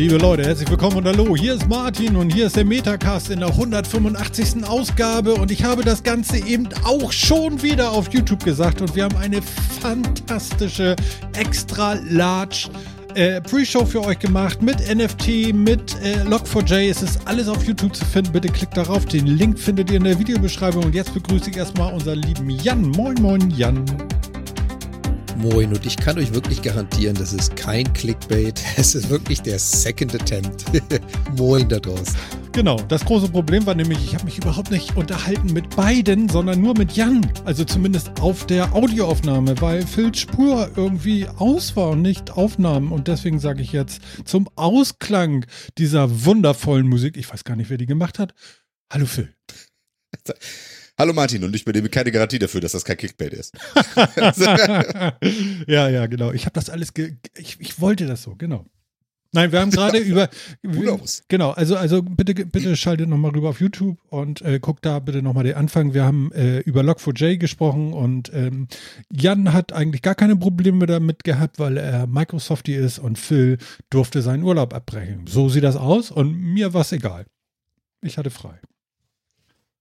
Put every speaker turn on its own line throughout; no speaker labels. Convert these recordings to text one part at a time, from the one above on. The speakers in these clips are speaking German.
Liebe Leute, herzlich willkommen und hallo. Hier ist Martin und hier ist der Metacast in der 185. Ausgabe und ich habe das Ganze eben auch schon wieder auf YouTube gesagt und wir haben eine fantastische extra large äh, Pre-Show für euch gemacht mit NFT, mit äh, Log4j. Es ist alles auf YouTube zu finden. Bitte klickt darauf. Den Link findet ihr in der Videobeschreibung. Und jetzt begrüße ich erstmal unseren lieben Jan. Moin, moin, Jan.
Moin und ich kann euch wirklich garantieren, das ist kein Clickbait. Es ist wirklich der Second Attempt. Moin da draußen.
Genau, das große Problem war nämlich, ich habe mich überhaupt nicht unterhalten mit beiden, sondern nur mit Jan. Also zumindest auf der Audioaufnahme, weil Phil Spur irgendwie aus war und nicht aufnahm. Und deswegen sage ich jetzt zum Ausklang dieser wundervollen Musik, ich weiß gar nicht, wer die gemacht hat. Hallo Phil.
Hallo Martin, und ich übernehme keine Garantie dafür, dass das kein Clickbait ist.
ja, ja, genau. Ich habe das alles, ich, ich wollte das so, genau. Nein, wir haben gerade über. Genau, also, also bitte, bitte schaltet nochmal rüber auf YouTube und äh, guckt da bitte nochmal den Anfang. Wir haben äh, über Log4j gesprochen und ähm, Jan hat eigentlich gar keine Probleme damit gehabt, weil er Microsoftie ist und Phil durfte seinen Urlaub abbrechen. So sieht das aus und mir war es egal. Ich hatte frei.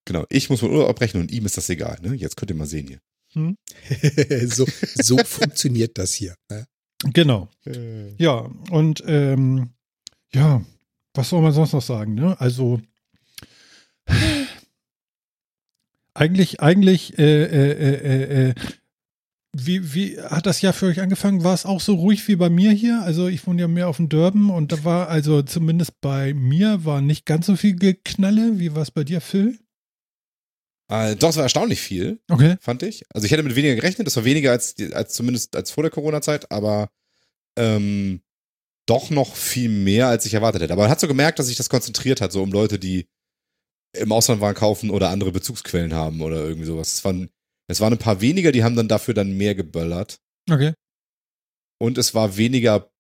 Genau, ich muss meinen Urlaub abbrechen und ihm ist das egal. Ne? Jetzt könnt ihr mal sehen hier. Hm?
so, so funktioniert das hier. Ne?
Genau. Äh. Ja, und ähm, ja, was soll man sonst noch sagen? Ne? Also eigentlich, eigentlich, äh, äh, äh, äh, wie, wie hat das Jahr für euch angefangen? War es auch so ruhig wie bei mir hier? Also ich wohne ja mehr auf dem Dörben und da war also zumindest bei mir war nicht ganz so viel Geknalle. Wie war es bei dir, Phil?
Äh, doch, es war erstaunlich viel,
okay.
fand ich. Also ich hätte mit weniger gerechnet, das war weniger als, als zumindest als vor der Corona-Zeit, aber ähm, doch noch viel mehr, als ich erwartet hätte. Aber man hat so gemerkt, dass sich das konzentriert hat, so um Leute, die im Ausland waren, kaufen oder andere Bezugsquellen haben oder irgendwie sowas. Es waren, es waren ein paar weniger, die haben dann dafür dann mehr geböllert.
Okay.
Und es war weniger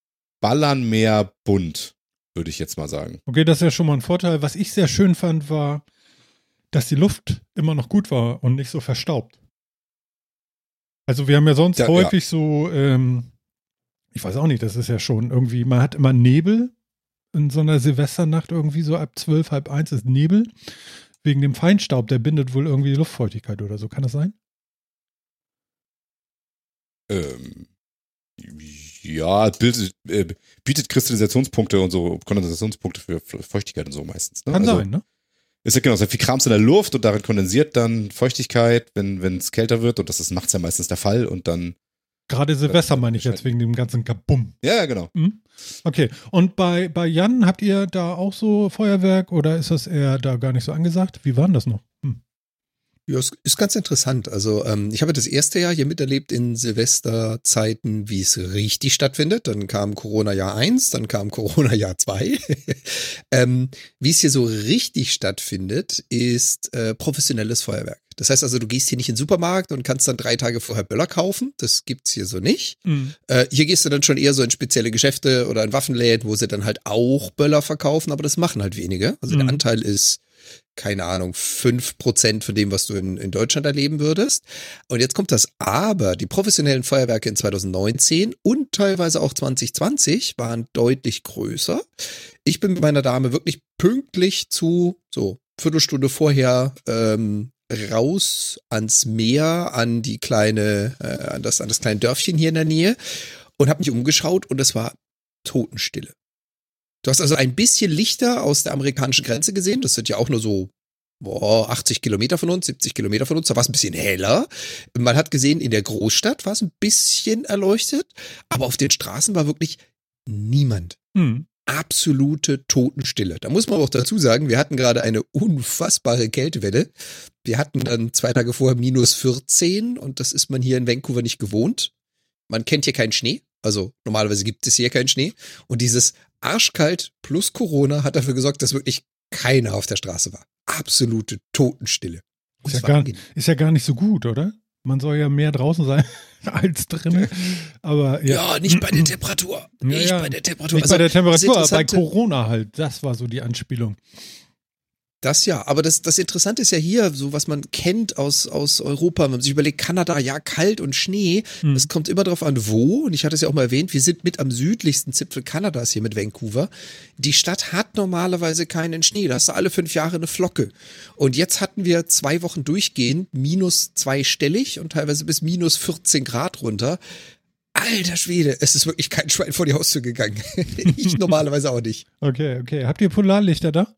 Ballern, mehr bunt, würde ich jetzt mal sagen.
Okay, das ist ja schon mal ein Vorteil. Was ich sehr schön fand, war, dass die Luft immer noch gut war und nicht so verstaubt. Also wir haben ja sonst ja, häufig ja. so, ähm, ich weiß auch nicht, das ist ja schon irgendwie, man hat immer Nebel in so einer Silvesternacht irgendwie so ab zwölf, halb eins ist Nebel. Wegen dem Feinstaub, der bindet wohl irgendwie die Luftfeuchtigkeit oder so. Kann das sein?
Ähm, ja, bietet, äh, bietet Kristallisationspunkte und so, Kondensationspunkte für Feuchtigkeit und so meistens.
Ne? Kann also, sein, ne?
Ist ja genau, sehr viel Krams in der Luft und darin kondensiert dann Feuchtigkeit, wenn es kälter wird und das ist nachts ja meistens der Fall und dann.
Gerade Silvester meine ich jetzt wegen dem ganzen Kabum.
Ja, ja, genau.
Mhm. Okay. Und bei, bei Jan habt ihr da auch so Feuerwerk oder ist das eher da gar nicht so angesagt? Wie war denn das noch?
Ja, es ist ganz interessant. Also ähm, ich habe das erste Jahr hier miterlebt in Silvesterzeiten, wie es richtig stattfindet. Dann kam Corona-Jahr 1, dann kam Corona-Jahr 2. ähm, wie es hier so richtig stattfindet, ist äh, professionelles Feuerwerk. Das heißt also, du gehst hier nicht in den Supermarkt und kannst dann drei Tage vorher Böller kaufen. Das gibt's hier so nicht. Mhm. Äh, hier gehst du dann schon eher so in spezielle Geschäfte oder in Waffenläden, wo sie dann halt auch Böller verkaufen, aber das machen halt wenige. Also mhm. der Anteil ist keine Ahnung, fünf Prozent von dem, was du in, in Deutschland erleben würdest. Und jetzt kommt das Aber. Die professionellen Feuerwerke in 2019 und teilweise auch 2020 waren deutlich größer. Ich bin mit meiner Dame wirklich pünktlich zu so Viertelstunde vorher ähm, raus ans Meer, an die kleine, äh, an das, an das kleine Dörfchen hier in der Nähe und habe mich umgeschaut und es war Totenstille. Du hast also ein bisschen Lichter aus der amerikanischen Grenze gesehen. Das sind ja auch nur so boah, 80 Kilometer von uns, 70 Kilometer von uns. Da war es ein bisschen heller. Man hat gesehen, in der Großstadt war es ein bisschen erleuchtet, aber auf den Straßen war wirklich niemand. Hm. Absolute Totenstille. Da muss man auch dazu sagen, wir hatten gerade eine unfassbare Kältewelle. Wir hatten dann zwei Tage vorher minus 14 und das ist man hier in Vancouver nicht gewohnt. Man kennt hier keinen Schnee. Also normalerweise gibt es hier keinen Schnee. Und dieses arschkalt plus Corona hat dafür gesorgt, dass wirklich keiner auf der Straße war. Absolute Totenstille.
Ist ja, gar, ist ja, gar, nicht so gut, oder? Man soll ja mehr draußen sein als drinnen. Aber
ja. ja nicht bei der Temperatur. Nicht ja, bei der Temperatur.
Nicht also, bei der Temperatur, aber bei Corona halt. Das war so die Anspielung.
Das ja, aber das, das Interessante ist ja hier, so was man kennt aus, aus Europa, wenn man sich überlegt, Kanada, ja, kalt und Schnee,
Hm.
es kommt immer darauf an, wo, und ich hatte es ja auch mal erwähnt, wir sind mit am südlichsten Zipfel Kanadas hier mit Vancouver. Die Stadt hat normalerweise keinen Schnee, da hast du alle fünf Jahre eine Flocke. Und jetzt hatten wir zwei Wochen durchgehend minus zweistellig und teilweise bis minus 14 Grad runter. Alter Schwede, es ist wirklich kein Schwein vor die Haustür gegangen. ich normalerweise auch nicht.
Okay, okay. Habt ihr Polarlichter da?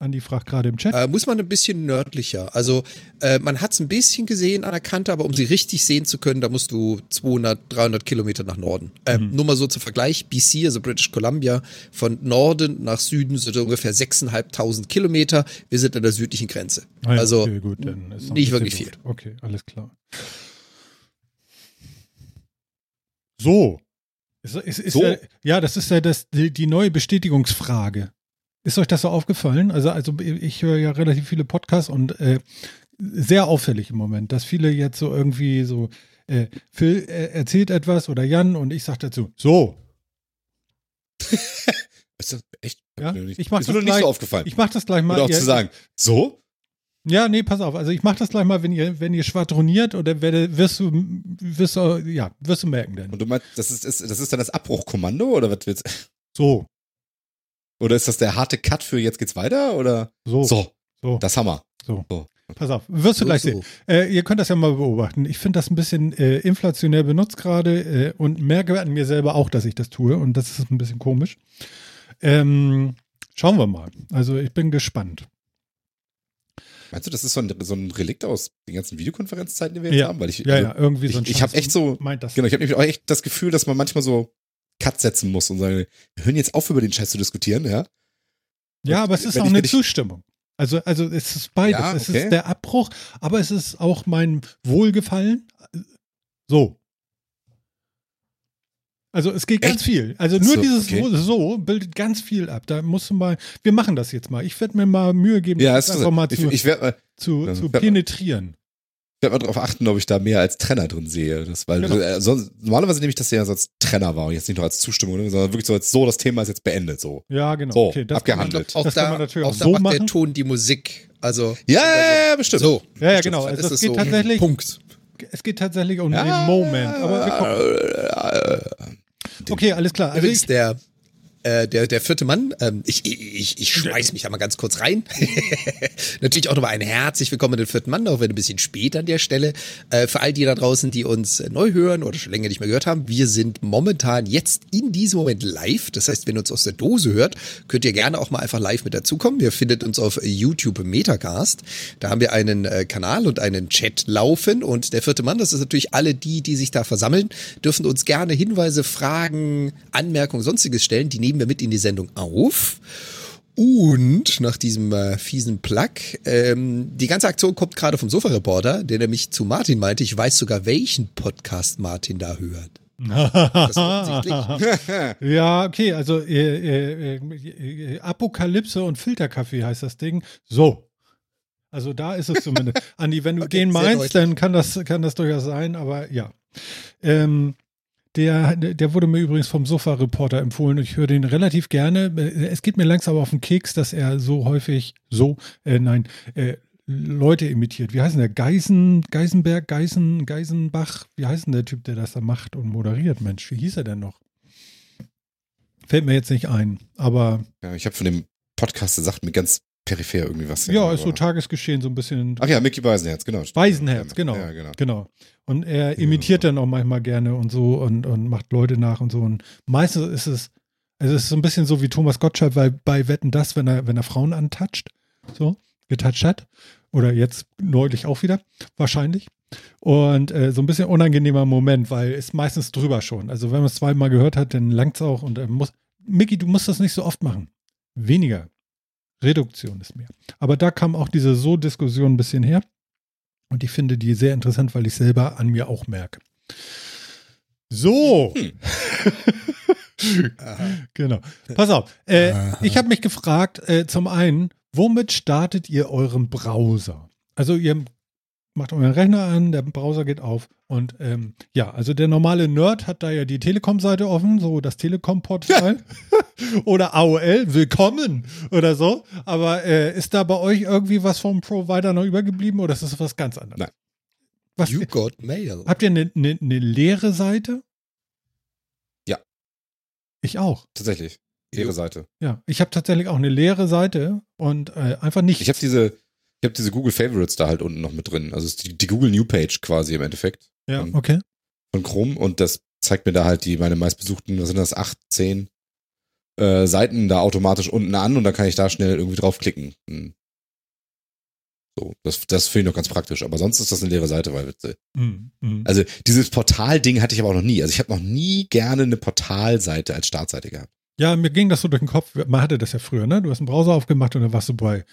Andi fragt gerade im Chat.
Äh, muss man ein bisschen nördlicher. Also äh, man hat es ein bisschen gesehen an der Kante, aber um sie richtig sehen zu können, da musst du 200, 300 Kilometer nach Norden. Ähm, Nur mal so zum Vergleich, BC, also British Columbia, von Norden nach Süden sind ungefähr 6.500 Kilometer. Wir sind an der südlichen Grenze.
Ah ja,
also
okay, gut,
nicht wirklich viel.
Okay, alles klar. So. Ist, ist, ist
So?
Ja, ja, das ist ja das, die, die neue Bestätigungsfrage. Ist euch das so aufgefallen? Also, also ich höre ja relativ viele Podcasts und äh, sehr auffällig im Moment, dass viele jetzt so irgendwie so, äh, Phil äh, erzählt etwas oder Jan und ich sage dazu, so.
Ist das echt?
Ja,
Ist mir nicht-
ich mach
ist mir
das
nicht
gleich-
so aufgefallen.
Ich mache das gleich mal.
Oder auch
Ihr-
zu sagen, so?
Ja, nee, pass auf. Also ich mache das gleich mal, wenn ihr, wenn ihr schwadroniert oder werde, wirst du, wirst du, ja, wirst du merken denn.
Und du meinst, das ist, ist, das ist dann das Abbruchkommando oder was willst
So,
Oder ist das der harte Cut für jetzt geht's weiter? Oder?
so, so.
So, das Hammer.
Pass auf, wirst du gleich sehen. Äh, ihr könnt das ja mal beobachten. Ich finde das ein bisschen äh, inflationär benutzt gerade äh, und merke an mir selber auch, dass ich das tue und das ist ein bisschen komisch. Ähm, schauen wir mal. Also ich bin gespannt.
Meinst du, das ist so ein, so ein Relikt aus den ganzen Videokonferenzzeiten, die wir jetzt
Ja.
haben? Weil ich,
Ja,
also,
ja, irgendwie so ein
ich, ich habe
Scheiß
echt so,
meint das.
genau, ich habe nämlich auch echt das Gefühl, dass man manchmal so Cut setzen muss und sagen, wir hören jetzt auf, über den Scheiß zu diskutieren, ja?
Ja, aber es ist
Wenn
auch
ich-
eine
ich-
Zustimmung. Also, also es ist beides.
Ja,
Es
okay.
ist der Abbruch, aber es ist auch mein Wohlgefallen. So. Also es geht ganz
Echt?
viel. Also nur
So,
dieses
okay.
So bildet ganz viel ab. Da musst du mal, wir machen das jetzt mal. Ich werde mir mal Mühe geben,
Ja,
das einfach mal
ich,
zu,
ich werde mal,
zu,
ja,
zu
werd
penetrieren.
Werd mal darauf achten, ob ich da mehr als Trenner drin sehe. Das, weil
Genau.
äh, sonst, normalerweise nehme ich das ja als Trenner wahr und jetzt nicht nur als Zustimmung, sondern wirklich so als so, das Thema ist jetzt beendet. So.
Ja, genau.
So,
okay, das
abgehandelt.
Auch
Das kann
da,
man natürlich
auch
auch
da
so
macht der
machen.
Ton die Musik. Also
Ja, ja, ja, bestimmt.
so.
Ja, ja, genau. Also es
es
geht
so
tatsächlich-
Punkt.
Es geht tatsächlich um
Ja,
den Moment. Aber wir. Okay, alles klar. Also
Übrigens,
ich,
der, äh, der, der vierte Mann, ähm, ich, ich, ich schmeiß mich da mal ganz kurz rein. Natürlich auch nochmal ein herzlich willkommen den vierten Mann, auch wenn ein bisschen spät an der Stelle. Äh, für all die da draußen, die uns neu hören oder schon länger nicht mehr gehört haben, wir sind momentan jetzt in diesem Moment live. Das heißt, wenn ihr uns aus der Dose hört, könnt ihr gerne auch mal einfach live mit dazukommen. Ihr findet uns auf YouTube Metacast. Da haben wir einen äh, Kanal und einen Chat laufen. Und der vierte Mann, das ist natürlich alle die, die sich da versammeln, dürfen uns gerne Hinweise, Fragen, Anmerkungen, sonstiges stellen. Die nehmen wir mit in die Sendung auf. Und nach diesem äh, fiesen Plug, ähm, die ganze Aktion kommt gerade vom Sofa-Reporter, der nämlich zu Martin meinte, ich weiß sogar, welchen Podcast Martin da hört.
Ja, okay, also äh, äh, äh, Apokalypse und Filterkaffee heißt das Ding. So. Also da ist es zumindest. Andi, wenn du
Okay,
den meinst, dann kann das, kann das durchaus sein, aber ja. Ähm, der, der wurde mir übrigens vom Sofa-Reporter empfohlen und ich höre den relativ gerne. Es geht mir langsam auf den Keks, dass er so häufig so, äh, nein, äh, Leute imitiert. Wie heißt denn der? Geisen, Geisenberg, Geisen, Geisenbach? Wie heißt denn der Typ, der das da macht und moderiert? Mensch, wie hieß er denn noch? Fällt mir jetzt nicht ein, aber
Ja, ich habe von dem Podcast gesagt, mir ganz peripher irgendwie was.
ja, ist so Tagesgeschehen so ein bisschen
Ach ja, Mickey Beisenherz, genau.
Weisenherz, genau.
Ja, genau.
Genau. Und er imitiert dann auch manchmal gerne und so und, und macht Leute nach und so. Und meistens ist es, also es ist so ein bisschen so wie Thomas Gottschalk bei, bei Wetten das, wenn er, wenn er Frauen antatscht, so, getoucht hat. Oder jetzt neulich auch wieder, wahrscheinlich. Und äh, so ein bisschen unangenehmer Moment, weil es meistens drüber schon. Also wenn man es zweimal gehört hat, dann langt es auch und er muss. Mickey, du musst das nicht so oft machen. Weniger. Reduktion ist mehr. Aber da kam auch diese So-Diskussion ein bisschen her. Und ich finde die sehr interessant, weil ich selber an mir auch merke. So. genau. Pass auf. Äh, ich habe mich gefragt, äh, zum einen, womit startet ihr euren Browser? Also ihr macht euren Rechner an, der Browser geht auf. Und ähm, ja, also der normale Nerd hat da ja die Telekom-Seite offen, so das Telekom-Portal. oder AOL, willkommen oder so. Aber äh, ist da bei euch irgendwie was vom Provider noch übergeblieben oder ist das was ganz anderes?
Nein.
Was,
You got mail.
habt ihr eine ne, ne leere Seite?
Ja.
Ich auch.
Tatsächlich. Leere. Seite.
Ja, ich habe tatsächlich auch eine leere Seite und äh, einfach nicht.
Ich habe diese, ich habe diese Google Favorites da halt unten noch mit drin. Also es ist die, die Google New Page quasi im Endeffekt
ja,
ähm,
okay.
von Chrome und das zeigt mir da halt die meine meistbesuchten, was sind das, acht, zehn äh, Seiten da automatisch unten an und dann kann ich da schnell irgendwie draufklicken. Hm. So, das, das finde ich noch ganz praktisch. Aber sonst ist das eine leere Seite, weil
Mhm. Mhm.
also dieses Portal-Ding hatte ich aber auch noch nie. Also ich habe noch nie gerne eine Portalseite als Startseite gehabt.
Ja, mir ging das so durch den Kopf. Man hatte das ja früher, ne? Du hast einen Browser aufgemacht und dann warst du bei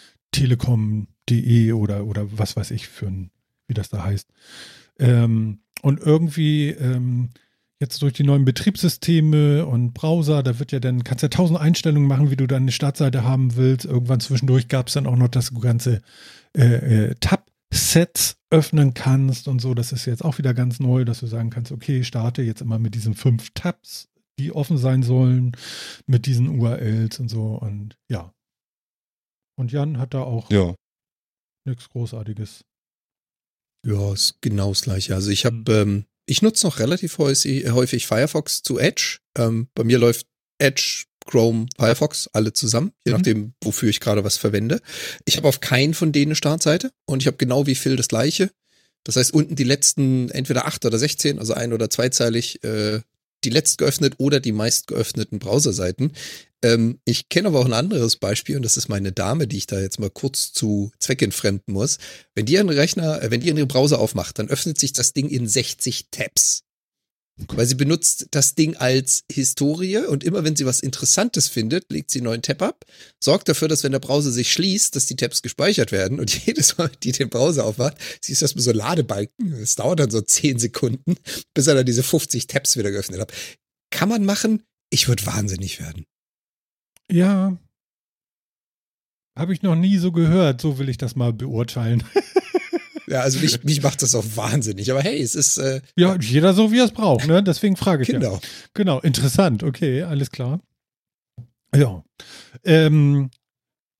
telekom.de oder, oder was weiß ich für ein, wie das da heißt. Ähm, und irgendwie ähm, jetzt durch die neuen Betriebssysteme und Browser, da wird ja dann, kannst ja tausend Einstellungen machen, wie du deine Startseite haben willst. Irgendwann zwischendurch gab es dann auch noch, dass du ganze äh, äh, Tab-Sets öffnen kannst und so. Das ist jetzt auch wieder ganz neu, dass du sagen kannst, okay, starte jetzt immer mit diesen fünf Tabs, die offen sein sollen, mit diesen URLs und so. Und ja. Und Jan hat da auch
Ja.
Nichts Großartiges.
Ja, ist genau das gleiche. Also ich habe, ähm, ich nutze noch relativ häufig, Firefox zu Edge. Ähm, bei mir läuft Edge, Chrome, Firefox alle zusammen, je
Mhm.
nachdem, wofür ich gerade was verwende. Ich habe auf keinen von denen eine Startseite und ich habe genau wie Phil das gleiche. Das heißt, unten die letzten entweder acht oder 16, also ein- oder zweizeilig, äh, die letzt geöffnet oder die meist geöffneten Browserseiten. Ähm, ich kenne aber auch ein anderes Beispiel und das ist meine Dame, die ich da jetzt mal kurz zu zweckentfremden muss. Wenn die ihren Rechner, äh, wenn die ihren Browser aufmacht, dann öffnet sich das Ding in 60 Tabs. Weil sie benutzt das Ding als Historie und immer wenn sie was Interessantes findet, legt sie einen neuen Tab ab, sorgt dafür, dass wenn der Browser sich schließt, dass die Tabs gespeichert werden und jedes Mal, die den Browser aufmacht, du das mit so Ladebalken. Es dauert dann so 10 Sekunden, bis er dann diese 50 Tabs wieder geöffnet hat. Kann man machen. Ich würde wahnsinnig werden.
Ja. Habe ich noch nie so gehört. So will ich das mal beurteilen.
Ja, also mich, mich macht das auch wahnsinnig. Aber hey, es ist äh,
Ja, jeder so, wie er es braucht, ne? Deswegen frage ich ja.
Kinder.
Genau, interessant. Okay, alles klar. Ja. Ähm,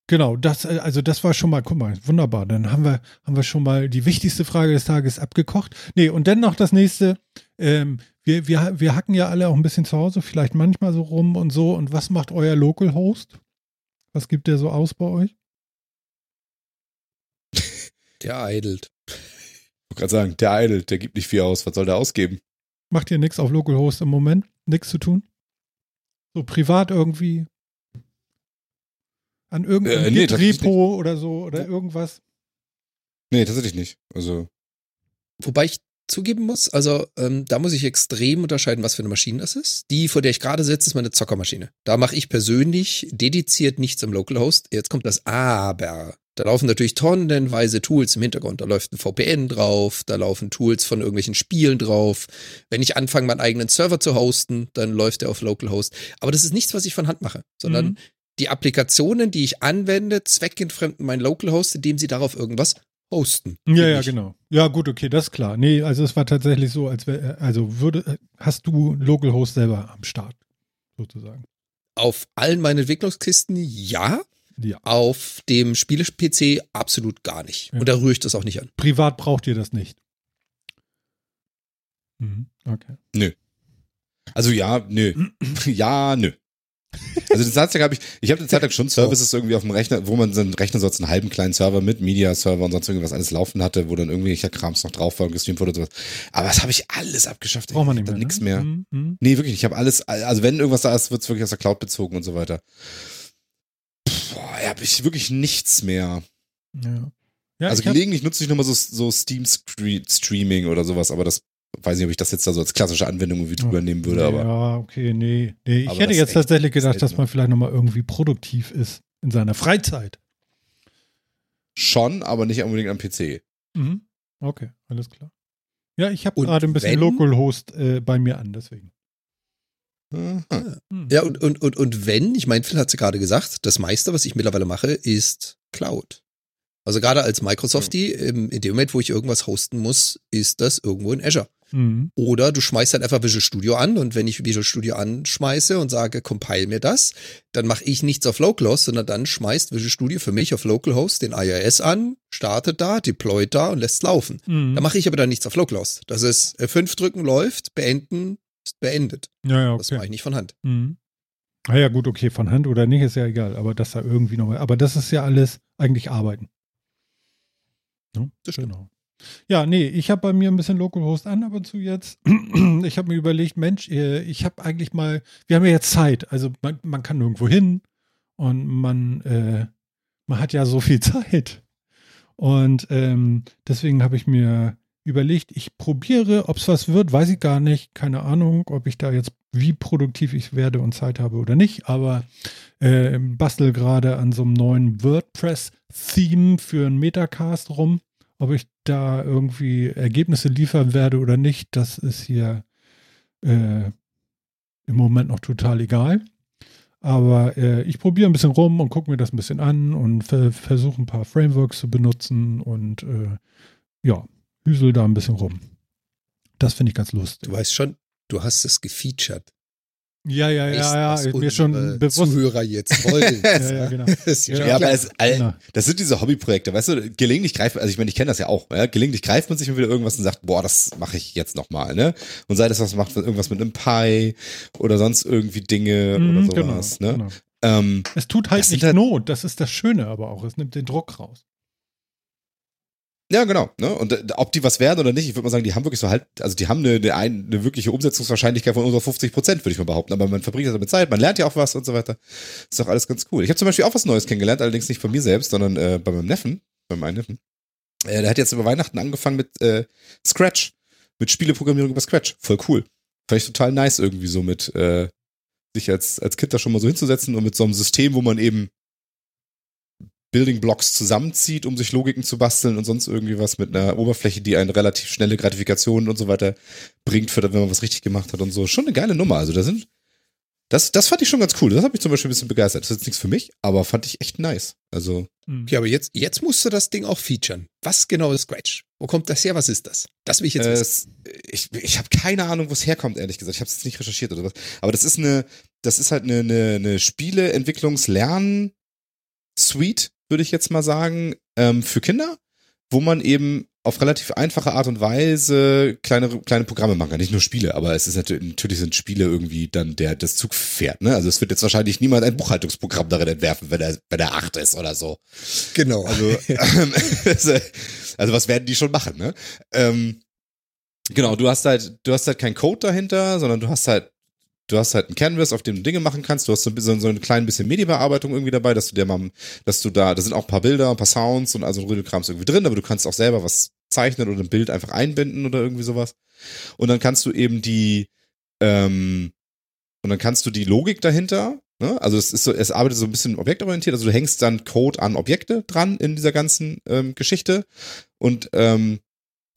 genau, das, äh, also das war schon mal, guck mal, wunderbar. Dann haben wir, haben wir schon mal die wichtigste Frage des Tages abgekocht. Nee, und dann noch das nächste. Ähm, wir, wir, wir hacken ja alle auch ein bisschen zu Hause, vielleicht manchmal so rum und so. Und was macht euer Local Host? Was gibt der so aus bei euch?
Der eidelt.
Ich wollte gerade sagen, der eidelt, der gibt nicht viel aus. Was soll der ausgeben?
Macht ihr nichts auf Localhost im Moment? Nichts zu tun? So privat irgendwie? An irgendeinem
Äh, nee,
Git-Repo oder so oder irgendwas?
Nee, tatsächlich nicht. Also,
Wobei ich zugeben muss, also ähm, da muss ich extrem unterscheiden, was für eine Maschine das ist. Die, vor der ich gerade sitze, ist meine Zockermaschine. Da mache ich persönlich dediziert nichts im Localhost. Jetzt kommt das Aber. Da laufen natürlich tonnenweise Tools im Hintergrund. Da läuft ein VPN drauf, da laufen Tools von irgendwelchen Spielen drauf. Wenn ich anfange, meinen eigenen Server zu hosten, dann läuft der auf Localhost. Aber das ist nichts, was ich von Hand mache, sondern
Mhm.
die Applikationen, die ich anwende, zweckentfremden meinen Localhost, indem sie darauf irgendwas hosten.
Ja, ja, genau. Ja, gut, okay, das ist klar. Nee, also es war tatsächlich so, als wäre, also würde, hast du Localhost selber am Start, sozusagen.
Auf allen meinen Entwicklungskisten ja.
Ja.
Auf dem Spiele-PC absolut gar nicht.
Ja.
Und da rühre ich das auch nicht an.
Privat braucht ihr das nicht. Mhm, okay.
also ja, nö. ja, nö. Also Zeit lang habe ich, ich habe Zeit lang schon Services irgendwie auf dem Rechner, wo man seinen Rechner sonst einen halben kleinen Server mit Media-Server und sonst irgendwas alles laufen hatte, wo dann irgendwelcher Krams noch drauf war und gestreamt wurde und sowas. Aber das habe ich alles abgeschafft.
Braucht man
Ich
nicht mehr.
Nix
ne?
mehr.
Mhm, mhm.
Nee, wirklich. Ich habe alles, also wenn irgendwas da ist, wird es wirklich aus der Cloud bezogen und so weiter. Boah, habe ich wirklich nichts mehr.
Ja. ja
also gelegentlich nutze ich nochmal so, so Steam-Streaming oder sowas, aber das weiß nicht, ob ich das jetzt da so als klassische Anwendung irgendwie drüber nehmen würde, aber
Ja, okay, nee. nee. Ich hätte jetzt tatsächlich gedacht, dass man vielleicht nochmal irgendwie produktiv ist in seiner Freizeit.
schon, aber nicht unbedingt am PC.
Mhm. Okay, alles klar. Ja, ich habe gerade ein bisschen
wenn-
Localhost äh, bei mir an, deswegen.
Aha.
Hm.
Ja, und, und, und, und wenn, ich meine, Phil hat es ja gerade gesagt, das meiste, was ich mittlerweile mache, ist Cloud. Also gerade als Microsoftie, in dem Moment, wo ich irgendwas hosten muss, ist das irgendwo in Azure. Mhm. Oder du schmeißt halt einfach Visual Studio an und wenn ich Visual Studio anschmeiße und sage, compile mir das, dann mache ich nichts auf Localhost, sondern dann schmeißt Visual Studio für mich auf Localhost den IIS an, startet da, deployt da und lässt es laufen. Mhm. Da mache ich aber dann nichts auf Localhost. Das ist F5 drücken, läuft, beenden, ist beendet.
Ja, ja, okay.
Das mache ich nicht von Hand.
Mhm. Ah ja, gut, okay, von Hand oder nicht, ist ja egal, aber das da irgendwie noch, aber das ist ja alles eigentlich Arbeiten.
Ja, das stimmt.
Genau. Ja, nee, ich habe bei mir ein bisschen Localhost an, aber zu jetzt. Ich habe mir überlegt, Mensch, äh, ich habe eigentlich mal, wir haben ja jetzt Zeit, also man, man kann nirgendwo hin und man, äh, man hat ja so viel Zeit. Und ähm, deswegen habe ich mir überlegt, ich probiere, ob es was wird, weiß ich gar nicht, keine Ahnung, ob ich da jetzt, wie produktiv ich werde und Zeit habe oder nicht, aber äh, bastel gerade an so einem neuen WordPress-Theme für einen Metacast rum ob ich da irgendwie Ergebnisse liefern werde oder nicht, das ist hier äh, im Moment noch total egal. Aber äh, ich probiere ein bisschen rum und gucke mir das ein bisschen an und ver versuche ein paar Frameworks zu benutzen und äh, ja, hüsel da ein bisschen rum. Das finde ich ganz lustig.
Du weißt schon, du hast es gefeatured.
Ja, ja, ja, ja, mir schon bewusst.
Zuhörer jetzt wollen.
ja, ja, genau.
ja, aber es, genau. das sind diese Hobbyprojekte, weißt du, gelegentlich greift, also ich meine, ich kenne das ja auch, ja? gelegentlich greift man sich mal wieder irgendwas und sagt, boah, das mache ich jetzt nochmal, ne? Und sei das was macht, irgendwas mit einem Pi oder sonst irgendwie Dinge mhm, oder sowas, genau, ne? Genau.
Ähm, es tut halt nicht halt, Not, das ist das Schöne aber auch, es nimmt den Druck raus.
Ja, genau. Ne? Und äh, ob die was werden oder nicht, ich würde mal sagen, die haben wirklich so halt, also die haben eine, eine, eine wirkliche Umsetzungswahrscheinlichkeit von unter 50 Prozent, würde ich mal behaupten. Aber man verbringt ja damit Zeit, man lernt ja auch was und so weiter. Ist doch alles ganz cool. Ich habe zum Beispiel auch was Neues kennengelernt, allerdings nicht von mir selbst, sondern äh, bei meinem Neffen, bei meinem Neffen. Äh, der hat jetzt über Weihnachten angefangen mit äh, Scratch, mit Spieleprogrammierung über Scratch. Voll cool. Fand ich total nice irgendwie so mit äh, sich als, als Kind da schon mal so hinzusetzen und mit so einem System, wo man eben Building Blocks zusammenzieht, um sich Logiken zu basteln und sonst irgendwie was mit einer Oberfläche, die eine relativ schnelle Gratifikation und so weiter bringt, für, wenn man was richtig gemacht hat und so. Schon eine geile Nummer. Also da sind, das, das fand ich schon ganz cool. Das hat mich zum Beispiel ein bisschen begeistert. Das ist jetzt nichts für mich, aber fand ich echt nice. Also.
Mhm. Ja, aber jetzt, jetzt musst du das Ding auch featuren. Was genau ist Scratch? Wo kommt das her? Was ist das? Das will ich jetzt äh, wissen.
Ich, ich habe keine Ahnung, wo es herkommt, ehrlich gesagt. Ich habe es jetzt nicht recherchiert oder was. Aber das ist eine, das ist halt eine, eine, eine Spieleentwicklungs-Lern-Suite, würde ich jetzt mal sagen, ähm, für Kinder, wo man eben auf relativ einfache Art und Weise kleine, kleine Programme machen kann. Nicht nur Spiele, aber es ist natürlich, natürlich sind Spiele irgendwie dann der, das Zugpferd, ne? Also es wird jetzt wahrscheinlich niemand ein Buchhaltungsprogramm darin entwerfen, wenn er, wenn er acht ist oder so.
Genau.
Also, ähm, also, also was werden die schon machen, ne? Ähm, genau, du hast halt, du hast halt keinen Code dahinter, sondern du hast halt du hast halt ein Canvas, auf dem du Dinge machen kannst. Du hast so, ein bisschen, so ein klein bisschen Medienbearbeitung irgendwie dabei, dass du dir mal, dass du da, da sind auch ein paar Bilder, ein paar Sounds und also Rödelkrams irgendwie drin, aber du kannst auch selber was zeichnen oder ein Bild einfach einbinden oder irgendwie sowas. Und dann kannst du eben die, ähm, und dann kannst du die Logik dahinter, ne? also es ist so, es arbeitet so ein bisschen objektorientiert, also du hängst dann Code an Objekte dran in dieser ganzen ähm, Geschichte und ähm,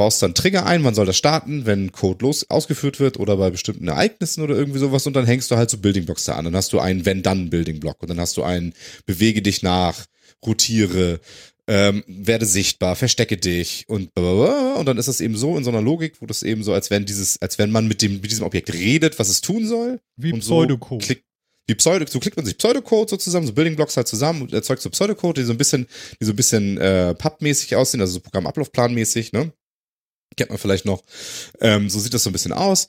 baust dann Trigger ein, man soll das starten, wenn Code los ausgeführt wird oder bei bestimmten Ereignissen oder irgendwie sowas und dann hängst du halt so Building Blocks da an. Dann hast du einen Wenn-Dann-Building Block und dann hast du einen Bewege dich nach, rotiere, ähm, werde sichtbar, verstecke dich und und dann ist das eben so in so einer Logik, wo das eben so, als wenn dieses, als wenn man mit dem, mit diesem Objekt redet, was es tun soll.
Wie Pseudocode.
So wie Pseudo, so klickt man sich Pseudocode so zusammen, so Building Blocks halt zusammen und erzeugt so Pseudocode, die so ein bisschen, die so ein bisschen äh, Pub-mäßig aussehen, also so Programmablaufplan-mäßig, ne? Kennt man vielleicht noch. Ähm, so sieht das so ein bisschen aus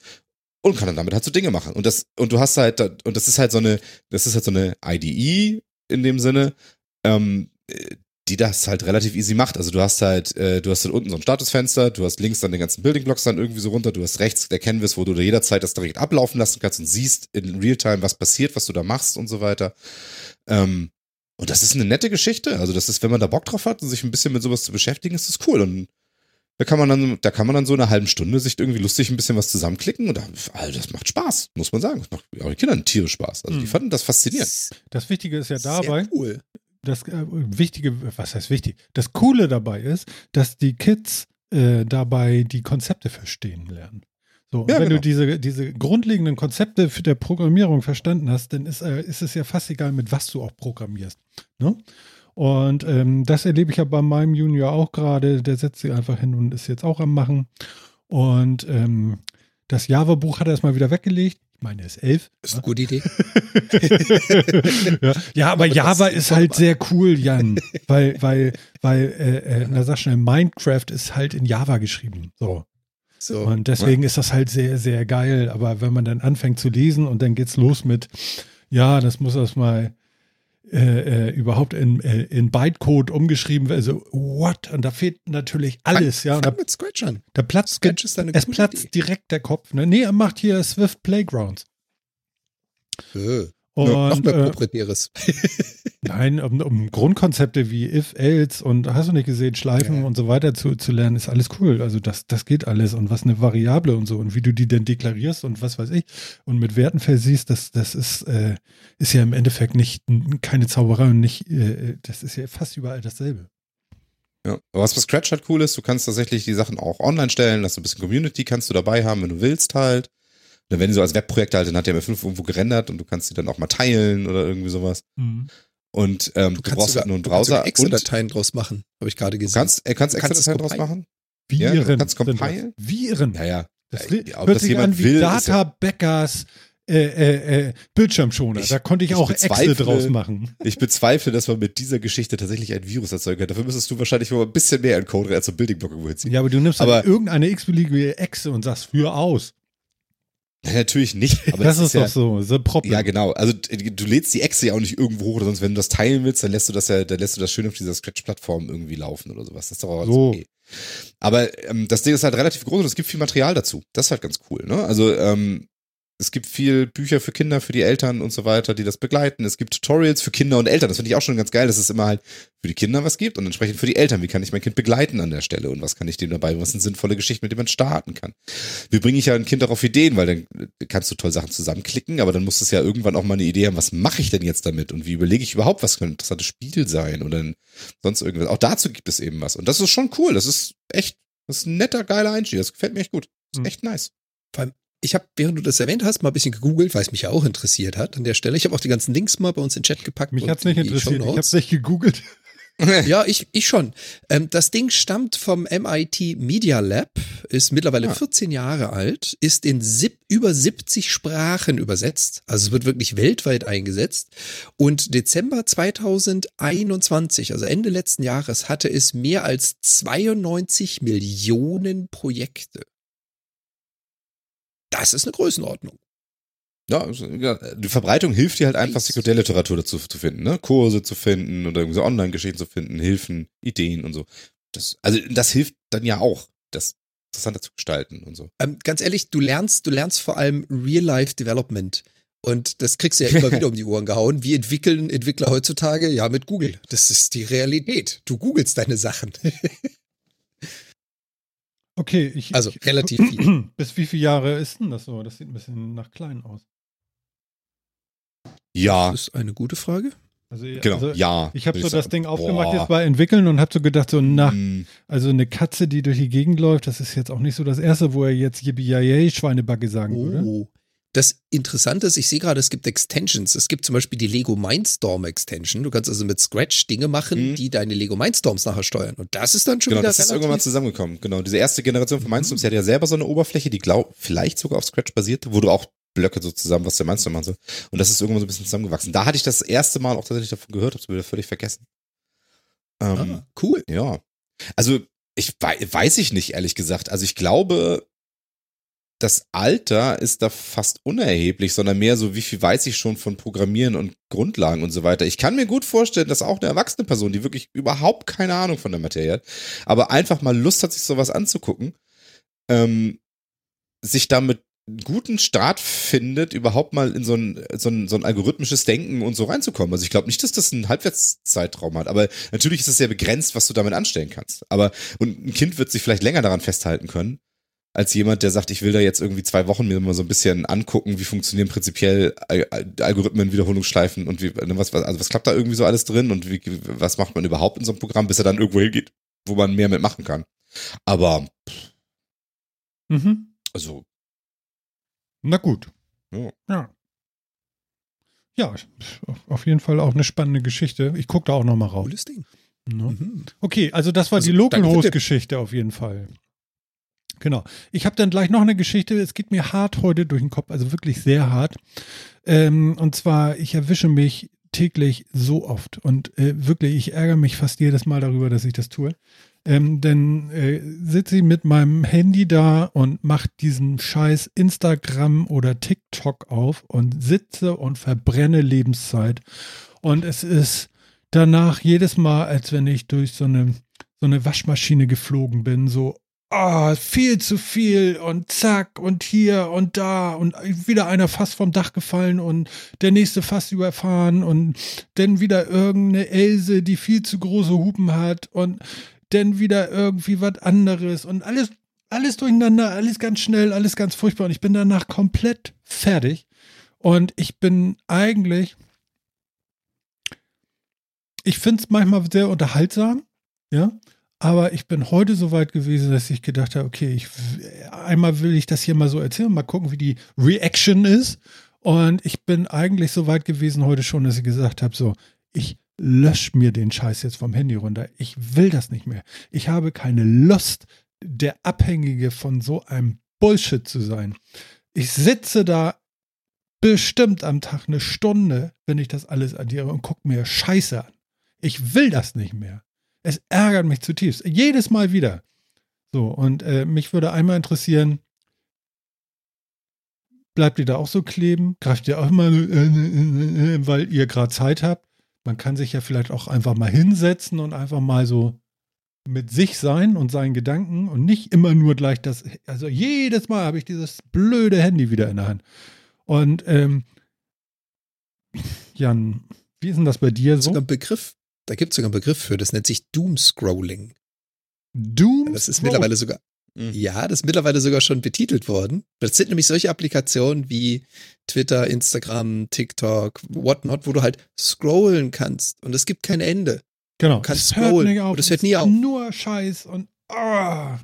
und kann dann damit halt so Dinge machen. Und das, und du hast halt, und das ist halt so eine, das ist halt so eine IDE in dem Sinne, ähm, die das halt relativ easy macht. Also du hast halt, äh, du hast halt unten so ein Statusfenster, du hast links dann den ganzen Building Blocks dann irgendwie so runter, du hast rechts der Canvas, wo du da jederzeit das direkt ablaufen lassen kannst und siehst in Realtime, was passiert, was du da machst und so weiter. Ähm, und das ist eine nette Geschichte. Also das ist, wenn man da Bock drauf hat und sich ein bisschen mit sowas zu beschäftigen, ist das cool. Und da kann man dann, da kann man dann so eine halbe Stunde sich irgendwie lustig ein bisschen was zusammenklicken und also das macht Spaß, muss man sagen. Das macht auch den Kindern tierisch Spaß. Also die hm. fanden das faszinierend.
Das Wichtige ist ja dabei.
Sehr cool.
Das äh, Wichtige, was heißt wichtig? Das Coole dabei ist, dass die Kids äh, dabei die Konzepte verstehen lernen. So, ja, wenn genau. du diese, diese grundlegenden Konzepte für der Programmierung verstanden hast, dann ist, äh, ist es ja fast egal, mit was du auch programmierst. Ne? Und ähm, das erlebe ich ja bei meinem Junior auch gerade. Der setzt sich einfach hin und ist jetzt auch am Machen. Und ähm, das Java-Buch hat er erstmal wieder weggelegt. Ich meine, er ist elf.
Ist eine gute Idee.
ja. ja, aber Java ist halt sehr cool, Jan. Weil, weil, weil, äh, äh, na sag schnell, Minecraft ist halt in Java geschrieben. So.
So.
Und deswegen ist das halt sehr, sehr geil. Aber wenn man dann anfängt zu lesen und dann geht's los mit, ja, das muss erstmal äh, äh, überhaupt in, äh, in Bytecode umgeschrieben werden. Also, what? Und da fehlt natürlich alles,
fang,
ja. Und
fang
da,
mit Scratch an.
da platzt,
Scratch ist eine
es platzt
Idee.
direkt der Kopf. Ne? Nee, er macht hier Swift Playgrounds.
Äh,
Und,
noch mehr
äh,
proprietäres.
Nein, um, um Grundkonzepte wie if, else und hast du nicht gesehen, Schleifen
Ja.
und so weiter zu, zu lernen, ist alles cool. Also das, das geht alles und was eine Variable und so und wie du die denn deklarierst und was weiß ich und mit Werten versiehst, das, das ist, äh, ist ja im Endeffekt nicht keine Zauberei und nicht, äh, das ist ja fast überall dasselbe.
Ja. Aber was bei Scratch halt cool ist, du kannst tatsächlich die Sachen auch online stellen, hast du ein bisschen Community, kannst du dabei haben, wenn du willst halt. Dann werden die so als Webprojekte halt in HTML5 irgendwo gerendert und du kannst die dann auch mal teilen oder irgendwie sowas. Und ähm, du, brauchst halt nur einen
du kannst
Browser
sogar
du
Dateien draus machen, habe ich gerade gesehen.
kannst, er kannst
Du
extra
kannst es
Dateien draus machen. Ja,
Viren.
du kannst compilen.
Viren.
Ja, ja.
Das
Ja,
hört
das
sich
jemand
an wie
will, ist ja-
Data Beckers äh, äh, äh, Bildschirmschoner.
Ich-
da konnte ich,
ich
auch Excel draus machen.
Ich bezweifle, dass man mit dieser Geschichte tatsächlich ein Virus erzeugen kann. Dafür müsstest du wahrscheinlich wohl ein bisschen mehr Encoder als so ein Building Block irgendwo hinziehen.
Ja, aber du nimmst
Aber-
halt irgendeine x-beliebige Echse und sagst, führ aus.
Nein, natürlich nicht. Aber
das
es
ist
ja,
doch so, the problem.
Ja, genau. Also d- du lädst die Exe ja auch nicht irgendwo hoch, oder sonst wenn du das teilen willst, dann lässt du das ja, dann lässt du das schön auf dieser Scratch-Plattform irgendwie laufen oder sowas. Das ist doch auch
So.
okay. Aber ähm, das Ding ist halt relativ groß und es gibt viel Material dazu. Das ist halt ganz cool, ne? Also ähm, es gibt viel Bücher für Kinder, für die Eltern und so weiter, die das begleiten. Es gibt Tutorials für Kinder und Eltern. Das finde ich auch schon ganz geil, dass es immer halt für die Kinder was gibt und entsprechend für die Eltern. Wie kann ich mein Kind begleiten an der Stelle und was kann ich dem dabei? Was sind sinnvolle Geschichten, mit denen man starten kann? Wie bringe ich ja ein Kind auch auf Ideen? Weil dann kannst du toll Sachen zusammenklicken, aber dann muss es ja irgendwann auch mal eine Idee haben, was mache ich denn jetzt damit? Und wie überlege ich überhaupt, was könnte ein interessantes Spiel sein oder sonst irgendwas? Auch dazu gibt es eben was. Und das ist schon cool. Das ist echt, das ist ein netter, geiler Einstieg. Das gefällt mir echt gut. Das
Hm.
ist echt nice.
Ich habe, während du das erwähnt hast, mal ein bisschen gegoogelt, weil es mich ja auch interessiert hat an der Stelle. Ich habe auch die ganzen Links mal bei uns in den Chat gepackt.
Mich hat's nicht interessiert. Ich hab's nicht gegoogelt.
Ja, ich, ich schon. Ähm, das Ding stammt vom MIT Media Lab, ist mittlerweile
Ah.
14 Jahre alt, ist in sieb, über 70 Sprachen übersetzt. Also es wird wirklich weltweit eingesetzt. Und Dezember 2021, also Ende letzten Jahres, hatte es mehr als 92 Millionen Projekte. Das ist eine Größenordnung.
Ja, die Verbreitung hilft dir halt einfach. Sekundärliteratur dazu zu finden, ne? Kurse zu finden oder irgendwie so Online-Geschichten zu finden, Hilfen, Ideen und so. Das, also das hilft dann ja auch, das interessanter zu gestalten und so.
Ähm, ganz ehrlich, du lernst, du lernst vor allem Real-Life-Development. Und das kriegst du ja immer wieder um die Ohren gehauen. Wie entwickeln Entwickler heutzutage? Ja, mit Google. Das ist die Realität. Du googelst deine Sachen.
Okay, ich.
Also
ich,
relativ viel.
Bis wie viele Jahre ist denn das so? Das sieht ein bisschen nach klein aus.
Ja,
Das ist eine gute Frage.
Also,
genau,
also
ja.
ich habe so das
sagen.
Ding aufgemacht
Boah.
jetzt bei Entwickeln und habe so gedacht, so na,
Mm,
also eine Katze, die durch die Gegend läuft, das ist jetzt auch nicht so das erste, wo er jetzt yippie Schweinebacke sagen würde.
Das Interessante ist, ich sehe gerade, es gibt Extensions. Es gibt zum Beispiel die Lego Mindstorm Extension. Du kannst also mit Scratch Dinge machen,
Mhm.
die deine Lego Mindstorms nachher steuern. Und das ist dann schon
Genau,
wieder
das ist irgendwann mal
relativ.
zusammengekommen. Genau, diese erste Generation von Mindstorms, die hatte ja selber so eine Oberfläche, die glaub, vielleicht sogar auf Scratch basierte, wo du auch Blöcke so zusammen, was der Mindstorm machen soll. Und das ist irgendwann so ein bisschen zusammengewachsen. Da hatte ich das erste Mal auch tatsächlich davon gehört, hab's wieder völlig vergessen. Ähm,
ah, cool.
Ja. Also, ich wei weiß ich nicht, ehrlich gesagt. Also, ich glaube, das Alter ist da fast unerheblich, sondern mehr so, wie viel weiß ich schon von Programmieren und Grundlagen und so weiter. Ich kann mir gut vorstellen, dass auch eine erwachsene Person, die wirklich überhaupt keine Ahnung von der Materie hat, aber einfach mal Lust hat, sich sowas anzugucken, ähm, sich damit guten Start findet, überhaupt mal in so ein, so ein, so ein algorithmisches Denken und so reinzukommen. Also ich glaube nicht, dass das einen Halbwertszeitraum hat, aber natürlich ist es sehr begrenzt, was du damit anstellen kannst. Aber und ein Kind wird sich vielleicht länger daran festhalten können, als jemand, der sagt, ich will da jetzt irgendwie zwei Wochen mir mal so ein bisschen angucken, wie funktionieren prinzipiell Al- Al- Algorithmen, Wiederholungsschleifen und wie, ne, was, also was klappt da irgendwie so alles drin und wie, was macht man überhaupt in so einem Programm, bis er dann irgendwo hingeht, wo man mehr mitmachen kann. Aber,
Mhm.
also,
Na gut.
Ja.
ja. Ja, auf jeden Fall auch eine spannende Geschichte. Ich gucke da auch nochmal rauf.
Cooles Ding.
Ne?
Mhm.
Okay, also das war
Also,
die Local
danke für
Host
den-
Geschichte auf jeden Fall. Genau. Ich habe dann gleich noch eine Geschichte. Es geht mir hart heute durch den Kopf, also wirklich sehr hart. Ähm, und zwar, ich erwische mich täglich so oft und äh, wirklich, ich ärgere mich fast jedes Mal darüber, dass ich das tue. Ähm, denn äh, sitze ich mit meinem Handy da und mache diesen scheiß Instagram oder TikTok auf und sitze und verbrenne Lebenszeit. Und es ist danach jedes Mal, als wenn ich durch so eine, so eine Waschmaschine geflogen bin, so, ah, viel zu viel und zack und hier und da und wieder einer fast vom Dach gefallen und der nächste fast überfahren und dann wieder irgendeine Else, die viel zu große Hupen hat und dann wieder irgendwie was anderes und alles, alles durcheinander, alles ganz schnell, alles ganz furchtbar und ich bin danach komplett fertig und ich bin eigentlich ich finde es manchmal sehr unterhaltsam, ja. Aber ich bin heute so weit gewesen, dass ich gedacht habe, okay, ich, einmal will ich das hier mal so erzählen, mal gucken, wie die Reaction ist. Und ich bin eigentlich so weit gewesen heute schon, dass ich gesagt habe, so, ich lösche mir den Scheiß jetzt vom Handy runter. Ich will das nicht mehr. Ich habe keine Lust, der Abhängige von so einem Bullshit zu sein. Ich sitze da bestimmt am Tag eine Stunde, wenn ich das alles addiere und gucke mir Scheiße an. Ich will das nicht mehr. Es ärgert mich zutiefst. Jedes Mal wieder. So, und äh, mich würde einmal interessieren, bleibt ihr da auch so kleben? Greift ihr auch immer, äh, äh, äh, weil ihr gerade Zeit habt? Man kann sich ja vielleicht auch einfach mal hinsetzen und einfach mal so mit sich sein und seinen Gedanken und nicht immer nur gleich das, also jedes Mal habe ich dieses blöde Handy wieder in der Hand. Und ähm, Jan, wie ist denn das bei dir so?
ein Begriff, da gibt es sogar einen Begriff für, das nennt sich Doomscrolling.
Doom?
Das ist mittlerweile sogar,
Mhm.
ja, das ist mittlerweile sogar schon betitelt worden. Das sind nämlich solche Applikationen wie Twitter, Instagram, TikTok, whatnot, wo du halt scrollen kannst und es gibt kein Ende.
Genau.
Du kannst
hört
scrollen
nicht auf.
Es hört nie auf.
Nur Scheiß und ah.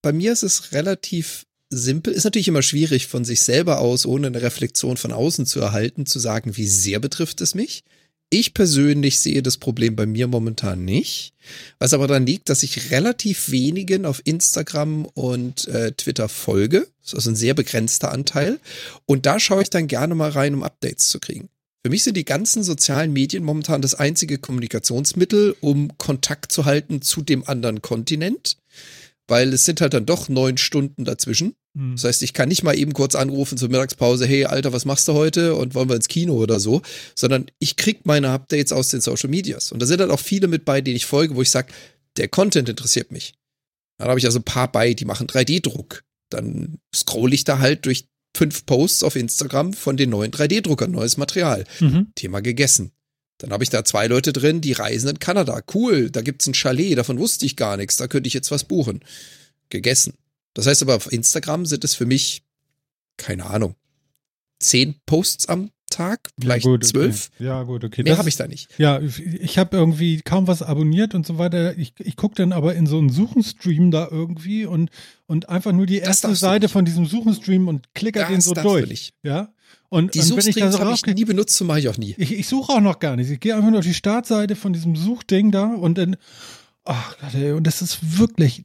Bei mir ist es relativ simpel. Ist natürlich immer schwierig von sich selber aus, ohne eine Reflexion von außen zu erhalten, zu sagen, wie sehr betrifft es mich. Ich persönlich sehe das Problem bei mir momentan nicht, was aber daran liegt, dass ich relativ wenigen auf Instagram und äh, Twitter folge. Das ist also ein sehr begrenzter Anteil. Und da schaue ich dann gerne mal rein, um Updates zu kriegen. Für mich sind die ganzen sozialen Medien momentan das einzige Kommunikationsmittel, um Kontakt zu halten zu dem anderen Kontinent, weil es sind halt dann doch neun Stunden dazwischen.
Hm.
Das heißt, ich kann nicht mal eben kurz anrufen zur Mittagspause, hey Alter, was machst du heute und wollen wir ins Kino oder so, sondern ich krieg meine Updates aus den Social Medias. Und da sind halt auch viele mit bei, denen ich folge, wo ich sage, der Content interessiert mich. Dann habe ich also ein paar bei, die machen 3D-Druck. Dann scroll ich da halt durch fünf Posts auf Instagram von den neuen 3D-Druckern, neues Material.
Mhm.
Thema gegessen. Dann habe ich da zwei Leute drin, die reisen in Kanada. Cool, da gibt's ein Chalet, davon wusste ich gar nichts, da könnte ich jetzt was buchen. Gegessen. Das heißt aber, auf Instagram sind es für mich, keine Ahnung, zehn Posts am Tag, vielleicht
ja, gut,
zwölf.
Okay. Ja, gut, okay.
Mehr habe ich da nicht.
Ja, ich- habe irgendwie kaum was abonniert und so weiter. Ich, ich gucke dann aber in so einen Suchenstream da irgendwie und, und einfach nur die erste Seite von diesem Suchenstream und klicker den so durch. Ja. Und,
Die Suchstreams
so
habe ich nie benutzt und mache ich auch nie.
ich, ich suche auch noch gar nicht. Ich gehe einfach nur auf die Startseite von diesem Suchding da und dann, ach Gott, ey, und das ist wirklich,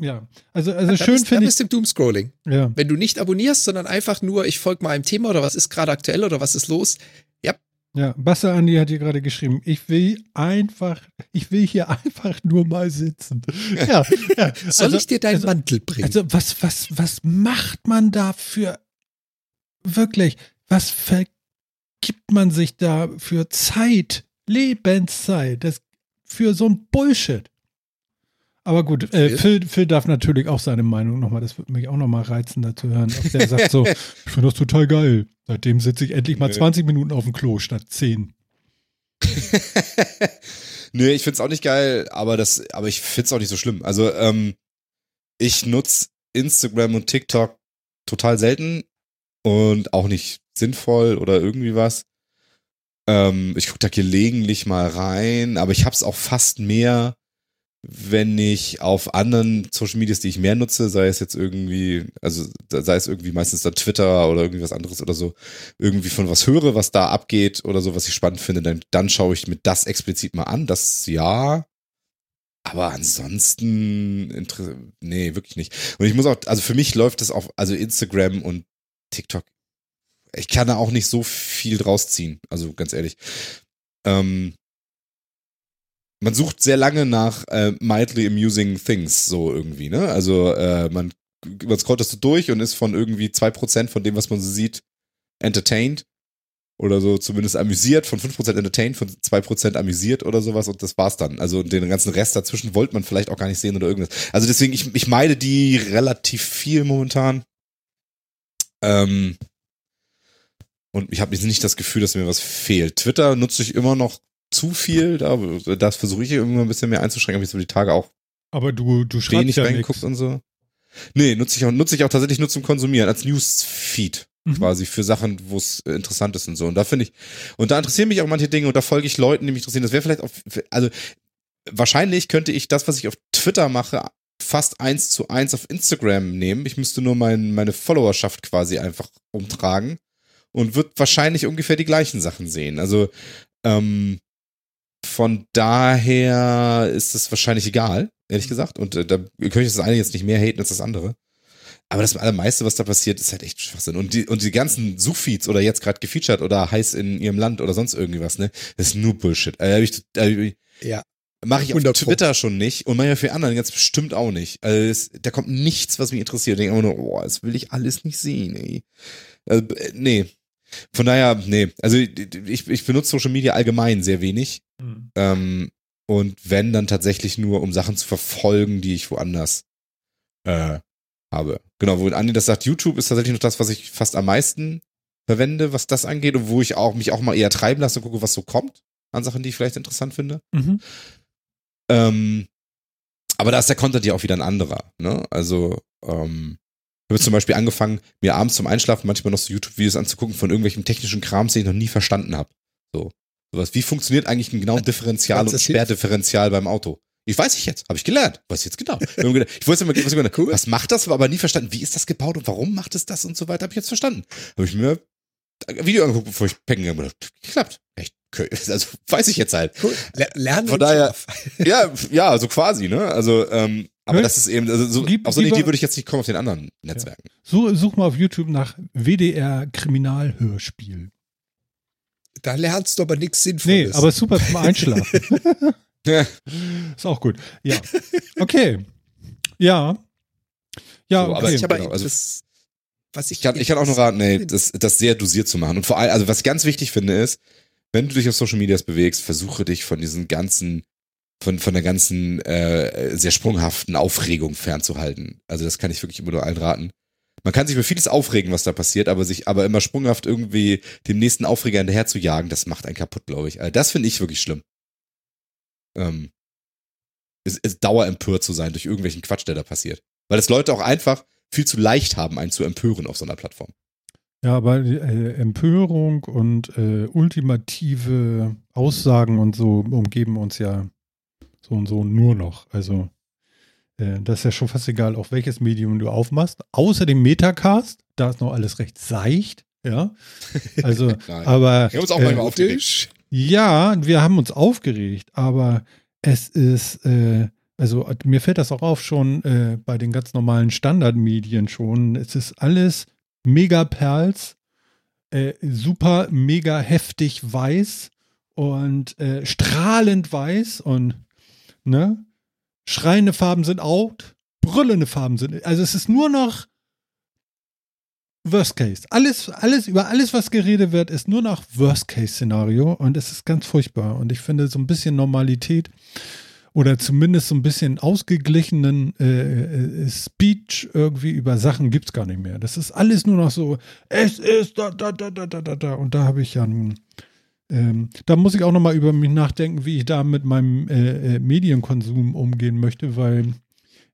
ja, also, also
Da
schön finde ich,
bist du im Doomscrolling.
ja.
Wenn du nicht abonnierst, sondern einfach nur, ich folge mal einem Thema oder was ist gerade aktuell oder was ist los,
Ja, Bassa Andi hat hier gerade geschrieben, ich will einfach, ich will hier einfach nur mal sitzen. Ja, ja.
soll
also,
ich dir deinen
also,
Mantel bringen?
Also was, was, was macht man da für wirklich, was vergibt man sich da für Zeit, Lebenszeit, das für so ein Bullshit? Aber gut, äh,
Phil?
Phil, darf natürlich auch seine Meinung nochmal, das würde mich auch nochmal reizen, da zu hören. Ob der sagt so, ich finde das total geil. Seitdem sitze ich endlich mal
Nö.
20 Minuten auf dem Klo statt 10.
Nö, ich find's auch nicht geil, aber das, aber ich find's auch nicht so schlimm. Also, ähm, ich nutze Instagram und TikTok total selten und auch nicht sinnvoll oder irgendwie was. Ähm, ich gucke da gelegentlich mal rein, aber ich hab's auch fast mehr wenn ich auf anderen Social Medias, die ich mehr nutze, sei es jetzt irgendwie, also sei es irgendwie meistens dann Twitter oder irgendwie was anderes oder so, irgendwie von was höre, was da abgeht oder so, was ich spannend finde, dann, dann schaue ich mir das explizit mal an. Das ja. Aber ansonsten, nee, wirklich nicht. Und ich muss auch, also für mich läuft das auf, also Instagram und TikTok. Ich kann da auch nicht so viel draus ziehen, also ganz ehrlich. Ähm, man sucht sehr lange nach äh, mildly amusing things, so irgendwie, ne? Also äh, man, man scrollt das so durch und ist von irgendwie zwei Prozent von dem, was man so sieht, entertained. Oder so zumindest amüsiert, von fünf Prozent entertained, von zwei Prozent amüsiert oder sowas und das war's dann. Also den ganzen Rest dazwischen wollte man vielleicht auch gar nicht sehen oder irgendwas. Also deswegen, ich, ich meide die relativ viel momentan. Ähm, und ich habe jetzt nicht das Gefühl, dass mir was fehlt. Twitter nutze ich immer noch zu viel. Da, das versuche ich irgendwie ein bisschen mehr einzuschränken. Habe ich so die Tage auch
Aber du, du schreibst
wenig
ja
reingeguckt und so. Nee, nutze ich auch, nutze ich auch tatsächlich nur zum Konsumieren, als Newsfeed
Mhm.
quasi für Sachen, wo es äh, interessant ist und so. Und da finde ich, und da interessieren mich auch manche Dinge und da folge ich Leuten, die mich interessieren. Das wäre vielleicht auch, also wahrscheinlich könnte ich das, was ich auf Twitter mache, fast eins zu eins auf Instagram nehmen. Ich müsste nur mein, meine Followerschaft quasi einfach umtragen und wird wahrscheinlich ungefähr die gleichen Sachen sehen. Also ähm, von daher ist es wahrscheinlich egal, ehrlich gesagt. Und äh, da könnte ich das eine jetzt nicht mehr haten als das andere. Aber das allermeiste, was da passiert, ist halt echt Schwachsinn. Und die, und die ganzen Suchfeeds oder jetzt gerade gefeatured oder heiß in ihrem Land oder sonst irgendwas, ne? Das ist nur Bullshit. Äh, ich, äh,
Ja.
Mache ich auf
100 Pro.
Twitter schon nicht und manchmal für anderen ganz bestimmt auch nicht. Also es, da kommt nichts, was mich interessiert. Ich denke immer nur, oh, das will ich alles nicht sehen, ey. Äh, nee. Von daher, nee. Also ich, ich benutze Social Media allgemein sehr wenig.
Mhm.
Ähm, und wenn, dann tatsächlich nur, um Sachen zu verfolgen, die ich woanders äh, habe. Genau, wo Andi das sagt, YouTube ist tatsächlich noch das, was ich fast am meisten verwende, was das angeht und wo ich auch mich auch mal eher treiben lasse und gucke, was so kommt an Sachen, die ich vielleicht interessant finde.
Mhm.
Ähm, aber da ist der Content ja auch wieder ein anderer. Ne? Also, ähm, habe zum Beispiel angefangen, mir abends zum Einschlafen manchmal noch so YouTube-Videos anzugucken von irgendwelchen technischen Krams, den ich noch nie verstanden habe. So. Sowas. Wie funktioniert eigentlich ein genau Differential und? Sperrdifferential beim Auto? Ich weiß ich jetzt, habe ich gelernt, weiß ich jetzt genau. Ich wusste immer, was, ich meine,
Cool.
was macht das, aber nie verstanden, wie ist das gebaut und warum macht es das und so weiter, habe ich jetzt verstanden. Habe ich mir ein Video angeguckt, bevor ich pecken gegangen bin. Geklappt. Echt. Also weiß ich jetzt halt.
Cool. Le- Lernen
Von daher-. Ja, ja, so quasi, ne? Also, ähm, aber
Ja.
das ist eben, also so,
Gib-
auf so eine Idee würde ich jetzt nicht kommen auf den anderen Netzwerken.
So, such mal auf YouTube nach WDR Kriminalhörspiel.
Da lernst du aber nichts
Nee,
Sinnvolles.
aber super zum Einschlafen.
Ja.
Ist auch gut. Ja. Okay. Ja. Ja,
So, aber
okay.
ich aber
genau, also-
das, was ich,
Ich kann, ich kann auch nur raten, nee, das, das sehr dosiert zu machen. Und vor allem, also was ich ganz wichtig finde, ist, wenn du dich auf Social Medias bewegst, versuche dich von diesen ganzen, von, von der ganzen äh, sehr sprunghaften Aufregung fernzuhalten. Also das kann ich wirklich immer nur allen raten. Man kann sich über vieles aufregen, was da passiert, aber sich aber immer sprunghaft irgendwie dem nächsten Aufreger hinterher zu jagen, das macht einen kaputt, glaube ich. Also das finde ich wirklich schlimm. Ähm, es, es dauerempört zu sein durch irgendwelchen Quatsch, der da passiert. Weil das Leute auch einfach viel zu leicht haben, einen zu empören auf so einer Plattform.
Ja, aber äh, Empörung und äh, ultimative Aussagen und so umgeben uns ja so und so nur noch. Also äh, das ist ja schon fast egal, auf welches Medium du aufmachst. Außer dem Metacast, da ist noch alles recht seicht. Ja, also, aber
Wir haben uns auch
äh,
manchmal aufgeregt.
Tisch.
ja, wir haben uns aufgeregt, aber es ist, äh, also mir fällt das auch auf schon äh, bei den ganz normalen Standardmedien schon. Es ist alles mega Perls, äh, super mega heftig weiß und äh, strahlend weiß und ne, schreiende Farben sind out, brüllende Farben sind. Also es ist nur noch Worst Case. Alles, alles, über alles, was geredet wird, ist nur noch Worst Case-Szenario und es ist ganz furchtbar. Und ich finde, so ein bisschen Normalität oder zumindest so ein bisschen ausgeglichenen äh, äh, Speech irgendwie über Sachen gibt es gar nicht mehr. Das ist alles nur noch so, es ist da, da, da, da, da, da, da. Und da habe ich ja nun, ähm, da muss ich auch nochmal über mich nachdenken, wie ich da mit meinem äh, äh, Medienkonsum umgehen möchte, weil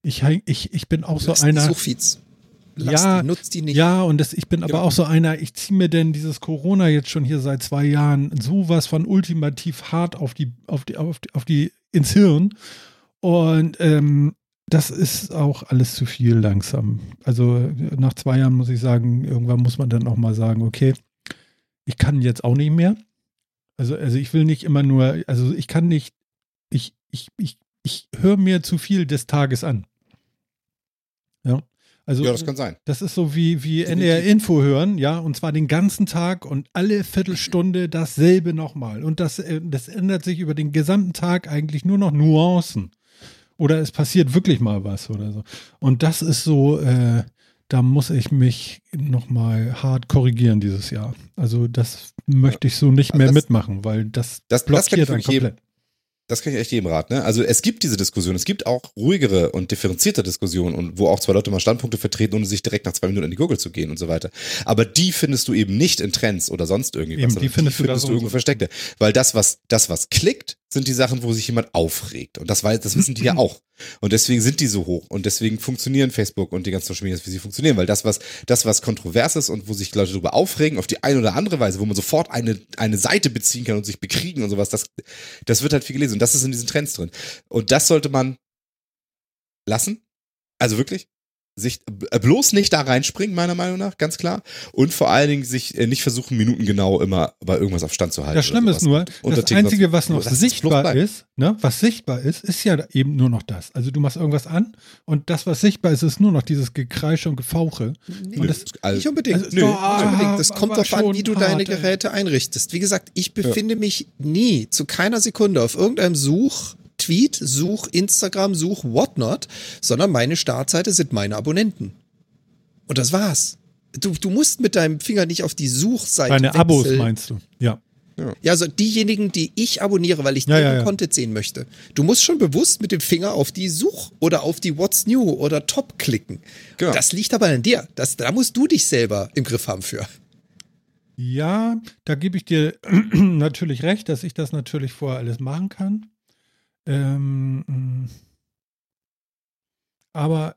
ich, ich, ich bin auch so einer.
Suchfeeds. Lass
Ja,
die, nutzt die nicht.
Ja, und das, ich bin aber
Genau.
auch so einer, ich ziehe mir denn dieses Corona jetzt schon hier seit zwei Jahren sowas von ultimativ hart auf die, auf die, auf die, auf die ins Hirn. Und ähm, das ist auch alles zu viel langsam. Also nach zwei Jahren muss ich sagen, irgendwann muss man dann auch mal sagen, okay, ich kann jetzt auch nicht mehr. Also, also ich will nicht immer nur, also ich kann nicht, ich, ich, ich, ich höre mir zu viel des Tages an. Ja. Also,
Ja, das kann sein.
das ist so wie, wie. NDR Info hören, ja, und zwar den ganzen Tag und alle Viertelstunde dasselbe nochmal. Und das, äh, das ändert sich über den gesamten Tag eigentlich nur noch Nuancen. Oder es passiert wirklich mal was oder so. Und das ist so, äh, da muss ich mich nochmal hart korrigieren dieses Jahr. Also das möchte ich so nicht
Also
mehr
das-
mitmachen, weil das,
Das, das
blockiert
ich
dann
wirklich jedem,
komplett.
Das kann ich echt jedem raten. Ne? Also es gibt diese Diskussion, es gibt auch ruhigere und differenzierte Diskussionen und wo auch zwei Leute mal Standpunkte vertreten, ohne sich direkt nach zwei Minuten in die Gurgel zu gehen und so weiter. Aber die findest du eben nicht in Trends oder sonst irgendwie
Eben, die findest du da
findest du
und
irgendwo
so.
versteckte. Weil das, was, das, was klickt, sind die Sachen, wo sich jemand aufregt. Und das weiß, das wissen die ja auch. Und deswegen sind die so hoch. Und deswegen funktionieren Facebook und die ganzen Social Media, wie sie funktionieren. Weil das, was, das, was kontrovers ist und wo sich Leute darüber aufregen, auf die eine oder andere Weise, wo man sofort eine, eine Seite beziehen kann und sich bekriegen und sowas, das, das wird halt viel gelesen. Und das ist in diesen Trends drin. Und das sollte man lassen. Also wirklich. Sich äh, bloß nicht da reinspringen, meiner Meinung nach, ganz klar. Und vor allen Dingen sich äh, nicht versuchen, minutengenau immer bei irgendwas auf Stand zu halten.
Das Schlimme ist nur.
Und
das Einzige, was noch sichtbar ist, ne, was sichtbar ist, ist ja eben nur noch das. Also du machst irgendwas an und das, was sichtbar ist, ist nur noch dieses Gekreische und Gefauche. Und das,
Also-
nicht unbedingt.
also-
Nö,
Ah,
nicht unbedingt. Das kommt darauf an, wie du
hart,
deine
ey.
Geräte einrichtest. Wie gesagt, ich befinde mich nie zu keiner Sekunde auf irgendeinem Such. Tweet, Such, Instagram, Such, Whatnot, sondern meine Startseite sind meine Abonnenten. Und das war's. Du, du musst mit deinem Finger nicht auf die Suchseite
deine Abos
wechseln.
meinst du? Ja.
Ja, also diejenigen, die ich abonniere, weil ich
Ja,
deren
ja, ja.
Content sehen möchte. Du musst schon bewusst mit dem Finger auf die Such- oder auf die What's New oder Top klicken.
Genau.
Das liegt aber an dir. Das, da musst du dich selber im Griff haben für.
Ja, da gebe ich dir natürlich recht, dass ich das natürlich vorher alles machen kann. Ähm, mh. aber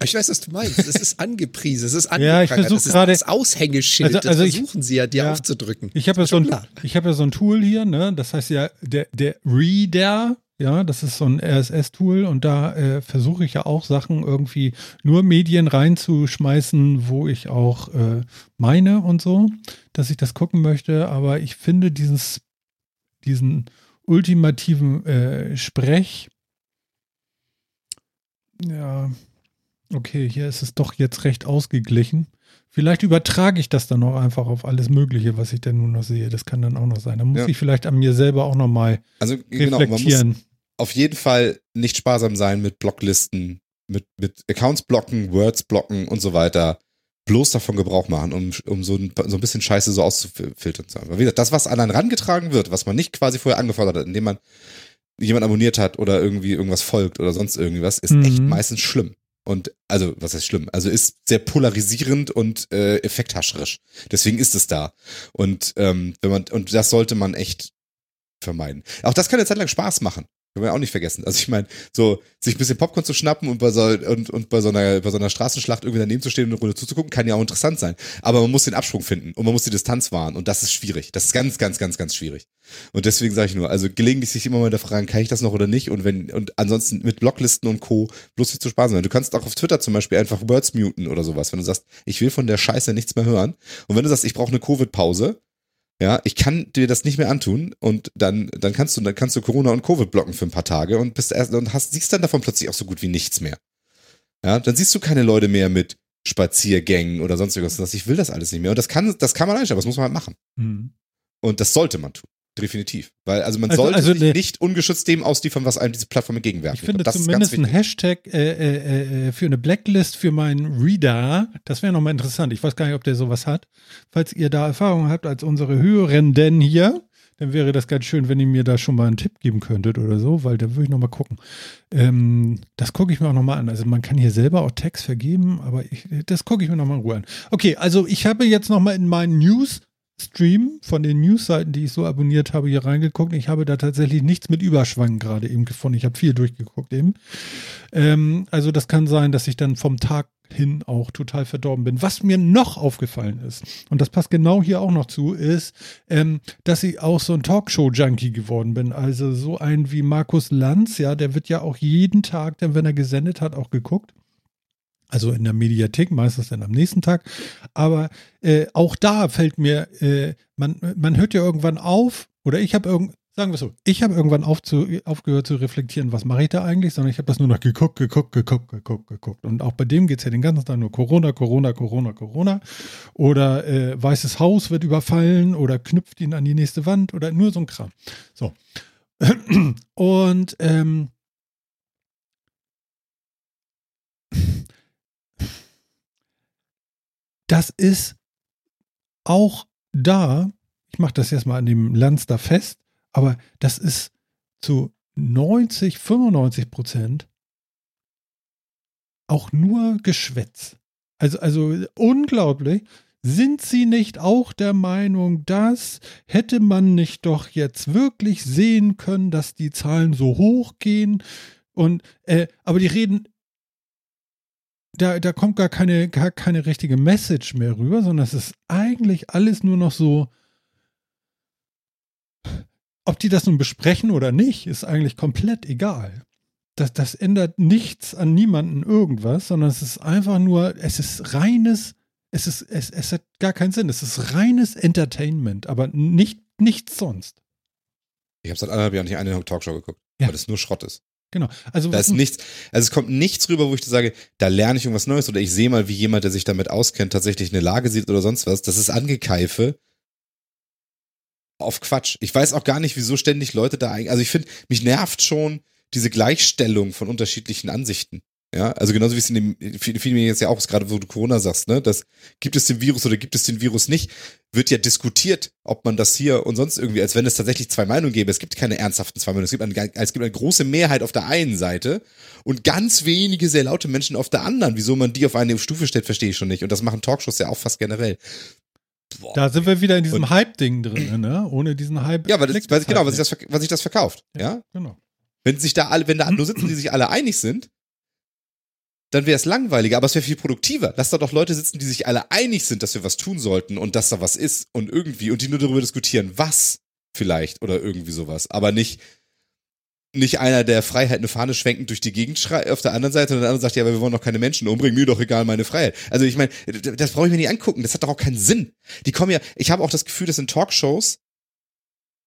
Ich weiß, was du meinst. Es ist angepriesen, es ist
Ja, ich
angeprangert,
versuch
es ist
gerade-
das Aushängeschild.
Also-
das
also ich-
versuchen sie ja dir
ja.
aufzudrücken.
Ich habe ja, so ein,
klar.
ich ja so ein Tool hier, ne? Das heißt ja, der, der Reader, ja, das ist so ein RSS-Tool und da äh, versuche ich ja auch Sachen irgendwie nur Medien reinzuschmeißen, wo ich auch äh, meine und so, dass ich das gucken möchte. Aber ich finde dieses, diesen ultimativen äh, Sprech, ja, okay, hier ist es doch jetzt recht ausgeglichen. Vielleicht übertrage ich das dann auch einfach auf alles Mögliche, was ich denn nun noch sehe. Das kann dann auch noch sein. Da muss
Ja.
ich vielleicht an mir selber auch noch mal
Also genau, man muss
reflektieren.
Auf jeden Fall nicht sparsam sein mit Blocklisten, mit, mit Accounts blocken, Words blocken und so weiter. Bloß davon Gebrauch machen, um, um so, ein, so ein bisschen Scheiße so auszufiltern zu haben. Weil wie gesagt, das, was an einen rangetragen wird, was man nicht quasi vorher angefordert hat, indem man jemand abonniert hat oder irgendwie irgendwas folgt oder sonst irgendwas, ist
Mhm.
echt meistens schlimm. Und also, was heißt schlimm? Also ist sehr polarisierend und äh, effekthascherisch. Deswegen ist es da. Und ähm, wenn man, und das sollte man echt vermeiden. Auch das kann eine Zeit lang Spaß machen. Können wir auch nicht vergessen. Also ich meine, so sich ein bisschen Popcorn zu schnappen und bei so, und, und bei so einer, bei so einer Straßenschlacht irgendwie daneben zu stehen und eine Runde zuzugucken, kann ja auch interessant sein. Aber man muss den Absprung finden und man muss die Distanz wahren und das ist schwierig. Das ist ganz, ganz, ganz, ganz schwierig. Und deswegen sage ich nur, also gelegentlich sich immer mal da fragen, kann ich das noch oder nicht? Und wenn, und ansonsten mit Blocklisten und Co. bloß nicht zu Spaß sein. Du kannst auch auf Twitter zum Beispiel einfach Words muten oder sowas, wenn du sagst, ich will von der Scheiße nichts mehr hören. Und wenn du sagst, ich brauche eine Covid-Pause, ja, ich kann dir das nicht mehr antun und dann, dann kannst du, dann kannst du Corona und Covid blocken für ein paar Tage und bist erst und hast, siehst dann davon plötzlich auch so gut wie nichts mehr. Ja, dann siehst du keine Leute mehr mit Spaziergängen oder sonst irgendwas. Ich will das alles nicht mehr. Und das kann, das kann man einstellen, aber das muss man halt machen.
Mhm.
Und das sollte man tun. Definitiv. Weil, also man
Also-
sollte
also
sich
ne-
nicht ungeschützt dem ausliefern, was einem diese Plattform entgegenwerfen.
Ich finde
glaub, das
zumindest ein. Hashtag äh, äh, äh, für eine Blacklist für meinen Reader, das wäre nochmal interessant. Ich weiß gar nicht, ob der sowas hat. Falls ihr da Erfahrung habt als unsere Hörenden hier, dann wäre das ganz schön, wenn ihr mir da schon mal einen Tipp geben könntet oder so, weil da würde ich nochmal gucken. Ähm, das gucke ich mir auch nochmal an. Also man kann hier selber auch Text vergeben, aber ich, das gucke ich mir nochmal in Ruhe an. Okay, also ich habe jetzt nochmal in meinen News Stream von den Newsseiten, die ich so abonniert habe, hier reingeguckt. Ich habe da tatsächlich nichts mit Überschwang gerade eben gefunden. Ich habe viel durchgeguckt eben. Ähm, also das kann sein, dass ich dann vom Tag hin auch total verdorben bin. Was mir noch aufgefallen ist, und das passt genau hier auch noch zu, ist, ähm, dass ich auch so ein Talkshow-Junkie geworden bin. Also so ein wie Markus Lanz, ja, der wird ja auch jeden Tag, wenn er gesendet hat, auch geguckt. Also in der Mediathek, meistens dann am nächsten Tag. Aber äh, auch da fällt mir, äh, man, man hört ja irgendwann auf, oder ich habe irgend, sagen wir so, ich habe irgendwann auf zu, aufgehört zu reflektieren, was mache ich da eigentlich, sondern ich habe das nur noch geguckt, geguckt, geguckt, geguckt, geguckt. Und auch bei dem geht es ja den ganzen Tag nur Corona, Corona, Corona, Corona. Oder äh, Weißes Haus wird überfallen oder knüpft ihn an die nächste Wand oder nur so ein Kram. So. Und ähm, das ist auch da, ich mache das jetzt mal an dem Lanz da fest, aber das ist zu 90, 95 Prozent auch nur Geschwätz. Also, also unglaublich. Sind Sie nicht auch der Meinung, dass hätte man nicht doch jetzt wirklich sehen können, dass die Zahlen so hoch gehen? Und äh, aber die reden da, da kommt gar keine, gar keine richtige Message mehr rüber, sondern es ist eigentlich alles nur noch so, ob die das nun besprechen oder nicht, ist eigentlich komplett egal. Das, das ändert nichts an niemanden irgendwas, sondern es ist einfach nur, es ist reines, es ist, es, es hat gar keinen Sinn. Es ist reines Entertainment, aber nicht, nichts sonst.
Ich habe seit anderthalb Jahren nicht eine Talkshow geguckt, ja. weil das nur Schrott ist.
Genau. Also
da ist nichts, also es kommt nichts rüber, wo ich sage, da lerne ich irgendwas Neues oder ich sehe mal, wie jemand, der sich damit auskennt, tatsächlich eine Lage sieht oder sonst was. Das ist Angekeife auf Quatsch. Ich weiß auch gar nicht, wieso ständig Leute da eigentlich, also ich finde, mich nervt schon diese Gleichstellung von unterschiedlichen Ansichten. Ja, also genauso wie es in dem Film jetzt ja auch ist, gerade wo du Corona sagst, ne, das gibt es den Virus oder gibt es den Virus nicht, wird ja diskutiert, ob man das hier und sonst irgendwie, als wenn es tatsächlich zwei Meinungen gäbe. Es gibt keine ernsthaften zwei Meinungen. Es gibt eine, es gibt eine große Mehrheit auf der einen Seite und ganz wenige sehr laute Menschen auf der anderen. Wieso man die auf eine Stufe stellt, verstehe ich schon nicht. Und das machen Talkshows ja auch fast generell.
Boah, da sind wir wieder in diesem Hype-Ding drin, ne? Ohne diesen Hype.
Ja, weil das, weil, genau, was sich das, was sich das verkauft. Ja, ja,
genau.
Wenn sich da alle, wenn da nur sitzen, die sich alle einig sind, dann wäre es langweiliger, aber es wäre viel produktiver. Lass da doch Leute sitzen, die sich alle einig sind, dass wir was tun sollten und dass da was ist und irgendwie und die nur darüber diskutieren, was vielleicht oder irgendwie sowas, aber nicht nicht einer, der Freiheit eine Fahne schwenkend durch die Gegend schreit auf der anderen Seite und der andere sagt, ja, aber wir wollen doch keine Menschen umbringen, mir doch egal, meine Freiheit. Also ich meine, das brauche ich mir nicht angucken, das hat doch auch keinen Sinn. Die kommen ja, ich habe auch das Gefühl, dass in Talkshows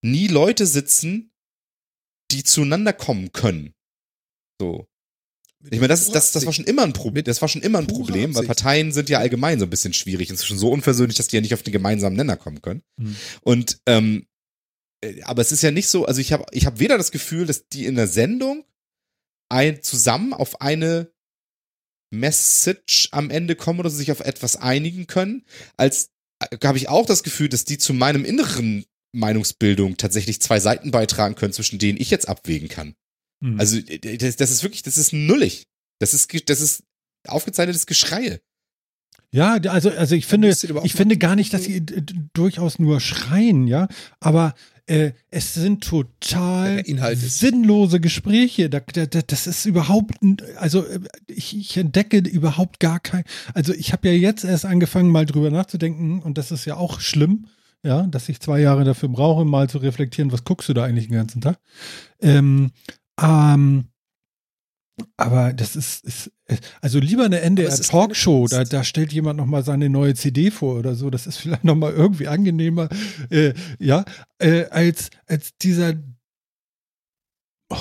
nie Leute sitzen, die zueinander kommen können. So. Ich meine, das, das, das war schon immer ein Problem. Das war schon immer ein Problem, weil Parteien sind ja allgemein so ein bisschen schwierig, inzwischen so unversöhnlich, dass die ja nicht auf den gemeinsamen Nenner kommen können. Mhm. Und ähm, äh, aber es ist ja nicht so, also ich habe ich hab weder das Gefühl, dass die in der Sendung ein, zusammen auf eine Message am Ende kommen oder sich auf etwas einigen können, als äh, habe ich auch das Gefühl, dass die zu meinem inneren Meinungsbildung tatsächlich zwei Seiten beitragen können, zwischen denen ich jetzt abwägen kann. Mhm. Also das, das, ist wirklich, das ist nullig. Das ist, das ist aufgezeichnetes Geschreie.
Ja, also, also ich finde, ich finde gar nicht, dass sie durchaus nur schreien, ja, aber äh, es sind total sinnlose Gespräche. Da, da, das ist überhaupt, also äh, ich, ich entdecke überhaupt gar kein, also ich habe ja jetzt erst angefangen, mal drüber nachzudenken und das ist ja auch schlimm, ja, dass ich zwei Jahre dafür brauche, mal zu reflektieren, was guckst du da eigentlich den ganzen Tag. Ähm, ähm, aber das ist, ist, also lieber eine NDR-Talkshow, da, da stellt jemand nochmal seine neue CD vor oder so, das ist vielleicht nochmal irgendwie angenehmer, äh, ja, äh, als, als dieser.
Oh,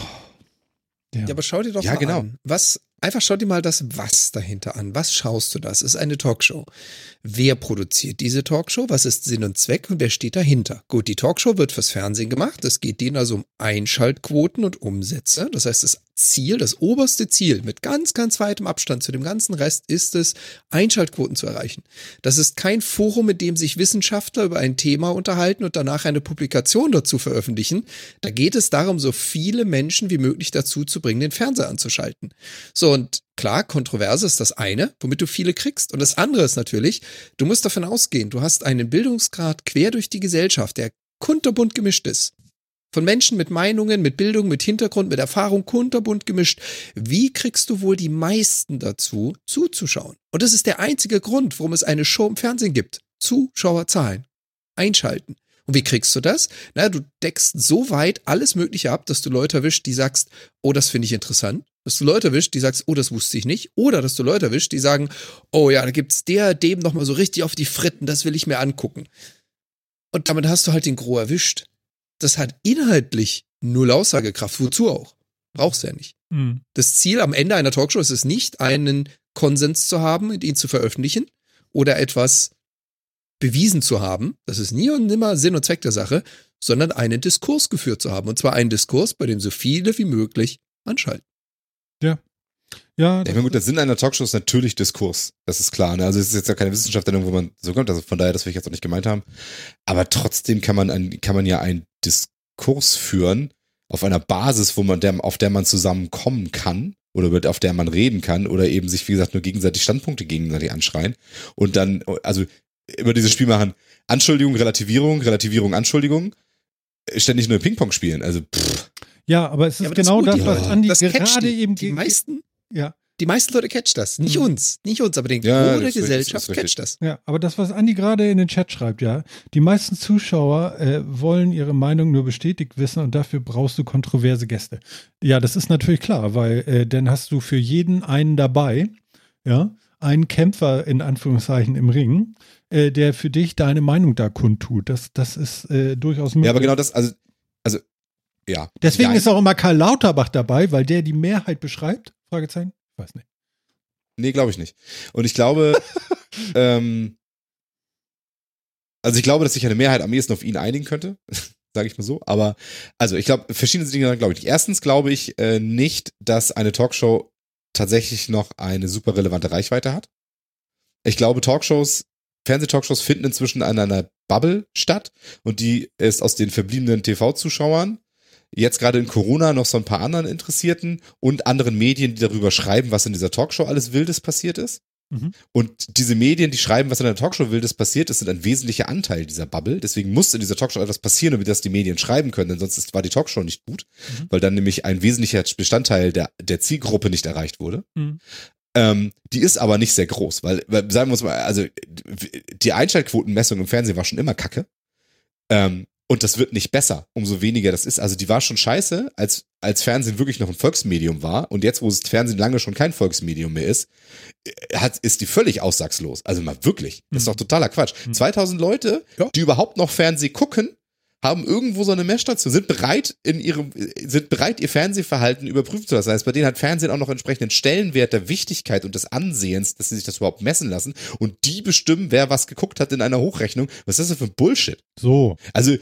ja. ja. aber schau dir doch ja, mal genau. an, was, einfach schau dir mal das Was dahinter an. Was schaust du das? Ist eine Talkshow. Wer produziert diese Talkshow? Was ist Sinn und Zweck und wer steht dahinter? Gut, die Talkshow wird fürs Fernsehen gemacht. Es geht denen also um Einschaltquoten und Umsätze. Das heißt, das Ziel, das oberste Ziel mit ganz, ganz weitem Abstand zu dem ganzen Rest ist es, Einschaltquoten zu erreichen. Das ist kein Forum, mit dem sich Wissenschaftler über ein Thema unterhalten und danach eine Publikation dazu veröffentlichen. Da geht es darum, so viele Menschen wie möglich dazu zu bringen, den Fernseher anzuschalten. So, und klar, Kontroverse ist das eine, womit du viele kriegst. Und das andere ist natürlich, du musst davon ausgehen, du hast einen Bildungsgrad quer durch die Gesellschaft, der kunterbunt gemischt ist. Von Menschen mit Meinungen, mit Bildung, mit Hintergrund, mit Erfahrung, kunterbunt gemischt. Wie kriegst du wohl die meisten dazu, zuzuschauen? Und das ist der einzige Grund, warum es eine Show im Fernsehen gibt. Zuschauerzahlen. Einschalten. Und wie kriegst du das? Na, du deckst so weit alles Mögliche ab, dass du Leute erwischt, die sagst, oh, das finde ich interessant dass du Leute erwischt, die sagst, oh, das wusste ich nicht, oder dass du Leute erwischt, die sagen, oh ja, da gibt's der, dem nochmal so richtig auf die Fritten, das will ich mir angucken. Und damit hast du halt den Gro erwischt. Das hat inhaltlich null Aussagekraft, wozu auch. Brauchst du ja nicht. Mhm. Das Ziel am Ende einer Talkshow ist es nicht, einen Konsens zu haben und ihn zu veröffentlichen oder etwas bewiesen zu haben. Das ist nie und nimmer Sinn und Zweck der Sache, sondern einen Diskurs geführt zu haben. Und zwar einen Diskurs, bei dem so viele wie möglich anschalten.
Ja. Ja,
ja gut, der Sinn einer Talkshow ist natürlich Diskurs. Das ist klar. Ne? Also es ist jetzt ja keine Wissenschaftssendung, wo man so kommt. Also von daher, das will ich jetzt auch nicht gemeint haben. Aber trotzdem kann man, ein, kann man ja einen Diskurs führen auf einer Basis, wo man der, auf der man zusammenkommen kann oder auf der man reden kann oder eben sich, wie gesagt, nur gegenseitig Standpunkte gegenseitig anschreien und dann, also über dieses Spiel machen, Anschuldigung, Relativierung, Relativierung, Anschuldigung, ständig nur Ping-Pong spielen. Also, pff.
Ja, aber es ist ja, genau das, das, was Andi
das
gerade
die,
eben
die meisten. Ja. Die meisten Leute catcht das. Nicht mhm. uns, nicht uns, aber den
ja,
Gros der Gesellschaft catcht das.
Ja, aber das, was Andi gerade in den Chat schreibt, ja, die meisten Zuschauer äh, wollen ihre Meinung nur bestätigt wissen und dafür brauchst du kontroverse Gäste. Ja, das ist natürlich klar, weil äh, dann hast du für jeden einen dabei, ja, einen Kämpfer in Anführungszeichen im Ring, äh, der für dich deine Meinung da kundtut. Das, das ist äh, durchaus
möglich. Ja, aber genau das, also, also ja.
Deswegen
ja.
ist auch immer Karl Lauterbach dabei, weil der die Mehrheit beschreibt? Fragezeichen? Ich weiß nicht.
Nee, glaube ich nicht. Und ich glaube, ähm, also ich glaube, dass sich eine Mehrheit am ehesten auf ihn einigen könnte, sage ich mal so. Aber also ich glaube, verschiedene Dinge glaube ich. Erstens glaube ich äh, nicht, dass eine Talkshow tatsächlich noch eine super relevante Reichweite hat. Ich glaube, Talkshows, Fernsehtalkshows finden inzwischen an einer Bubble statt und die ist aus den verbliebenen TV-Zuschauern jetzt gerade in Corona noch so ein paar anderen Interessierten und anderen Medien, die darüber schreiben, was in dieser Talkshow alles Wildes passiert ist. Mhm. Und diese Medien, die schreiben, was in der Talkshow Wildes passiert ist, sind ein wesentlicher Anteil dieser Bubble. Deswegen muss in dieser Talkshow etwas passieren, damit das die Medien schreiben können, denn sonst war die Talkshow nicht gut, mhm. weil dann nämlich ein wesentlicher Bestandteil der, der Zielgruppe nicht erreicht wurde. Mhm. Ähm, die ist aber nicht sehr groß, weil, weil, sagen wir uns mal, also die Einschaltquotenmessung im Fernsehen war schon immer kacke. Ähm, und das wird nicht besser, umso weniger das ist. Also die war schon scheiße, als, als Fernsehen wirklich noch ein Volksmedium war. Und jetzt, wo das Fernsehen lange schon kein Volksmedium mehr ist, äh, hat, ist die völlig aussagslos. Also mal wirklich. Das ist doch mhm. totaler Quatsch. 2000 mhm. Leute, die überhaupt noch Fernsehen gucken, haben irgendwo so eine Messstation, sind bereit in ihrem, sind bereit, ihr Fernsehverhalten überprüfen zu lassen. Das heißt, bei denen hat Fernsehen auch noch entsprechenden Stellenwert der Wichtigkeit und des Ansehens, dass sie sich das überhaupt messen lassen. Und die bestimmen, wer was geguckt hat in einer Hochrechnung. Was ist das denn für Bullshit?
So.
Also,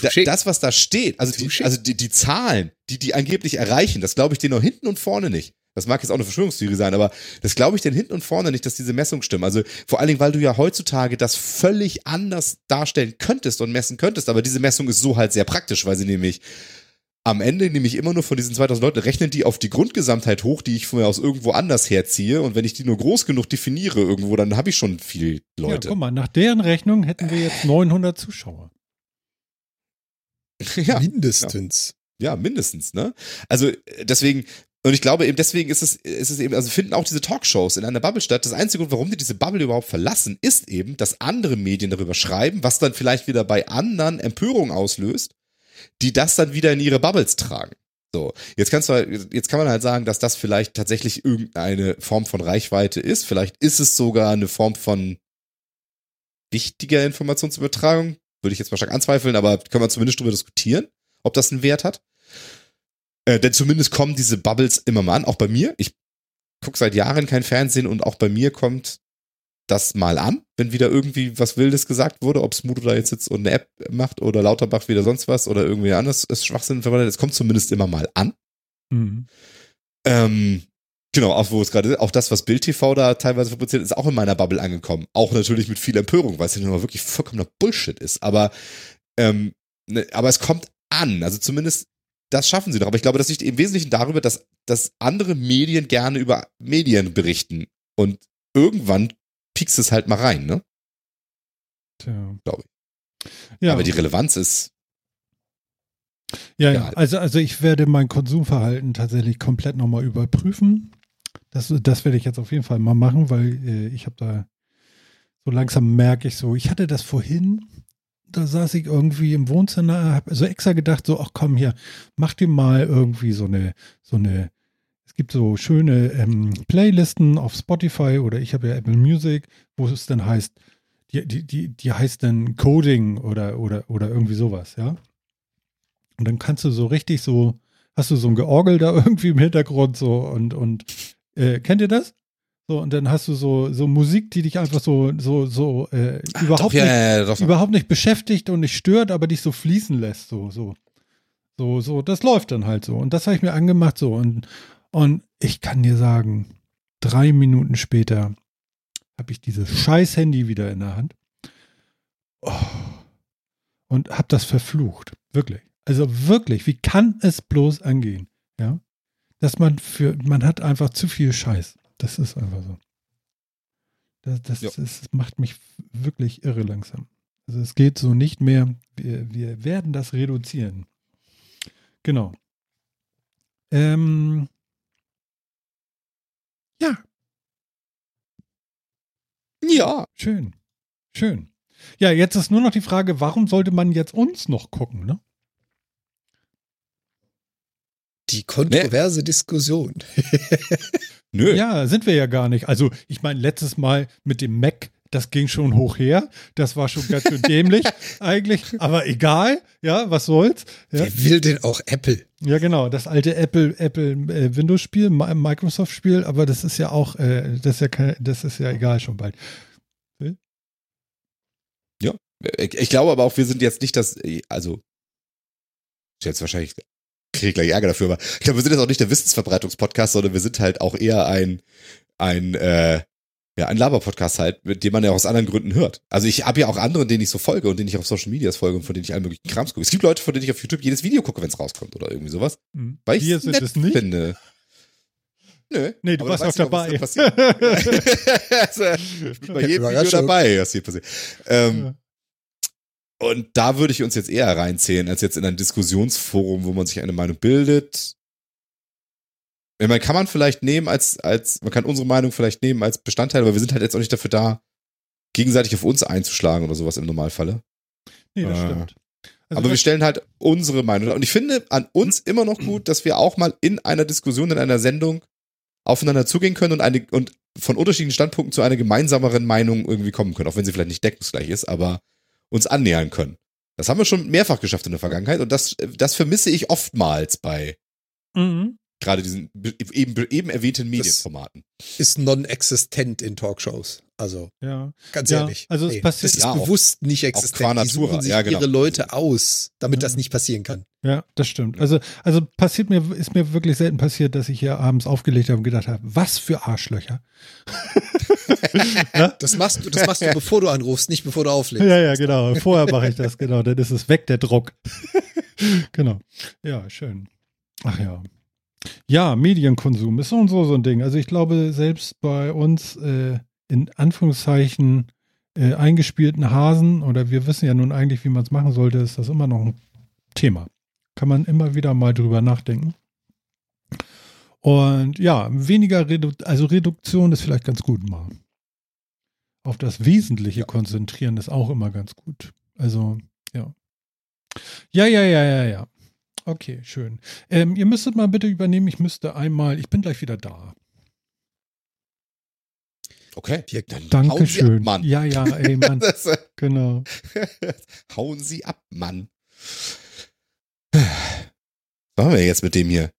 da, das, was da steht, also die, also die, die Zahlen, die die angeblich erreichen, das glaube ich denen noch hinten und vorne nicht. Das mag jetzt auch eine Verschwörungstheorie sein, aber das glaube ich denn hinten und vorne nicht, dass diese Messungen stimmen. Also vor allen Dingen, weil du ja heutzutage das völlig anders darstellen könntest und messen könntest. Aber diese Messung ist so halt sehr praktisch, weil sie nämlich am Ende nämlich immer nur von diesen 2000 Leuten rechnen die auf die Grundgesamtheit hoch, die ich von mir aus irgendwo anders herziehe. Und wenn ich die nur groß genug definiere irgendwo, dann habe ich schon viel Leute.
Ja, guck mal, nach deren Rechnung hätten wir jetzt 900 Zuschauer.
ja, mindestens.
Ja, mindestens, ne? Also deswegen, und ich glaube eben deswegen ist es, ist es eben, also finden auch diese Talkshows in einer Bubble statt. Das einzige Grund, warum die diese Bubble überhaupt verlassen, ist eben, dass andere Medien darüber schreiben, was dann vielleicht wieder bei anderen Empörung auslöst, die das dann wieder in ihre Bubbles tragen. So, jetzt kannst du, jetzt kann man halt sagen, dass das vielleicht tatsächlich irgendeine Form von Reichweite ist. Vielleicht ist es sogar eine Form von wichtiger Informationsübertragung. Würde ich jetzt mal stark anzweifeln, aber können wir zumindest darüber diskutieren, ob das einen Wert hat. Äh, denn zumindest kommen diese Bubbles immer mal an, auch bei mir. Ich gucke seit Jahren kein Fernsehen und auch bei mir kommt das mal an, wenn wieder irgendwie was Wildes gesagt wurde, ob Smudo da jetzt sitzt und eine App macht oder Lauterbach wieder sonst was oder irgendwie anders ist Schwachsinn verwandelt. Es kommt zumindest immer mal an. Mhm. Ähm, genau, auch wo es gerade auch das, was Bild TV da teilweise fabriziert, ist auch in meiner Bubble angekommen. Auch natürlich mit viel Empörung, weil es ja nur wirklich vollkommener Bullshit ist. Aber, ähm, ne, aber es kommt an. Also zumindest das schaffen sie noch. Aber ich glaube, das liegt im Wesentlichen darüber, dass, dass andere Medien gerne über Medien berichten. Und irgendwann piekst es halt mal rein, ne?
Tja.
Glaube
ich. Ja.
Aber die Relevanz ist.
Ja, ja. Also, also ich werde mein Konsumverhalten tatsächlich komplett nochmal überprüfen. Das, das werde ich jetzt auf jeden Fall mal machen, weil äh, ich habe da so langsam merke ich so, ich hatte das vorhin, da saß ich irgendwie im Wohnzimmer, habe so extra gedacht, so, ach komm hier, mach dir mal irgendwie so eine, so eine, es gibt so schöne ähm, Playlisten auf Spotify oder ich habe ja Apple Music, wo es dann heißt, die, die, die, die heißt dann Coding oder, oder, oder irgendwie sowas, ja. Und dann kannst du so richtig so, hast du so ein Georgel da irgendwie im Hintergrund so und, und äh, kennt ihr das? So, und dann hast du so, so Musik, die dich einfach so, so, so äh, Ach, überhaupt, doch, nicht, ja, ja, überhaupt nicht beschäftigt und nicht stört, aber dich so fließen lässt. So, so. So, so, das läuft dann halt so. Und das habe ich mir angemacht so. Und, und ich kann dir sagen, drei Minuten später habe ich dieses scheiß Handy wieder in der Hand. Oh. Und habe das verflucht. Wirklich. Also wirklich, wie kann es bloß angehen? Ja. Dass man für, man hat einfach zu viel Scheiß. Das ist einfach so. Das, das, ja. das, macht mich wirklich irre langsam. Also es geht so nicht mehr. Wir, wir werden das reduzieren. Genau. Ähm, ja. Ja. Schön. Schön. Ja, jetzt ist nur noch die Frage, warum sollte man jetzt uns noch gucken, ne?
Die kontroverse nee. Diskussion.
Nö. Ja, sind wir ja gar nicht. Also, ich meine, letztes Mal mit dem Mac, das ging schon hoch her. Das war schon ganz schön dämlich eigentlich. Aber egal, ja, was soll's. Ja.
Wer will denn auch Apple?
Ja, genau, das alte Apple, Apple äh, Windows-Spiel, Microsoft-Spiel, aber das ist ja auch, äh, das ist ja kein, das ist ja egal schon bald.
Will? Ja, ich glaube aber auch, wir sind jetzt nicht das, also jetzt wahrscheinlich kriege ich gleich Ärger dafür, aber ich glaube, wir sind jetzt auch nicht der Wissensverbreitungspodcast, sondern wir sind halt auch eher ein, ein, äh, ja, ein Laber-Podcast halt, mit dem man ja aus anderen Gründen hört. Also ich habe ja auch andere, denen ich so folge und denen ich auf Social Medias folge und von denen ich allen möglichen Krams gucke. Es gibt Leute, von denen ich auf YouTube jedes Video gucke, wenn es rauskommt oder irgendwie sowas.
Mhm. Weil ich es nett nicht? finde.
Nö.
Nee, du warst auch dabei.
also, ich bin bei jedem Video dabei, was hier passiert. Ähm, ja. Und da würde ich uns jetzt eher reinzählen, als jetzt in ein Diskussionsforum, wo man sich eine Meinung bildet. Ja, man kann man vielleicht nehmen als, als, man kann unsere Meinung vielleicht nehmen als Bestandteil, aber wir sind halt jetzt auch nicht dafür da, gegenseitig auf uns einzuschlagen oder sowas im Normalfalle.
Nee, das äh, stimmt.
Also aber wir stellen halt unsere Meinung. Und ich finde an uns immer noch gut, dass wir auch mal in einer Diskussion, in einer Sendung aufeinander zugehen können und, eine, und von unterschiedlichen Standpunkten zu einer gemeinsameren Meinung irgendwie kommen können, auch wenn sie vielleicht nicht deckungsgleich ist, aber uns annähern können. Das haben wir schon mehrfach geschafft in der Vergangenheit und das, das vermisse ich oftmals bei mhm. Gerade diesen eben, eben erwähnten Medienformaten.
Das ist non-existent in Talkshows. Also,
ja.
ganz
ja,
ehrlich.
Also es
nee,
passiert
das ist ja, bewusst
auch,
nicht existent.
Die suchen
sich
ja, genau.
ihre Leute aus, damit ja. das nicht passieren kann.
Ja, das stimmt. Also, also passiert mir, ist mir wirklich selten passiert, dass ich hier abends aufgelegt habe und gedacht habe, was für Arschlöcher.
das machst du, das machst du, bevor du anrufst, nicht bevor du auflegst.
Ja, ja, genau. Vorher mache ich das, genau. Dann ist es weg, der Druck. genau. Ja, schön. Ach ja. Ja, Medienkonsum ist so und so so ein Ding. Also ich glaube, selbst bei uns äh, in Anführungszeichen äh, eingespielten Hasen, oder wir wissen ja nun eigentlich, wie man es machen sollte, ist das immer noch ein Thema. Kann man immer wieder mal drüber nachdenken. Und ja, weniger Redu also Reduktion ist vielleicht ganz gut mal. Auf das Wesentliche konzentrieren ist auch immer ganz gut. Also, ja. Ja, ja, ja, ja, ja. Okay, schön. Ähm, ihr müsstet mal bitte übernehmen, ich müsste einmal, ich bin gleich wieder da.
Okay.
Wir, Danke schön. Ab,
Mann.
Ja, ja, ey, Mann. das, äh, genau.
Hauen Sie ab, Mann. Was machen wir jetzt mit dem hier?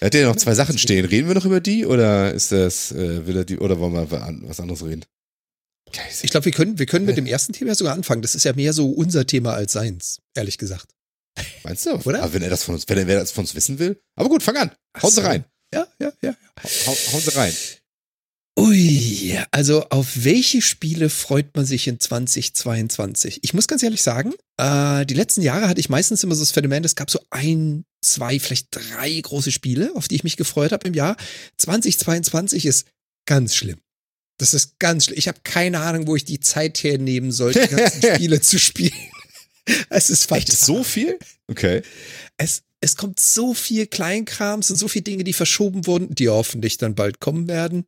Er hat ja noch zwei Sachen stehen. Reden wir noch über die oder ist das, äh, will er die, oder wollen wir was anderes reden?
Ich glaube, wir können, wir können mit dem ersten Thema sogar anfangen. Das ist ja mehr so unser Thema als seins, ehrlich gesagt.
Meinst du? Oder? Aber wenn er das von uns, wenn er das von uns wissen will. Aber gut, fang an. Hauen Sie rein.
Ja, ja, ja.
Hau, hauen Sie rein.
Ui, also auf welche Spiele freut man sich in 2022? Ich muss ganz ehrlich sagen, äh, die letzten Jahre hatte ich meistens immer so das Phänomen, es gab so ein zwei, vielleicht drei große Spiele, auf die ich mich gefreut habe im Jahr. 2022 ist ganz schlimm. Das ist ganz schlimm. Ich habe keine Ahnung, wo ich die Zeit hernehmen soll, die ganzen Spiele zu spielen. Es ist
Echt so viel? Okay.
Es, es kommt so viel Kleinkrams und so viele Dinge, die verschoben wurden, die hoffentlich dann bald kommen werden,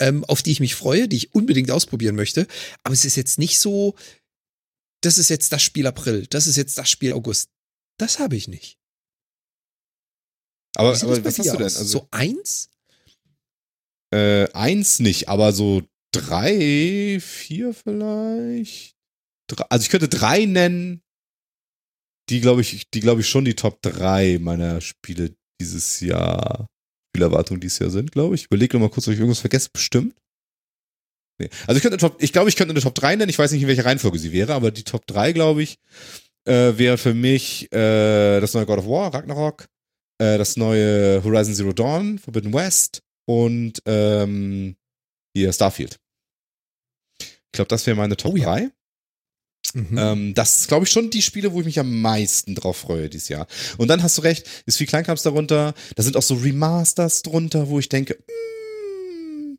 ähm, auf die ich mich freue, die ich unbedingt ausprobieren möchte. Aber es ist jetzt nicht so, das ist jetzt das Spiel April, das ist jetzt das Spiel August. Das habe ich nicht.
Aber, aber was hast du denn? Also,
so eins?
äh, eins nicht, aber so drei, vier vielleicht. Drei, also ich könnte drei nennen, die glaube ich, die glaube ich schon die Top drei meiner Spiele dieses Jahr, Spielerwartungen dieses Jahr sind, glaube ich. Ich überlege noch mal kurz, ob ich irgendwas vergesse. Bestimmt. Nee. Also ich könnte Top, ich glaube, ich könnte eine Top 3 nennen. Ich weiß nicht, in welcher Reihenfolge sie wäre, aber die Top 3, glaube ich, äh, wäre für mich äh, das neue God of War, Ragnarok, äh, das neue Horizon Zero Dawn, Forbidden West und ähm, hier Starfield. Ich glaube, das wäre meine Top
Oh ja.
3.
Mhm.
Ähm, das ist, glaube ich, schon die Spiele, wo ich mich am meisten drauf freue dieses Jahr. Und dann hast du recht, ist viel Kleinkrams darunter. Da sind auch so Remasters drunter, wo ich denke, mm,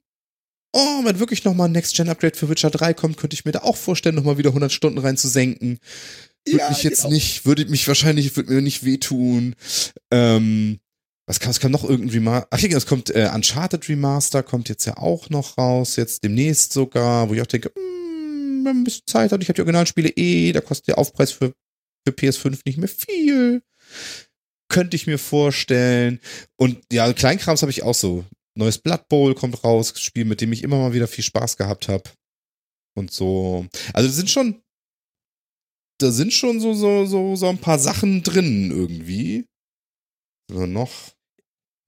oh, wenn wirklich nochmal ein Next-Gen-Upgrade für Witcher 3 kommt, könnte ich mir da auch vorstellen, nochmal wieder 100 Stunden reinzusenken. Würde
Ja,
mich jetzt
genau.
nicht, würde mich wahrscheinlich, würde mir nicht wehtun. Ähm, was kann, es kann noch irgendwie mal, ach ja, es kommt äh, Uncharted Remaster, kommt jetzt ja auch noch raus, jetzt demnächst sogar, wo ich auch denke, mm, man ein bisschen Zeit hat, ich habe die Originalspiele eh, da kostet der Aufpreis für, für PS5 nicht mehr viel. Könnte ich mir vorstellen. Und ja, Kleinkrams habe ich auch so. Neues Blood Bowl kommt raus, Spiel, mit dem ich immer mal wieder viel Spaß gehabt habe. Und so. Also sind schon, da sind schon so, so, so, so ein paar Sachen drin irgendwie. So noch.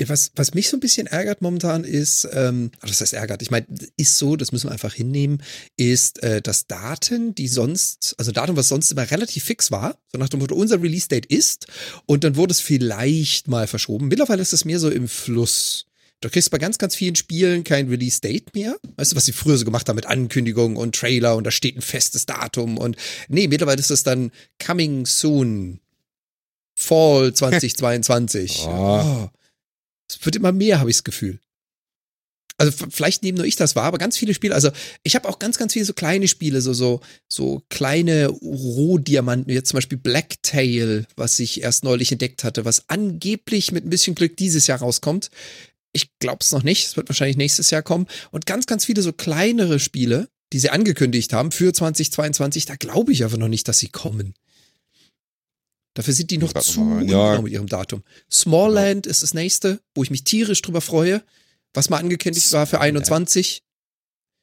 Was, was mich so ein bisschen ärgert momentan ist, ähm, das heißt ärgert, ich meine, ist so, das müssen wir einfach hinnehmen, ist, äh, dass Daten, die sonst, also Datum, was sonst immer relativ fix war, so nach dem Motto, unser Release-Date ist, und dann wurde es vielleicht mal verschoben. Mittlerweile ist es mehr so im Fluss. Du kriegst bei ganz, ganz vielen Spielen kein Release-Date mehr. Weißt du, was sie früher so gemacht haben mit Ankündigungen und Trailer und da steht ein festes Datum und nee, mittlerweile ist es dann Coming Soon. Fall 2022.
Oh.
Oh. Es wird immer mehr, habe ich das Gefühl. Also vielleicht nehme nur ich das wahr, aber ganz viele Spiele, also ich habe auch ganz, ganz viele so kleine Spiele, so, so, so kleine Rohdiamanten, jetzt zum Beispiel Blacktail, was ich erst neulich entdeckt hatte, was angeblich mit ein bisschen Glück dieses Jahr rauskommt. Ich glaube es noch nicht, es wird wahrscheinlich nächstes Jahr kommen. Und ganz, ganz viele so kleinere Spiele, die sie angekündigt haben für 2022, da glaube ich aber noch nicht, dass sie kommen. Dafür sind die noch zu
Ja.
mit ihrem Datum. Smallland ist das nächste, wo ich mich tierisch drüber freue, was mal angekündigt war für
Smallland.
21.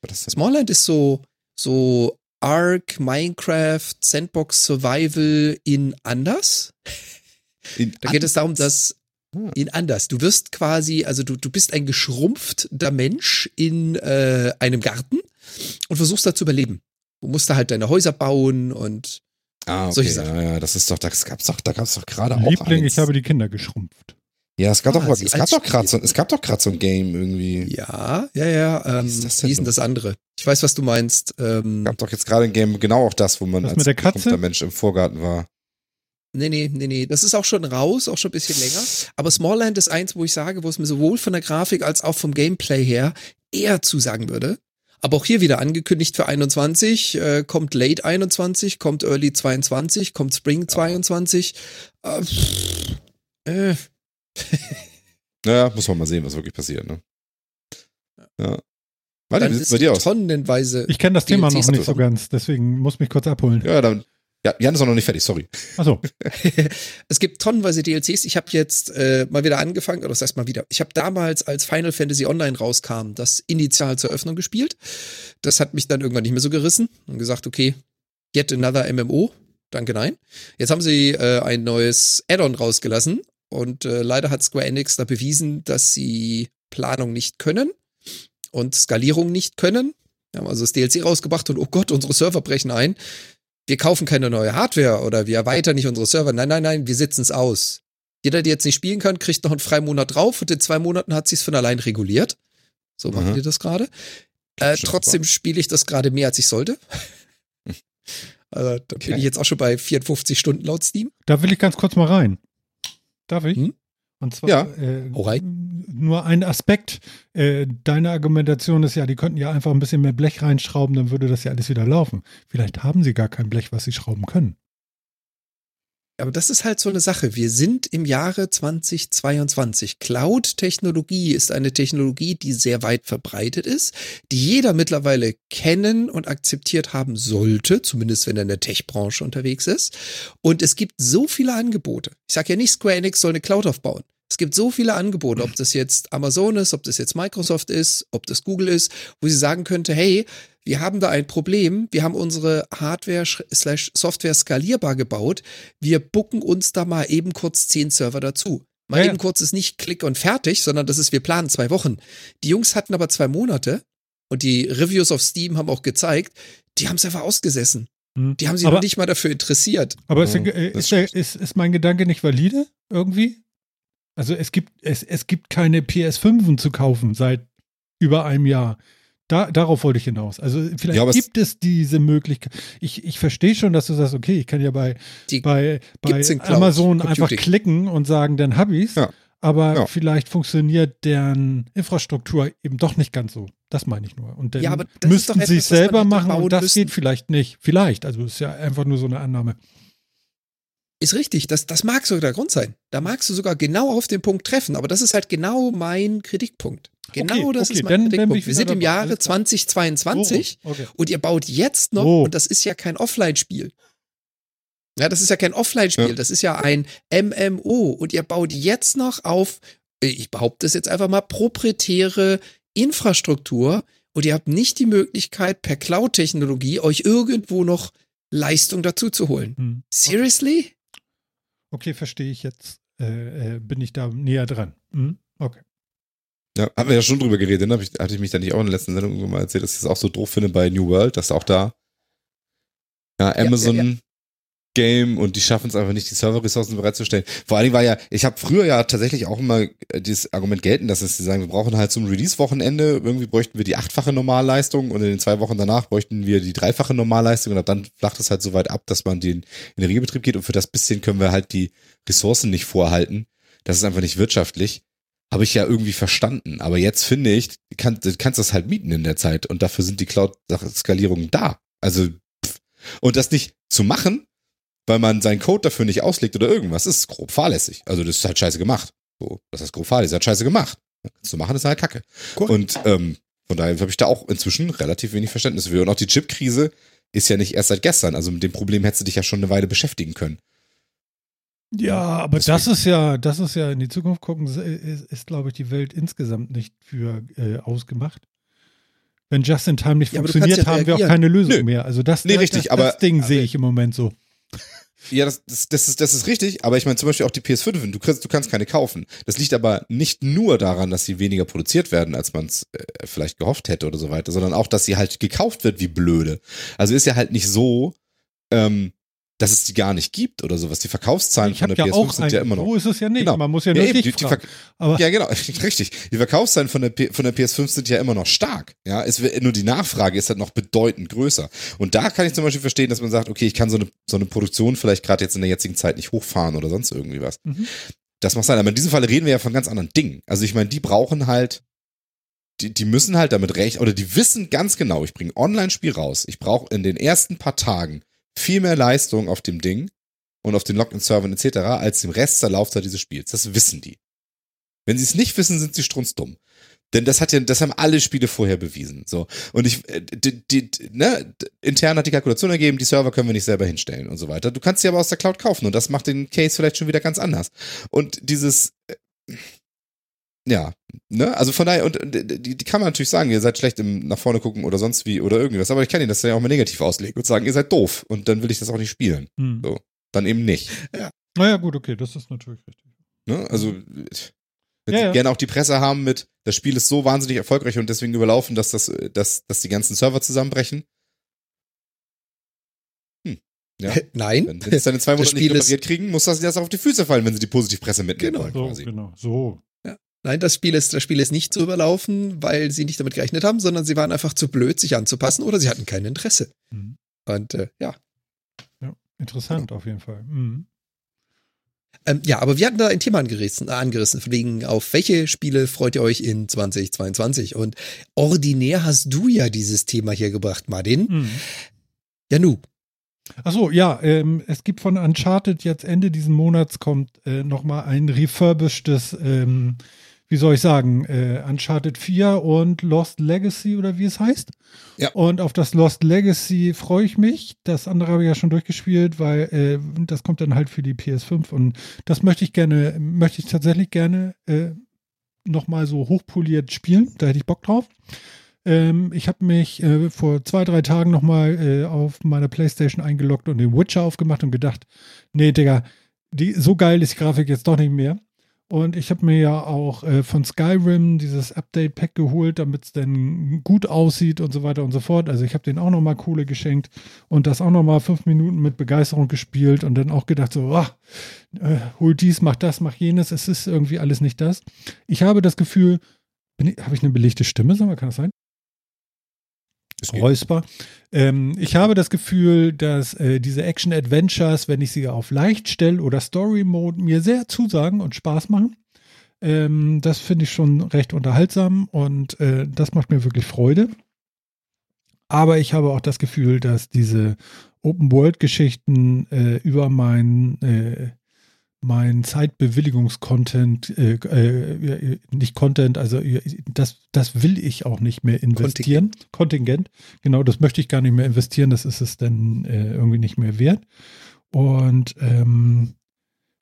Was ist das denn?
Smallland ist so, so Ark, Minecraft, Sandbox Survival in anders.
In
Da geht es darum, dass
Ah.
in anders. Du wirst quasi, also du, du bist ein geschrumpfter Mensch in äh, einem Garten und versuchst da zu überleben. Du musst da halt deine Häuser bauen und
Ah, okay.
solche Sachen.
Ja, ja, das ist doch, das gab's doch, da gab's doch gerade auch
Liebling,
eins.
ich habe die Kinder geschrumpft.
Ja, es gab
Ah,
doch, es gab doch gerade so, es gab doch gerade so ein Game irgendwie.
ja, ja, ja. Ähm,
Wie ist das denn
wie ist denn
noch?
das andere? Ich weiß, was du meinst. Ähm,
Es gab doch jetzt gerade ein Game, genau auch das, wo man als
mit der Katze?
Mensch im Vorgarten war.
Nee, nee, nee, nee. Das ist auch schon raus, auch schon ein bisschen länger. Aber Smallland ist eins, wo ich sage, wo es mir sowohl von der Grafik als auch vom Gameplay her eher zusagen würde. Aber auch hier wieder angekündigt für 21, äh, kommt Late 21, kommt Early 22, kommt Spring 22. Äh, pff, äh,
Naja, muss man mal sehen, was wirklich passiert, ne? Ja. Warte, wie sieht's
ist
bei dir aus?
Tonnenweise.
Ich kenne das Thema noch nicht so ganz, deswegen muss mich kurz abholen.
Ja, dann. Ja, Jan ist auch noch nicht fertig, sorry.
Achso,
es gibt tonnenweise DLCs. Ich habe jetzt äh, mal wieder angefangen, oder das heißt mal wieder. Ich habe damals, als Final Fantasy Online rauskam, das initial zur Öffnung gespielt. Das hat mich dann irgendwann nicht mehr so gerissen und gesagt, okay, yet another MMO. Danke, nein. Jetzt haben sie äh, ein neues Add-on rausgelassen und äh, leider hat Square Enix da bewiesen, dass sie Planung nicht können und Skalierung nicht können. Wir haben also das DLC rausgebracht und oh Gott, unsere Server brechen ein wir kaufen keine neue Hardware oder wir erweitern nicht unsere Server. Nein, nein, nein, wir sitzen es aus. Jeder, der jetzt nicht spielen kann, kriegt noch einen freien Monat drauf und in zwei Monaten hat sich's von allein reguliert. So machen
Mhm.
wir das gerade. Äh, trotzdem spiele ich das gerade mehr, als ich sollte. Also, da bin
Okay.
ich jetzt auch schon bei 54 Stunden laut Steam.
da will ich ganz kurz mal rein. Darf ich?
Hm?
Und zwar
Ja.
äh, nur ein Aspekt. Äh, deine Argumentation ist ja, die könnten ja einfach ein bisschen mehr Blech reinschrauben, dann würde das ja alles wieder laufen. Vielleicht haben sie gar kein Blech, was sie schrauben können.
Aber das ist halt so eine Sache. Wir sind im Jahre 2022. Cloud-Technologie ist eine Technologie, die sehr weit verbreitet ist, die jeder mittlerweile kennen und akzeptiert haben sollte, zumindest wenn er in der Tech-Branche unterwegs ist. Und es gibt so viele Angebote. Ich sage ja nicht, Square Enix soll eine Cloud aufbauen. Es gibt so viele Angebote, ob das jetzt Amazon ist, ob das jetzt Microsoft ist, ob das Google ist, wo sie sagen könnte, hey, wir haben da ein Problem, wir haben unsere Hardware slash Software skalierbar gebaut, wir bucken uns da mal eben kurz zehn Server dazu. Mal
Ja,
eben kurz ist nicht klick und fertig, sondern das ist, wir planen zwei Wochen. Die Jungs hatten aber zwei Monate und die Reviews auf Steam haben auch gezeigt, die haben es einfach ausgesessen.
Hm.
Die haben sich
aber,
noch nicht mal dafür interessiert.
aber ist, äh, ist, der, ist, ist mein Gedanke nicht valide irgendwie? Also es gibt, es, es gibt keine PS5 zu kaufen seit über einem Jahr. Da, darauf wollte ich hinaus. Also vielleicht
Ja,
gibt es diese Möglichkeit. Ich, ich verstehe schon, dass du sagst, okay, ich kann ja bei, bei, bei
Cloud
Amazon
Computing.
einfach klicken und sagen, dann hab ich's.
Ja.
Aber
Ja.
vielleicht funktioniert deren Infrastruktur eben doch nicht ganz so. Das meine ich nur. Und dann
Ja,
müssten sie es selber machen und das
müssen.
geht vielleicht nicht. Vielleicht. Also ist ja einfach nur so eine Annahme.
Ist richtig, das, das mag sogar der Grund sein. Da magst du sogar genau auf den Punkt treffen, aber das ist halt genau mein Kritikpunkt. Genau
Okay,
das
okay,
ist mein Kritikpunkt. Wir sind im. Jahre
Alles klar.
2022
Oh, okay.
und ihr baut jetzt noch,
Oh.
und das ist ja kein Offline-Spiel. Ja, das ist ja kein Offline-Spiel,
Ja.
das ist ja ein MMO und ihr baut jetzt noch auf, äh, ich behaupte es jetzt einfach mal, proprietäre Infrastruktur und ihr habt nicht die Möglichkeit, per Cloud-Technologie euch irgendwo noch Leistung dazu zu holen.
Hm.
Seriously?
Okay, verstehe ich jetzt. Äh, äh, bin ich da näher dran. Hm? Okay.
Ja, haben wir ja schon drüber geredet, ne? Hatte ich mich da nicht auch in der letzten Sendung mal erzählt, dass ich das auch so doof finde bei New World, dass auch da ja, Amazon
ja, ja.
Game und die schaffen es einfach nicht, die Serverressourcen bereitzustellen. Vor allen Dingen war ja, ich habe früher ja tatsächlich auch immer äh, dieses Argument gelten, dass sie sagen, wir brauchen halt zum Release-Wochenende, irgendwie bräuchten wir die achtfache Normalleistung und in den zwei Wochen danach bräuchten wir die dreifache Normalleistung und dann flacht es halt so weit ab, dass man den in den Regelbetrieb geht und für das bisschen können wir halt die Ressourcen nicht vorhalten. Das ist einfach nicht wirtschaftlich. Habe ich ja irgendwie verstanden. Aber jetzt finde ich, kann, du kannst das halt mieten in der Zeit und dafür sind die Cloud-Skalierungen da. Also, pff. und das nicht zu machen, weil man seinen Code dafür nicht auslegt oder irgendwas, ist grob fahrlässig. Also, das ist halt scheiße gemacht. So, das ist grob fahrlässig, das ist halt scheiße gemacht. Kannst du machen, ist halt kacke.
Cool.
Und ähm, von daher habe ich da auch inzwischen relativ wenig Verständnis für. Und auch die Chip-Krise ist ja nicht erst seit gestern. Also mit dem Problem hättest du dich ja schon eine Weile beschäftigen können.
Ja, aber
Deswegen-
das ist ja, das ist ja in die Zukunft gucken, ist, ist, ist glaube ich, die Welt insgesamt nicht für äh, ausgemacht. Wenn Just in Time nicht
Ja,
funktioniert,
ja
haben wir auch keine Lösung
Nö.
mehr. Also das,
Nee,
das,
richtig,
das,
aber-
das Ding sehe ich im Moment so.
Ja, das, das, das, ist, das ist richtig, aber ich meine zum Beispiel auch die PS5, du kannst, du kannst keine kaufen. Das liegt aber nicht nur daran, dass sie weniger produziert werden, als man es äh, vielleicht gehofft hätte oder so weiter, sondern auch, dass sie halt gekauft wird wie blöde. Also ist ja halt nicht so, ähm, dass es die gar nicht gibt oder sowas. Die Verkaufszahlen
Ich
von der
ja
PS5
auch
sind ja immer noch.
so ist es ja nicht.
Genau.
Man muss ja
Ja,
nur
eben,
dich
die, die
fragen.
Ja, genau, richtig. Die Verkaufszahlen von der, P von der PS5 sind ja immer noch stark. Ja, es nur die Nachfrage ist halt noch bedeutend größer. Und da kann ich zum Beispiel verstehen, dass man sagt, okay, ich kann so eine, so eine Produktion vielleicht gerade jetzt in der jetzigen Zeit nicht hochfahren oder sonst irgendwie was.
Mhm.
Das mag sein. Aber in diesem Fall reden wir ja von ganz anderen Dingen. Also ich meine, die brauchen halt, die, die müssen halt damit recht, oder die wissen ganz genau, ich bringe Online-Spiel raus. Ich brauche in den ersten paar Tagen viel mehr Leistung auf dem Ding und auf den Login-Servern etc. als im Rest der Laufzeit dieses Spiels. Das wissen die. Wenn sie es nicht wissen, sind sie strunzdumm. Denn das hat ja, das haben alle Spiele vorher bewiesen. So. Und ich, äh, die, die, ne, intern hat die Kalkulation ergeben, die Server können wir nicht selber hinstellen und so weiter. Du kannst sie aber aus der Cloud kaufen und das macht den Case vielleicht schon wieder ganz anders. Und dieses, äh, ja, ne, also von daher, und äh, die, die kann man natürlich sagen, ihr seid schlecht im nach vorne gucken oder sonst wie oder irgendwas, aber ich kann ihnen das ja auch mal negativ auslegen und sagen, ihr seid doof und dann will ich das auch nicht spielen.
Hm.
So. Dann eben nicht.
Naja, gut, okay, das ist natürlich richtig.
Ne? Also, wenn
Ja,
sie
ja.
gerne auch die Presse haben mit, das Spiel ist so wahnsinnig erfolgreich und deswegen überlaufen, dass, das, dass, dass die ganzen Server zusammenbrechen. Hm. Ja.
Nein.
Wenn wenn sie es dann in zwei Monaten nicht repariert kriegen, muss das das auf die Füße fallen, wenn sie die Positivpresse mitnehmen
Genau.
wollen,
So,
quasi.
genau, so.
Nein, das Spiel ist, das Spiel ist nicht so überlaufen, weil sie nicht damit gerechnet haben, sondern sie waren einfach zu blöd, sich anzupassen oder sie hatten kein Interesse.
Mhm.
Und äh, ja.
Ja, interessant auf jeden Fall. Mhm.
Ähm, ja, aber wir hatten da ein Thema angerissen, äh, angerissen, wegen auf welche Spiele freut ihr euch in 2022? Und ordinär hast du ja dieses Thema hier gebracht, Martin.
Mhm.
Ja, nu.
Achso, ja, ähm, es gibt von Uncharted jetzt Ende diesen Monats kommt äh, nochmal ein refurbishedes, ähm, wie soll ich sagen, äh, Uncharted 4 und Lost Legacy oder wie es heißt.
Ja.
Und auf das Lost Legacy freue ich mich. Das andere habe ich ja schon durchgespielt, weil äh, das kommt dann halt für die PS5 und das möchte ich gerne, möchte ich tatsächlich gerne äh, nochmal so hochpoliert spielen. Da hätte ich Bock drauf. Ähm, ich habe mich äh, vor zwei, drei Tagen nochmal äh, auf meiner Playstation eingeloggt und den Witcher aufgemacht und gedacht, nee, Digga, die, so geil ist die Grafik jetzt doch nicht mehr. Und ich habe mir ja auch äh, von Skyrim dieses Update-Pack geholt, damit es dann gut aussieht und so weiter und so fort. Also ich habe den auch nochmal Kohle geschenkt und das auch nochmal fünf Minuten mit Begeisterung gespielt und dann auch gedacht so, ah, äh, hol dies, mach das, mach jenes. Es ist irgendwie alles nicht das. Ich habe das Gefühl, habe ich eine belegte Stimme, sag mal, kann das sein? Räusper. Ähm, ich habe das Gefühl, dass äh, diese Action-Adventures, wenn ich sie auf leicht stelle oder Story-Mode, mir sehr zusagen und Spaß machen. Ähm, das finde ich schon recht unterhaltsam und äh, das macht mir wirklich Freude. Aber ich habe auch das Gefühl, dass diese Open-World-Geschichten äh, über mein äh, mein Zeitbewilligungs-Content, äh, äh, nicht Content, also äh, das, das will ich auch nicht mehr investieren. Kontingent. Kontingent, genau, das möchte ich gar nicht mehr investieren, das ist es dann äh, irgendwie nicht mehr wert. Und ähm,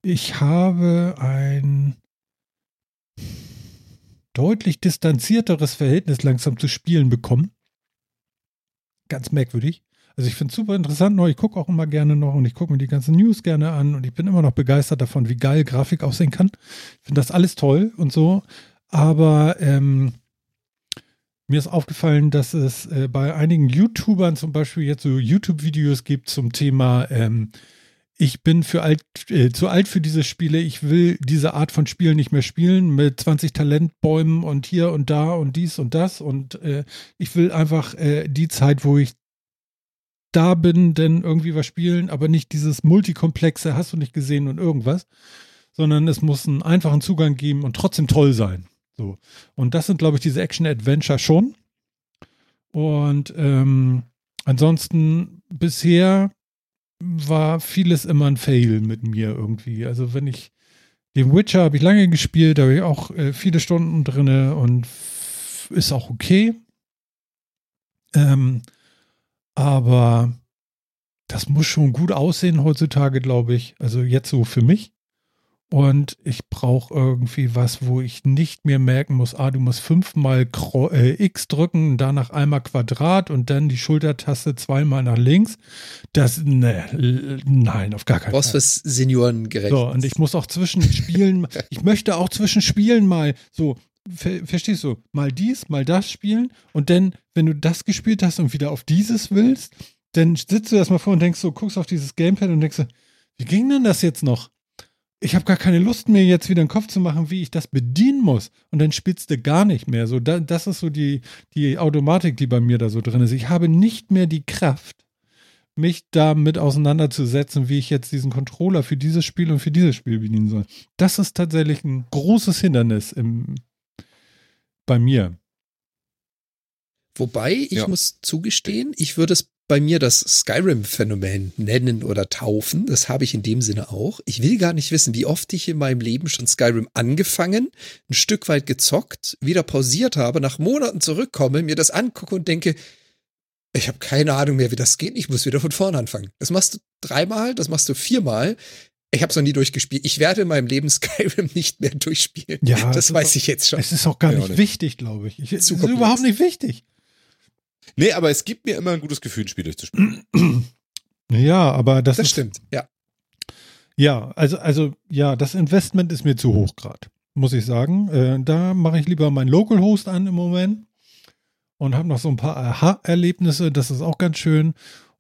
ich habe ein deutlich distanzierteres Verhältnis langsam zu Spielen bekommen. Ganz merkwürdig. Also ich finde es super interessant noch. Ich gucke auch immer gerne noch und ich gucke mir die ganzen News gerne an und ich bin immer noch begeistert davon, wie geil Grafik aussehen kann. Ich finde das alles toll und so. Aber ähm, mir ist aufgefallen, dass es äh, bei einigen YouTubern zum Beispiel jetzt so YouTube-Videos gibt zum Thema, ähm, ich bin für alt, äh, zu alt für diese Spiele, ich will diese Art von Spielen nicht mehr spielen mit 20 Talentbäumen und hier und da und dies und das und äh, ich will einfach äh, die Zeit, wo ich da bin, denn irgendwie was spielen, aber nicht dieses multikomplexe, hast du nicht gesehen und irgendwas, sondern es muss einen einfachen Zugang geben und trotzdem toll sein. So. Und das sind, glaube ich, diese Action-Adventure schon. Und ähm, ansonsten bisher war vieles immer ein Fail mit mir irgendwie. Also wenn ich den Witcher habe ich lange gespielt, da habe ich auch äh, viele Stunden drinne und ist auch okay. Ähm, aber das muss schon gut aussehen heutzutage, glaube ich. Also jetzt so für mich. Und ich brauche irgendwie was, wo ich nicht mehr merken muss, ah, du musst fünfmal äh, X drücken, danach einmal Quadrat und dann die Schultertaste zweimal nach links. Das, ne, nein, auf gar keinen
Was
Fall.
fürs Seniorengerecht.
So, und ich muss auch zwischen Spielen, ich möchte auch zwischen Spielen mal so, ver verstehst du, mal dies, mal das spielen und dann, wenn du das gespielt hast und wieder auf dieses willst, dann sitzt du erstmal vor und denkst so, guckst auf dieses Gamepad und denkst so, wie ging denn das jetzt noch? Ich habe gar keine Lust mehr, jetzt wieder den Kopf zu machen, wie ich das bedienen muss. Und dann spielst du gar nicht mehr. So, da, das ist so die, die Automatik, die bei mir da so drin ist. Ich habe nicht mehr die Kraft, mich damit auseinanderzusetzen, wie ich jetzt diesen Controller für dieses Spiel und für dieses Spiel bedienen soll. Das ist tatsächlich ein großes Hindernis im, bei mir.
Wobei, ich
Ja.
muss zugestehen, ich würde es bei mir das Skyrim-Phänomen nennen oder taufen. Das habe ich in dem Sinne auch. Ich will gar nicht wissen, wie oft ich in meinem Leben schon Skyrim angefangen, ein Stück weit gezockt, wieder pausiert habe, nach Monaten zurückkomme, mir das angucke und denke, ich habe keine Ahnung mehr, wie das geht. Ich muss wieder von vorne anfangen. Das machst du dreimal, das machst du viermal. Ich habe es noch nie durchgespielt. Ich werde in meinem Leben Skyrim nicht mehr durchspielen.
Ja,
das weiß
auch-
ich jetzt schon.
Es ist auch gar
Ja,
nicht,
nicht.
wichtig, glaube ich. ich es ist überhaupt nicht wichtig.
Nee, aber es gibt mir immer ein gutes Gefühl, ein Spiel durchzuspielen.
Ja, aber das,
Das
ist,
stimmt, ja.
Ja, also, also, ja, das Investment ist mir zu hoch gerade, muss ich sagen. Äh, da mache ich lieber meinen Local Host an im Moment und habe noch so ein paar Aha-Erlebnisse. Das ist auch ganz schön.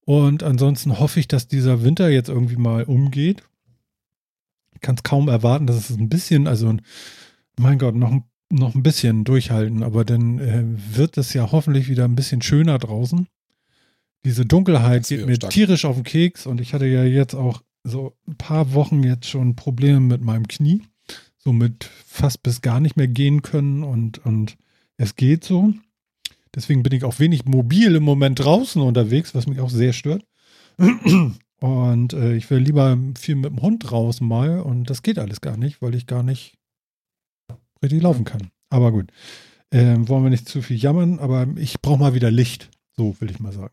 Und ansonsten hoffe ich, dass dieser Winter jetzt irgendwie mal umgeht. Ich kann es kaum erwarten, dass es ein bisschen, also, mein Gott, noch, ein- noch ein bisschen durchhalten, aber dann äh, wird es ja hoffentlich wieder ein bisschen schöner draußen. Diese Dunkelheit geht mir
stark.
tierisch auf den Keks und ich hatte ja jetzt auch so ein paar Wochen jetzt schon Probleme mit meinem Knie. So mit fast bis gar nicht mehr gehen können und, und es geht so. Deswegen bin ich auch wenig mobil im Moment draußen unterwegs, was mich auch sehr stört. Und äh, ich will lieber viel mit dem Hund raus mal und das geht alles gar nicht, weil ich gar nicht richtig laufen kann. Aber gut, äh, wollen wir nicht zu viel jammern, aber ich brauche mal wieder Licht, so will ich mal sagen.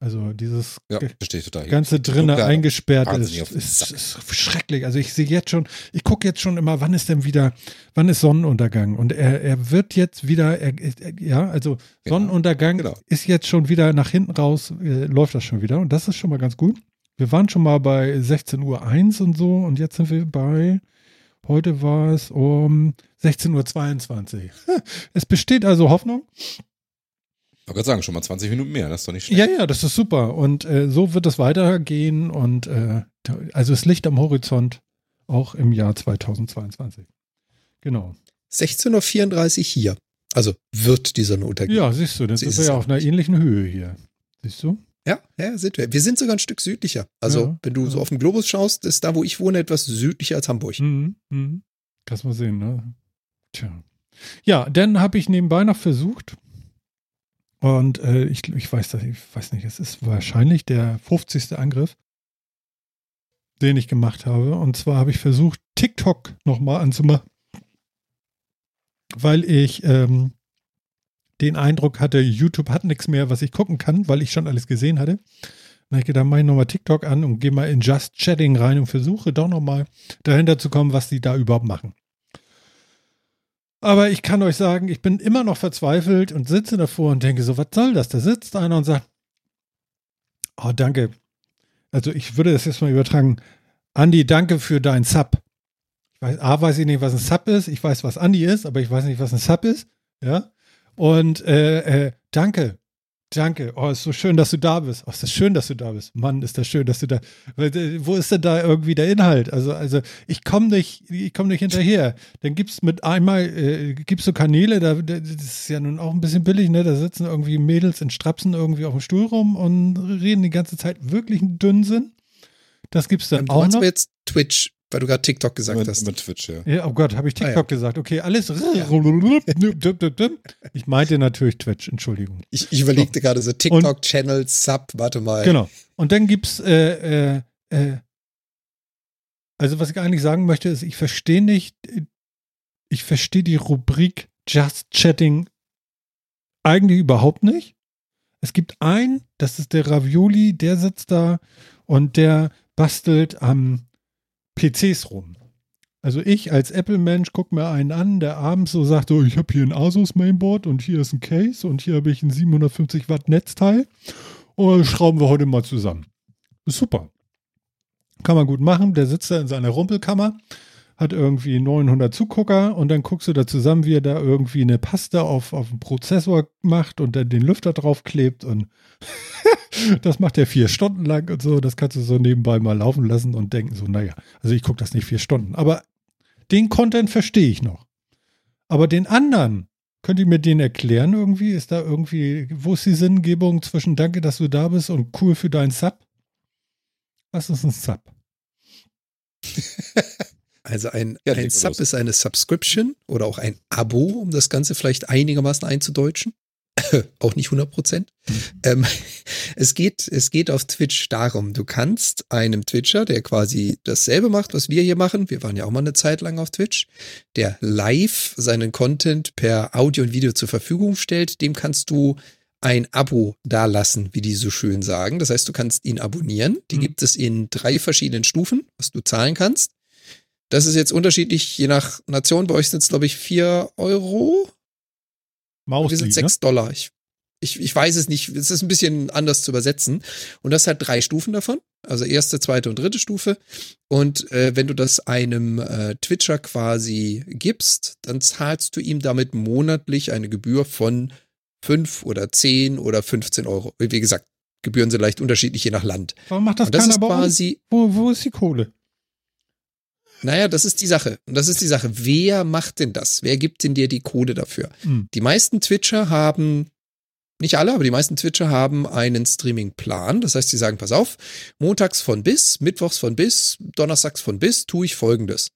Also dieses
Ja,
ganze drinnen eingesperrt ist, ist, ist schrecklich. Also ich sehe jetzt schon, ich gucke jetzt schon immer, wann ist denn wieder, wann ist Sonnenuntergang? Und er, er wird jetzt wieder, er, er, ja, also
Genau,
Sonnenuntergang
genau.
ist jetzt schon wieder nach hinten raus, äh, läuft das schon wieder. Und das ist schon mal ganz gut. Wir waren schon mal bei 16.01 Uhr und so und jetzt sind wir bei, heute war es um 16.22 Uhr. Es besteht also Hoffnung.
Ich wollte gerade sagen, schon mal 20 Minuten mehr, das ist doch nicht schlecht.
Ja, ja, das ist super. Und äh, so wird es weitergehen. Und äh, also es Licht am Horizont auch im Jahr 2022. Genau.
16.34 Uhr hier. Also wird die Sonne untergehen.
Ja, siehst du, sind
ist
wir
es
ja auf einer ähnlichen Höhe hier. Siehst du?
Ja, ja, sind wir. Wir sind sogar ein Stück südlicher. Also,
Ja,
wenn du so
ja.
auf den Globus schaust, ist da, wo ich wohne, etwas südlicher als Hamburg.
Mhm. Mhm. Kannst mal sehen, ne? Tja. Ja, dann habe ich nebenbei noch versucht. Und äh, ich, ich weiß das, ich weiß nicht, es ist wahrscheinlich der 50. Angriff, den ich gemacht habe. Und zwar habe ich versucht, TikTok nochmal anzumachen. Weil ich ähm, den Eindruck hatte, YouTube hat nichts mehr, was ich gucken kann, weil ich schon alles gesehen hatte. Habe ich gedacht, mache ich nochmal TikTok an und gehe mal in Just Chatting rein und versuche doch nochmal dahinter zu kommen, was die da überhaupt machen. Aber ich kann euch sagen, ich bin immer noch verzweifelt und sitze davor und denke so, was soll das? Da sitzt einer und sagt, oh, danke. Also ich würde das jetzt mal übertragen. Andi, danke für deinen Sub. Ich weiß, A, weiß ich nicht, was ein Sub ist. Ich weiß, was Andi ist, aber ich weiß nicht, was ein Sub ist. Ja. Und äh, äh, danke. Danke. Oh, ist so schön, dass du da bist. Oh, ist das schön, dass du da bist. Mann, ist das schön, dass du da. Äh, Wo ist denn da irgendwie der Inhalt? Also, also ich komme nicht, ich komme nicht hinterher. Dann gibt's mit einmal, äh, gibt's so Kanäle, da, da- das ist ja nun auch ein bisschen billig, ne? Da sitzen irgendwie Mädels in Strapsen irgendwie auf dem Stuhl rum und reden die ganze Zeit wirklich einen Dünnsinn. Das gibt's dann
Ähm,
auch noch.
jetzt Twitch, weil du gerade TikTok gesagt
mit,
hast.
mit Twitch, ja.
Ja, oh Gott, habe ich
Ah,
TikTok
ja.
gesagt. Okay, alles. Ich meinte natürlich Twitch, Entschuldigung.
Ich, ich überlegte gerade so TikTok-Channel, Sub, warte mal.
Genau. Und dann gibt's, äh, äh, äh, also was ich eigentlich sagen möchte, ist, ich verstehe nicht, ich verstehe die Rubrik Just Chatting eigentlich überhaupt nicht. Es gibt einen, das ist der Ravioli, der sitzt da und der bastelt am PCs rum. Also ich als Apple-Mensch gucke mir einen an, der abends so sagt, oh, ich habe hier ein Asus Mainboard und hier ist ein Case und hier habe ich ein 750 Watt Netzteil und das schrauben wir heute mal zusammen. Super. Kann man gut machen. Der sitzt da in seiner Rumpelkammer, hat irgendwie 900 Zugucker und dann guckst du da zusammen, wie er da irgendwie eine Paste auf, auf den Prozessor macht und dann den Lüfter draufklebt und das macht er vier Stunden lang und so. Das kannst du so nebenbei mal laufen lassen und denken so, naja, also ich gucke das nicht vier Stunden. Aber den Content verstehe ich noch. Aber den anderen, könnt ihr mir den erklären irgendwie? Ist da irgendwie, wo ist die Sinngebung zwischen Danke, dass du da bist und cool für deinen Sub? Was ist ein Sub?
Also ein,
Ja,
ein Sub
los.
ist eine Subscription oder auch ein Abo, um das Ganze vielleicht einigermaßen einzudeutschen. auch nicht 100 Prozent. Ähm, es, geht, es geht auf Twitch darum, du kannst einem Twitcher, der quasi dasselbe macht, was wir hier machen, wir waren ja auch mal eine Zeit lang auf Twitch, der live seinen Content per Audio und Video zur Verfügung stellt, dem kannst du ein Abo dalassen, wie die so schön sagen. Das heißt, du kannst ihn abonnieren. Die
Mhm.
gibt es in drei verschiedenen Stufen, was du zahlen kannst. Das ist jetzt unterschiedlich, je nach Nation. Bei euch sind es, glaube ich, vier Euro.
Maus,
Wir sind
ne?
sechs Dollar. Ich, ich, ich weiß es nicht. Es ist ein bisschen anders zu übersetzen. Und das hat drei Stufen davon. Also erste, zweite und dritte Stufe. Und äh, wenn du das einem äh, Twitcher quasi gibst, dann zahlst du ihm damit monatlich eine Gebühr von fünf oder zehn oder 15 Euro. Wie gesagt, Gebühren sind leicht unterschiedlich je nach Land.
Warum macht das,
und das
keiner
ist quasi,
Wo, wo ist die Kohle?
Naja, das ist die Sache. Und das ist die Sache. Wer macht denn das? Wer gibt denn dir die Kohle dafür?
Hm.
Die meisten Twitcher haben Nicht alle, aber die meisten Twitcher haben einen Streaming-Plan. Das heißt, sie sagen, pass auf, montags von bis, mittwochs von bis, donnerstags von bis tue ich folgendes.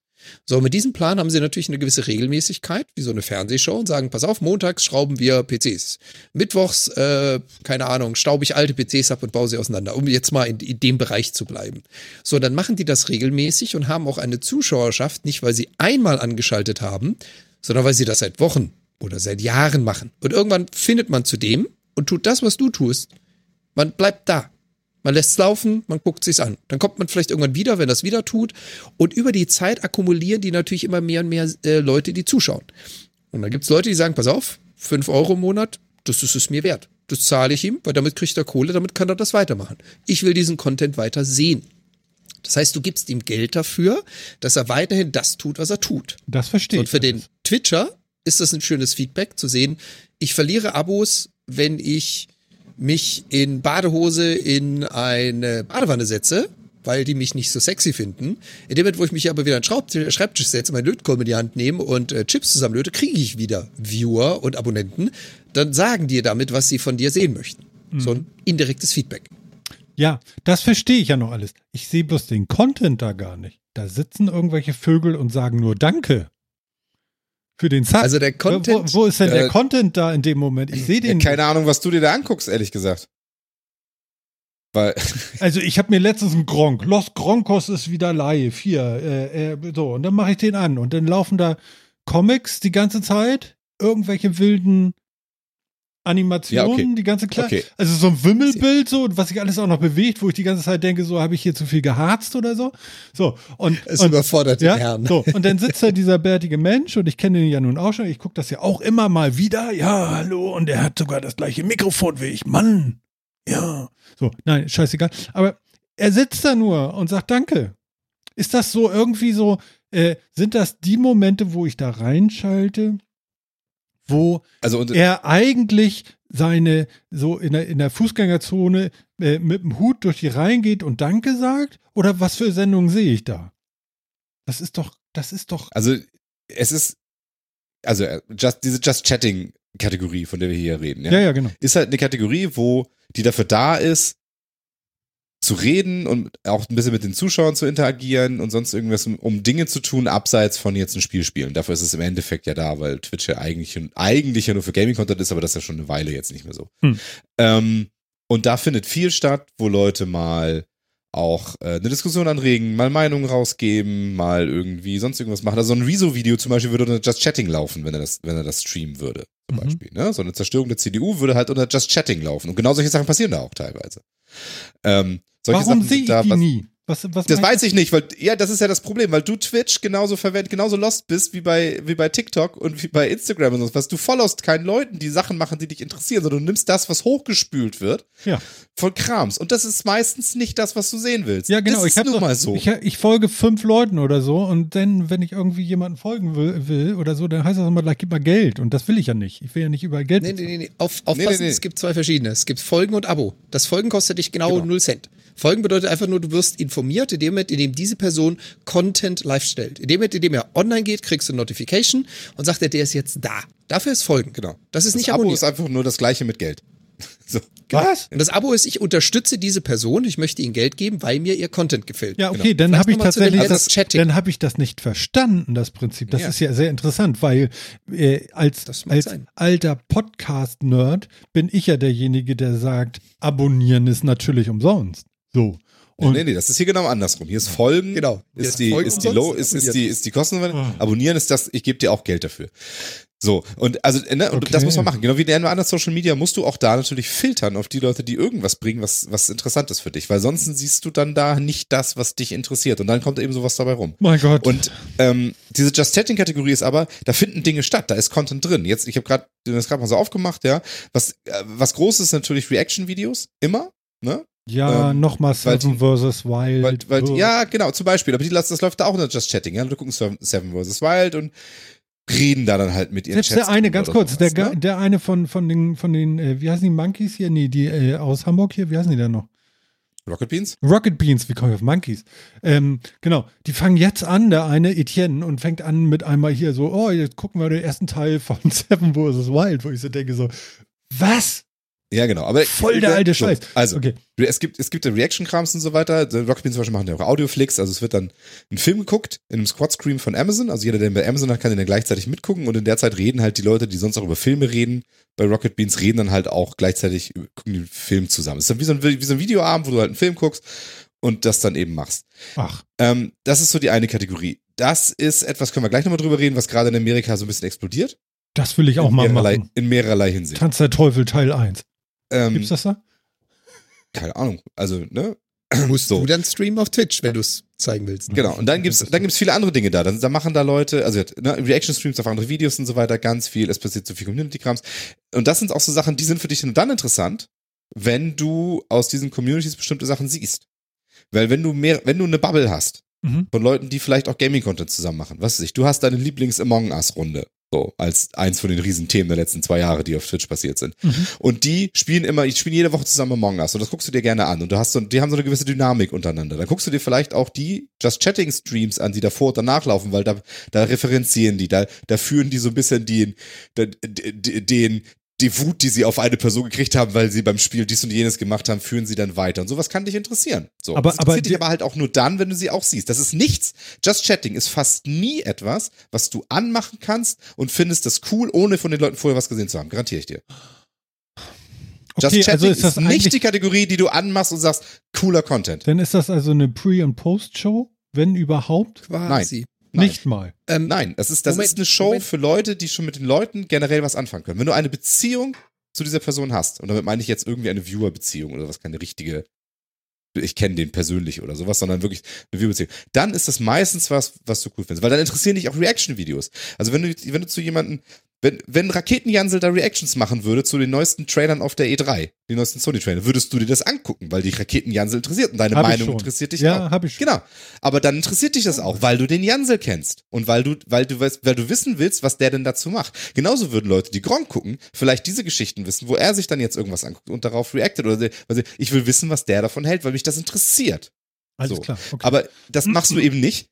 So, mit diesem Plan haben sie natürlich eine gewisse Regelmäßigkeit, wie so eine Fernsehshow, und sagen, pass auf, montags schrauben wir PCs. Mittwochs, äh, keine Ahnung, staube ich alte PCs ab und baue sie auseinander, um jetzt mal in, in dem Bereich zu bleiben. So, dann machen die das regelmäßig und haben auch eine Zuschauerschaft, nicht weil sie einmal angeschaltet haben, sondern weil sie das seit Wochen oder seit Jahren machen. Und irgendwann findet man zu dem und tut das, was du tust. Man bleibt da. Man lässt es laufen, man guckt sich's an. Dann kommt man vielleicht irgendwann wieder, wenn das wieder tut. Und über die Zeit akkumulieren die natürlich immer mehr und mehr äh, Leute, die zuschauen. Und dann gibt's Leute, die sagen, pass auf, fünf Euro im Monat, das ist es mir wert. Das zahle ich ihm, weil damit kriegt er Kohle, damit kann er das weitermachen. Ich will diesen Content weiter sehen. Das heißt, du gibst ihm Geld dafür, dass er weiterhin das tut, was er tut.
Das verstehe ich.
und für den Twitcher ist das ein schönes Feedback zu sehen. Ich verliere Abos, wenn ich mich in Badehose in eine Badewanne setze, weil die mich nicht so sexy finden. In dem Moment, wo ich mich aber wieder an den Schreibtisch setze, meinen Lötkolben in die Hand nehme und äh, Chips zusammenlöte, kriege ich wieder Viewer und Abonnenten. Dann sagen die damit, was sie von dir sehen möchten. So ein indirektes Feedback.
Ja, das verstehe ich ja noch alles. Ich sehe bloß den Content da gar nicht. Da sitzen irgendwelche Vögel und sagen nur Danke. Für den Sub.
Also der Content-
Wo, wo ist denn der
Äh,
Content da in dem Moment? Ich sehe
Ja,
den.
keine Ahnung, was du dir da anguckst, ehrlich gesagt. Weil,
Also ich habe mir letztens einen Gronk, Los Gronkos ist wieder live, hier, äh, äh, so, und dann mache ich den an und dann laufen da Comics die ganze Zeit, irgendwelche wilden Animationen,
Ja, okay.
die ganze Kle
Okay.
Also so ein Wimmelbild, so, was sich alles auch noch bewegt, wo ich die ganze Zeit denke, so habe ich hier zu viel geharzt oder so. So, und,
Es
und
überfordert
ja,
den Herrn.
so, und dann sitzt da dieser bärtige Mensch und ich kenne ihn ja nun auch schon, ich gucke das ja auch immer mal wieder, ja, hallo, und er hat sogar das gleiche Mikrofon wie ich, Mann, ja. So, nein, scheißegal. Aber er sitzt da nur und sagt Danke. Ist das so irgendwie so, äh, sind das die Momente, wo ich da reinschalte, wo
also und,
er eigentlich seine, so in der, in der Fußgängerzone äh, mit dem Hut durch die Reihen geht und Danke sagt? Oder was für Sendungen sehe ich da? Das ist doch, das ist doch.
also es ist, also äh, just, diese Just Chatting-Kategorie, von der wir hier reden, ja,
Ja, ja, genau.
ist halt eine Kategorie, wo die dafür da ist, zu reden und auch ein bisschen mit den Zuschauern zu interagieren und sonst irgendwas, um, Dinge zu tun, abseits von jetzt ein Spiel spielen. Dafür ist es im Endeffekt ja da, weil Twitch ja eigentlich, eigentlich ja nur für Gaming-Content ist, aber das ist ja schon eine Weile jetzt nicht mehr so.
Hm.
Ähm, und da findet viel statt, wo Leute mal auch äh, eine Diskussion anregen, mal Meinungen rausgeben, mal irgendwie sonst irgendwas machen. Also so ein Rezo-Video zum Beispiel würde unter Just Chatting laufen, wenn er das, wenn er das streamen würde, zum
Mhm.
Beispiel. Ne? So eine Zerstörung der CDU würde halt unter Just Chatting laufen. Und genau solche Sachen passieren da auch teilweise. Ähm, solche
Warum sehe ich die nie? Was, was
das weiß ich nicht, weil ja, das ist ja das Problem, weil du Twitch genauso verwendet, genauso lost bist wie bei wie bei TikTok und wie bei Instagram und so was. Du followst keinen Leuten, die Sachen machen, die dich interessieren, sondern du nimmst das, was hochgespült wird
Ja.
von Krams und das ist meistens nicht das, was du sehen willst.
Ja, genau.
Das
ich
ist mal so.
Ich, ich folge fünf Leuten oder so und dann, wenn ich irgendwie jemanden folgen will, will oder so, dann heißt das immer, gleich gib mal Geld. Und das will ich ja nicht. Ich will ja nicht überall Geld.
Nee, nee, nee, nee. Auf, aufpassen,
Nee, nee, nee.
es gibt zwei verschiedene. Es gibt Folgen und Abo. Das Folgen kostet dich genau,
Genau.
0 Cent. Folgen bedeutet einfach nur, du wirst informiert in dem Moment, in dem diese Person Content live stellt. In dem Moment, in dem er online geht, kriegst du eine Notification und sagt er, der ist jetzt da. Dafür ist Folgen.
genau.
Das ist
das
nicht
Abo
abonniert.
ist einfach nur das gleiche mit Geld. So.
Was?
und das Abo ist, ich unterstütze diese Person, ich möchte ihnen Geld geben, weil mir ihr Content gefällt.
Ja, okay,
Genau.
dann habe ich tatsächlich das,
Chatting.
dann habe ich das nicht verstanden, das Prinzip. Das
Ja.
ist ja sehr interessant, weil äh, als, als
sein.
alter Podcast-Nerd bin ich ja derjenige, der sagt, abonnieren ist natürlich umsonst. So. Und
nee, nee, das ist hier genau andersrum. Hier ist Folgen,
Genau.
Ist die,
Folgen
ist die Low, ist, ist die, ist die Kosten.
Ah.
Abonnieren ist das, ich gebe dir auch Geld dafür. So, und also, ne, und
Okay.
das muss man machen. Genau wie in anderen anderen Social Media musst du auch da natürlich filtern auf die Leute, die irgendwas bringen, was, was interessant ist für dich. Weil sonst siehst du dann da nicht das, was dich interessiert. Und dann kommt eben sowas dabei rum.
mein Gott.
Und ähm, diese Just Chatting-Kategorie ist aber, da finden Dinge statt, da ist Content drin. Jetzt, ich habe gerade das gerade mal so aufgemacht, ja. Was, äh, was groß ist natürlich Reaction-Videos, immer, ne?
Ja,
ähm,
nochmal Seven vs. Wild.
Weil, weil,
Oh.
ja, genau, zum Beispiel. Aber die, das, das läuft da auch unter Just Chatting, ja. Du gucken Seven vs. Wild und reden da dann halt mit ihren
Selbst
Chats
der eine, ganz kurz, der,
sowas,
Ge-
ne?
der eine von, von den, von den äh, wie heißen die Monkeys hier? Nee, die äh, aus Hamburg hier, wie heißen die denn noch?
Rocket Beans?
Rocket Beans, wie komme ich auf Monkeys? Ähm, genau, die fangen jetzt an, der eine Etienne, und fängt an mit einmal hier so, oh, jetzt gucken wir den ersten Teil von Seven vs. Wild, wo ich so denke so, was?
Ja, genau. Aber
Voll der alte
so,
Scheiß.
Also,
Okay.
es gibt, es gibt Reaction-Krams und so weiter. Rocket Beans zum Beispiel machen ja auch Audioflix. Also es wird dann ein Film geguckt in einem Squad-Screen von Amazon. Also jeder, der bei Amazon hat, kann den dann gleichzeitig mitgucken. Und in der Zeit reden halt die Leute, die sonst auch über Filme reden, bei Rocket Beans reden dann halt auch gleichzeitig, gucken den Film zusammen. Es ist dann wie so, ein, wie so ein Videoabend, wo du halt einen Film guckst und das dann eben machst.
Ach,
Ähm, das ist so die eine Kategorie. Das ist etwas, können wir gleich nochmal drüber reden, was gerade in Amerika so ein bisschen explodiert.
das will ich auch
in
mal machen.
In mehrerlei Hinsicht.
Tanz der Teufel Teil 1.
Ähm,
Gibt's das da?
keine Ahnung. Also, ne?
Musst
So.
du dann streamen auf Twitch, wenn du es zeigen willst.
Genau, und dann gibt's dann gibt's viele andere Dinge da. Dann, da machen da Leute, also ne, Reaction-Streams auf andere Videos und so weiter, ganz viel. Es passiert so viel Community-Krams. Und das sind auch so Sachen, die sind für dich nur dann interessant, wenn du aus diesen Communities bestimmte Sachen siehst. Weil wenn du mehr, wenn du eine Bubble hast
Mhm.
von Leuten, die vielleicht auch Gaming-Content zusammen machen, was weiß ich, du hast deine Lieblings-Among Us-Runde. So, als eins von den Riesenthemen der letzten zwei Jahre, die auf Twitch passiert sind.
Mhm.
Und die spielen immer, die spielen jede Woche zusammen Among Us und das guckst du dir gerne an und du hast so, die haben so eine gewisse Dynamik untereinander. Dann guckst du dir vielleicht auch die Just Chatting Streams an, die davor und danach laufen, weil da, da referenzieren die, da, da führen die so ein bisschen den, den, den, die Wut, die sie auf eine Person gekriegt haben, weil sie beim Spiel dies und jenes gemacht haben, führen sie dann weiter. Und sowas kann dich interessieren. So.
Aber-
das interessiert
aber
dich aber halt auch nur dann, wenn du sie auch siehst. Das ist nichts. Just Chatting ist fast nie etwas, was du anmachen kannst und findest das cool, ohne von den Leuten vorher was gesehen zu haben. Garantiere ich dir. Just
Okay,
Chatting
also ist das
nicht
eigentlich,
die Kategorie, die du anmachst und sagst, cooler Content.
dann ist das also eine Pre- und Post-Show, wenn überhaupt?
Quasi.
Nein.
Nicht mal.
Ähm,
Nein, das ist, das
Moment,
ist eine Show
Moment.
für Leute, die schon mit den Leuten generell was anfangen können. Wenn du eine Beziehung zu dieser Person hast, und damit meine ich jetzt irgendwie eine Viewer-Beziehung oder was, keine richtige, ich kenne den persönlich oder sowas, sondern wirklich eine Viewer-Beziehung, dann ist das meistens was, was du cool findest. Weil dann interessieren dich auch Reaction-Videos. Also wenn du, wenn du zu jemandem, wenn, wenn Raketenjansel da Reactions machen würde zu den neuesten Trailern auf der E3, die neuesten Sony-Trailer, würdest du dir das angucken, weil dich Raketenjansel interessiert und deine
Hab
Meinung interessiert dich
Ja,
auch.
habe ich schon.
Genau. Aber dann interessiert dich das auch, weil du den Jansel kennst und weil du, weil du weißt, weil du wissen willst, was der denn dazu macht. Genauso würden Leute, die Gronk gucken, vielleicht diese Geschichten wissen, wo er sich dann jetzt irgendwas anguckt und darauf reactet oder sie- also ich will wissen, was der davon hält, weil mich das interessiert.
Alles
So.
klar. Okay.
Aber das machst du eben nicht.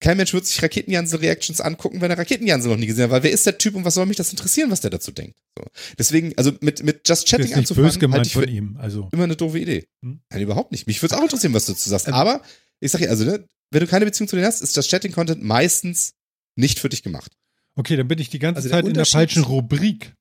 Kein Mensch wird sich Raketenjansel-Reactions angucken, wenn er Raketenjansel noch nie gesehen hat, weil wer ist der Typ und was soll mich das interessieren, was der dazu denkt? So. Deswegen, also mit, mit Just
das
Chatting anzufangen,
böse gemeint
halte ich
von
für
ihm. Also,
immer eine doofe Idee.
Hm?
Nein, überhaupt nicht. Mich würde es auch interessieren, was du dazu sagst.
Ähm.
Aber ich sag ja, also, ne, wenn du keine Beziehung zu denen hast, ist das Chatting-Content meistens nicht für dich gemacht.
okay, dann bin ich die ganze
Also
Zeit in der falschen Rubrik.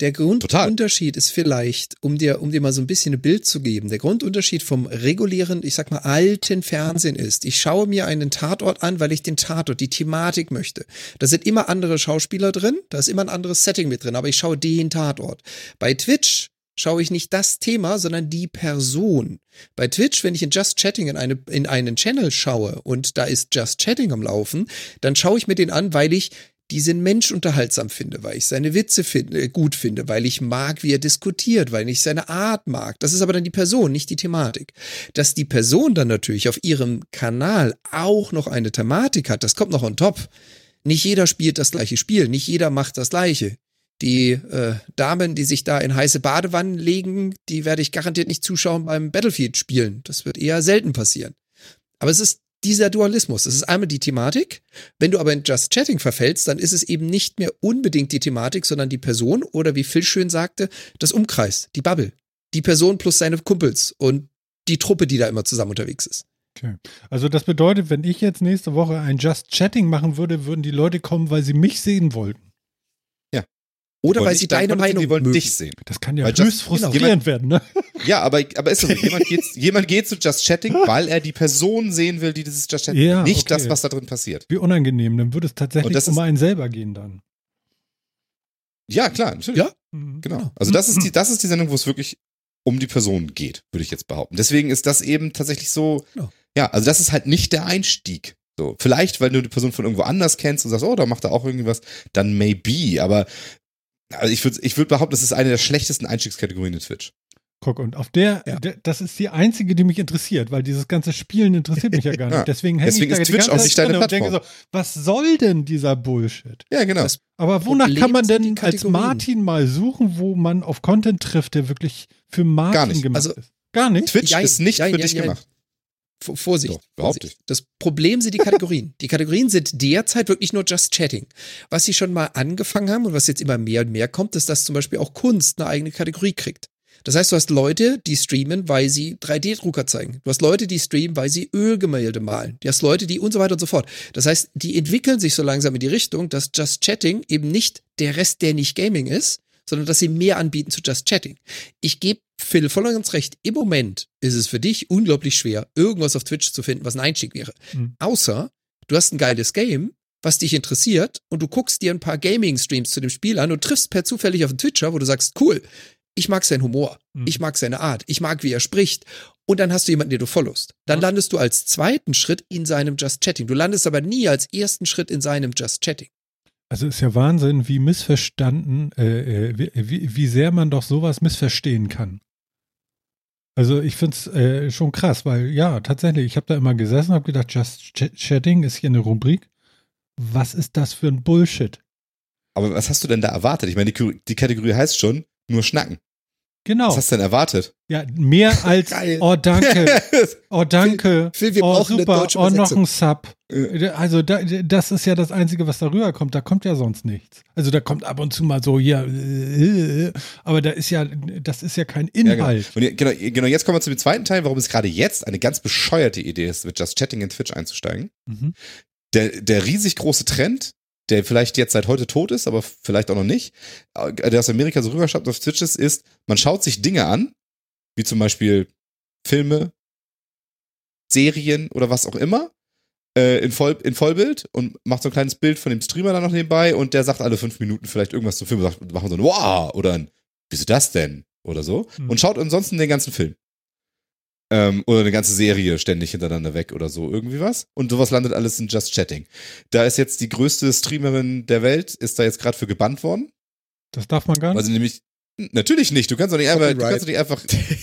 Der. Grundunterschied ist vielleicht, um dir, um dir mal so ein bisschen ein Bild zu geben, der Grundunterschied vom regulären, ich sag mal, alten Fernsehen ist, ich schaue mir einen Tatort an, weil ich den Tatort, die Thematik möchte. Da sind immer andere Schauspieler drin, da ist immer ein anderes Setting mit drin, aber ich schaue den Tatort. Bei Twitch schaue ich nicht das Thema, sondern die Person. Bei Twitch, wenn ich in Just Chatting in, eine, in einen Channel schaue und da ist Just Chatting am Laufen, dann schaue ich mir den an, weil ich diesen Mensch unterhaltsam finde, weil ich seine Witze finde, äh, gut finde, weil ich mag, wie er diskutiert, weil ich seine Art mag. Das ist aber dann die Person, nicht die Thematik. Dass die Person dann natürlich auf ihrem Kanal auch noch eine Thematik hat, das kommt noch on top. Nicht jeder spielt das gleiche Spiel, nicht jeder macht das gleiche. Die äh, Damen, die sich da in heiße Badewannen legen, die werde ich garantiert nicht zuschauen beim Battlefield spielen. Das wird eher selten passieren. Aber es ist dieser Dualismus. Es ist einmal die Thematik. Wenn du aber in Just Chatting verfällst, dann ist es eben nicht mehr unbedingt die Thematik, sondern die Person oder wie Phil schön sagte, das Umkreis, die Bubble. Die Person plus seine Kumpels und die Truppe, die da immer zusammen unterwegs ist.
Okay. Also das bedeutet, wenn ich jetzt nächste Woche ein Just Chatting machen würde, würden die Leute kommen, weil sie mich sehen wollten.
Oder weil sie
dein
deine Meinung
Die wollen
mögen.
dich sehen.
Das kann ja
Weil
höchst
Just-
frustrierend
jemand-
werden, ne?
Ja, aber, aber ist das so? Jemand geht, jemand geht zu Just Chatting, weil er die Person sehen will, die dieses Just Chatting
Ja,
Nicht
okay.
das, was da drin passiert.
Wie unangenehm. Dann würde es tatsächlich
das
um
ist-
einen selber gehen dann.
Ja, klar, natürlich.
Ja.
Mhm.
Genau. Also das ist die, das ist die Sendung, wo es wirklich um die Person geht, würde ich jetzt behaupten. Deswegen ist das eben tatsächlich so,
Ja.
ja, also das ist halt nicht der Einstieg. So, vielleicht, weil du die Person von irgendwo anders kennst und sagst, oh, da macht er auch irgendwie was, dann maybe, aber also ich würde ich würd behaupten, das ist eine der schlechtesten Einstiegskategorien in Twitch.
Guck, und auf der,
Ja.
der, das ist die einzige, die mich interessiert, weil dieses ganze Spielen interessiert mich ja gar nicht.
Ja.
Deswegen hänge ich
Deswegen
da
ist Twitch auch nicht deine
drin und denke so,
Plattform.
was soll denn dieser Bullshit?
Ja, genau.
Das-
Aber wonach
Problem
kann man denn als. Martin mal suchen, wo man auf Content trifft, der wirklich für Martin gemacht
Also-
ist? Gar nicht?
Twitch
Jein,
ist nicht
jein,
für
jein,
dich
jein.
gemacht.
V- Vorsicht.
Doch, überhaupt
Vorsicht. Das Problem sind die Kategorien. die Kategorien sind derzeit wirklich nur Just Chatting. Was sie schon mal angefangen haben und was jetzt immer mehr und mehr kommt, ist, dass zum Beispiel auch Kunst eine eigene Kategorie kriegt. Das heißt, du hast Leute, die streamen, weil sie 3D-Drucker zeigen. Du hast Leute, die streamen, weil sie Ölgemälde malen. Du hast Leute, die und so weiter und so fort. Das heißt, die entwickeln sich so langsam in die Richtung, dass Just Chatting eben nicht der Rest, der nicht Gaming ist, sondern dass sie mehr anbieten zu Just Chatting. Ich gebe Phil voll und ganz recht. Im Moment ist es für dich unglaublich schwer, irgendwas auf Twitch zu finden, was ein Einstieg wäre.
Mhm.
Außer du hast ein geiles Game, was dich interessiert und du guckst dir ein paar Gaming-Streams zu dem Spiel an und triffst per zufällig auf einen Twitcher, wo du sagst, cool, ich mag seinen Humor,
Mhm.
ich mag seine Art, ich mag, wie er spricht. Und dann hast du jemanden, den du followst. Dann landest du als zweiten Schritt in seinem Just Chatting. Du landest aber nie als ersten Schritt in seinem Just Chatting.
Also ist ja Wahnsinn, wie missverstanden, äh, äh, wie, wie, wie sehr man doch sowas missverstehen kann. Also ich finde es äh, schon krass, weil ja, tatsächlich, ich habe da immer gesessen und habe gedacht, Just Ch Chatting ist hier eine Rubrik. Was ist das für ein Bullshit?
Aber was hast du denn da erwartet? Ich meine, die, die Kategorie heißt schon nur Schnacken.
Genau.
Was hast du denn erwartet?
Ja, mehr als,
Geil.
oh danke, oh danke,
Phil, wir
oh super, oh noch ein Sub. Also da, das ist ja das Einzige, was darüber kommt. Da kommt ja sonst nichts. Also da kommt ab und zu mal so hier, äh, aber da ist ja, das ist ja kein
Ja, genau.
Inhalt.
Und genau, genau, jetzt kommen wir zu dem zweiten Teil, warum es gerade jetzt eine ganz bescheuerte Idee ist, mit Just Chatting in Twitch einzusteigen.
Mhm.
Der, der riesig große Trend, der vielleicht jetzt seit heute tot ist, aber vielleicht auch noch nicht, äh, der aus Amerika so rüberschreibt auf Twitch ist, ist, man schaut sich Dinge an, wie zum Beispiel Filme, Serien oder was auch immer, äh, in, Voll, in Vollbild und macht so ein kleines Bild von dem Streamer dann noch nebenbei und der sagt alle fünf Minuten vielleicht irgendwas zum Film und sagt, machen so ein Wow oder ein Wieso das denn? Oder so.
Mhm.
Und schaut ansonsten den ganzen Film. Ähm, oder eine ganze Serie ständig hintereinander weg oder so, irgendwie was. Und sowas landet alles in Just Chatting. Da ist jetzt die größte Streamerin der Welt, ist da jetzt gerade für gebannt worden.
Das darf man gar
Weil
nicht.
sie nämlich, natürlich nicht, du kannst doch nicht einfach, du
Copyright.
kannst doch nicht einfach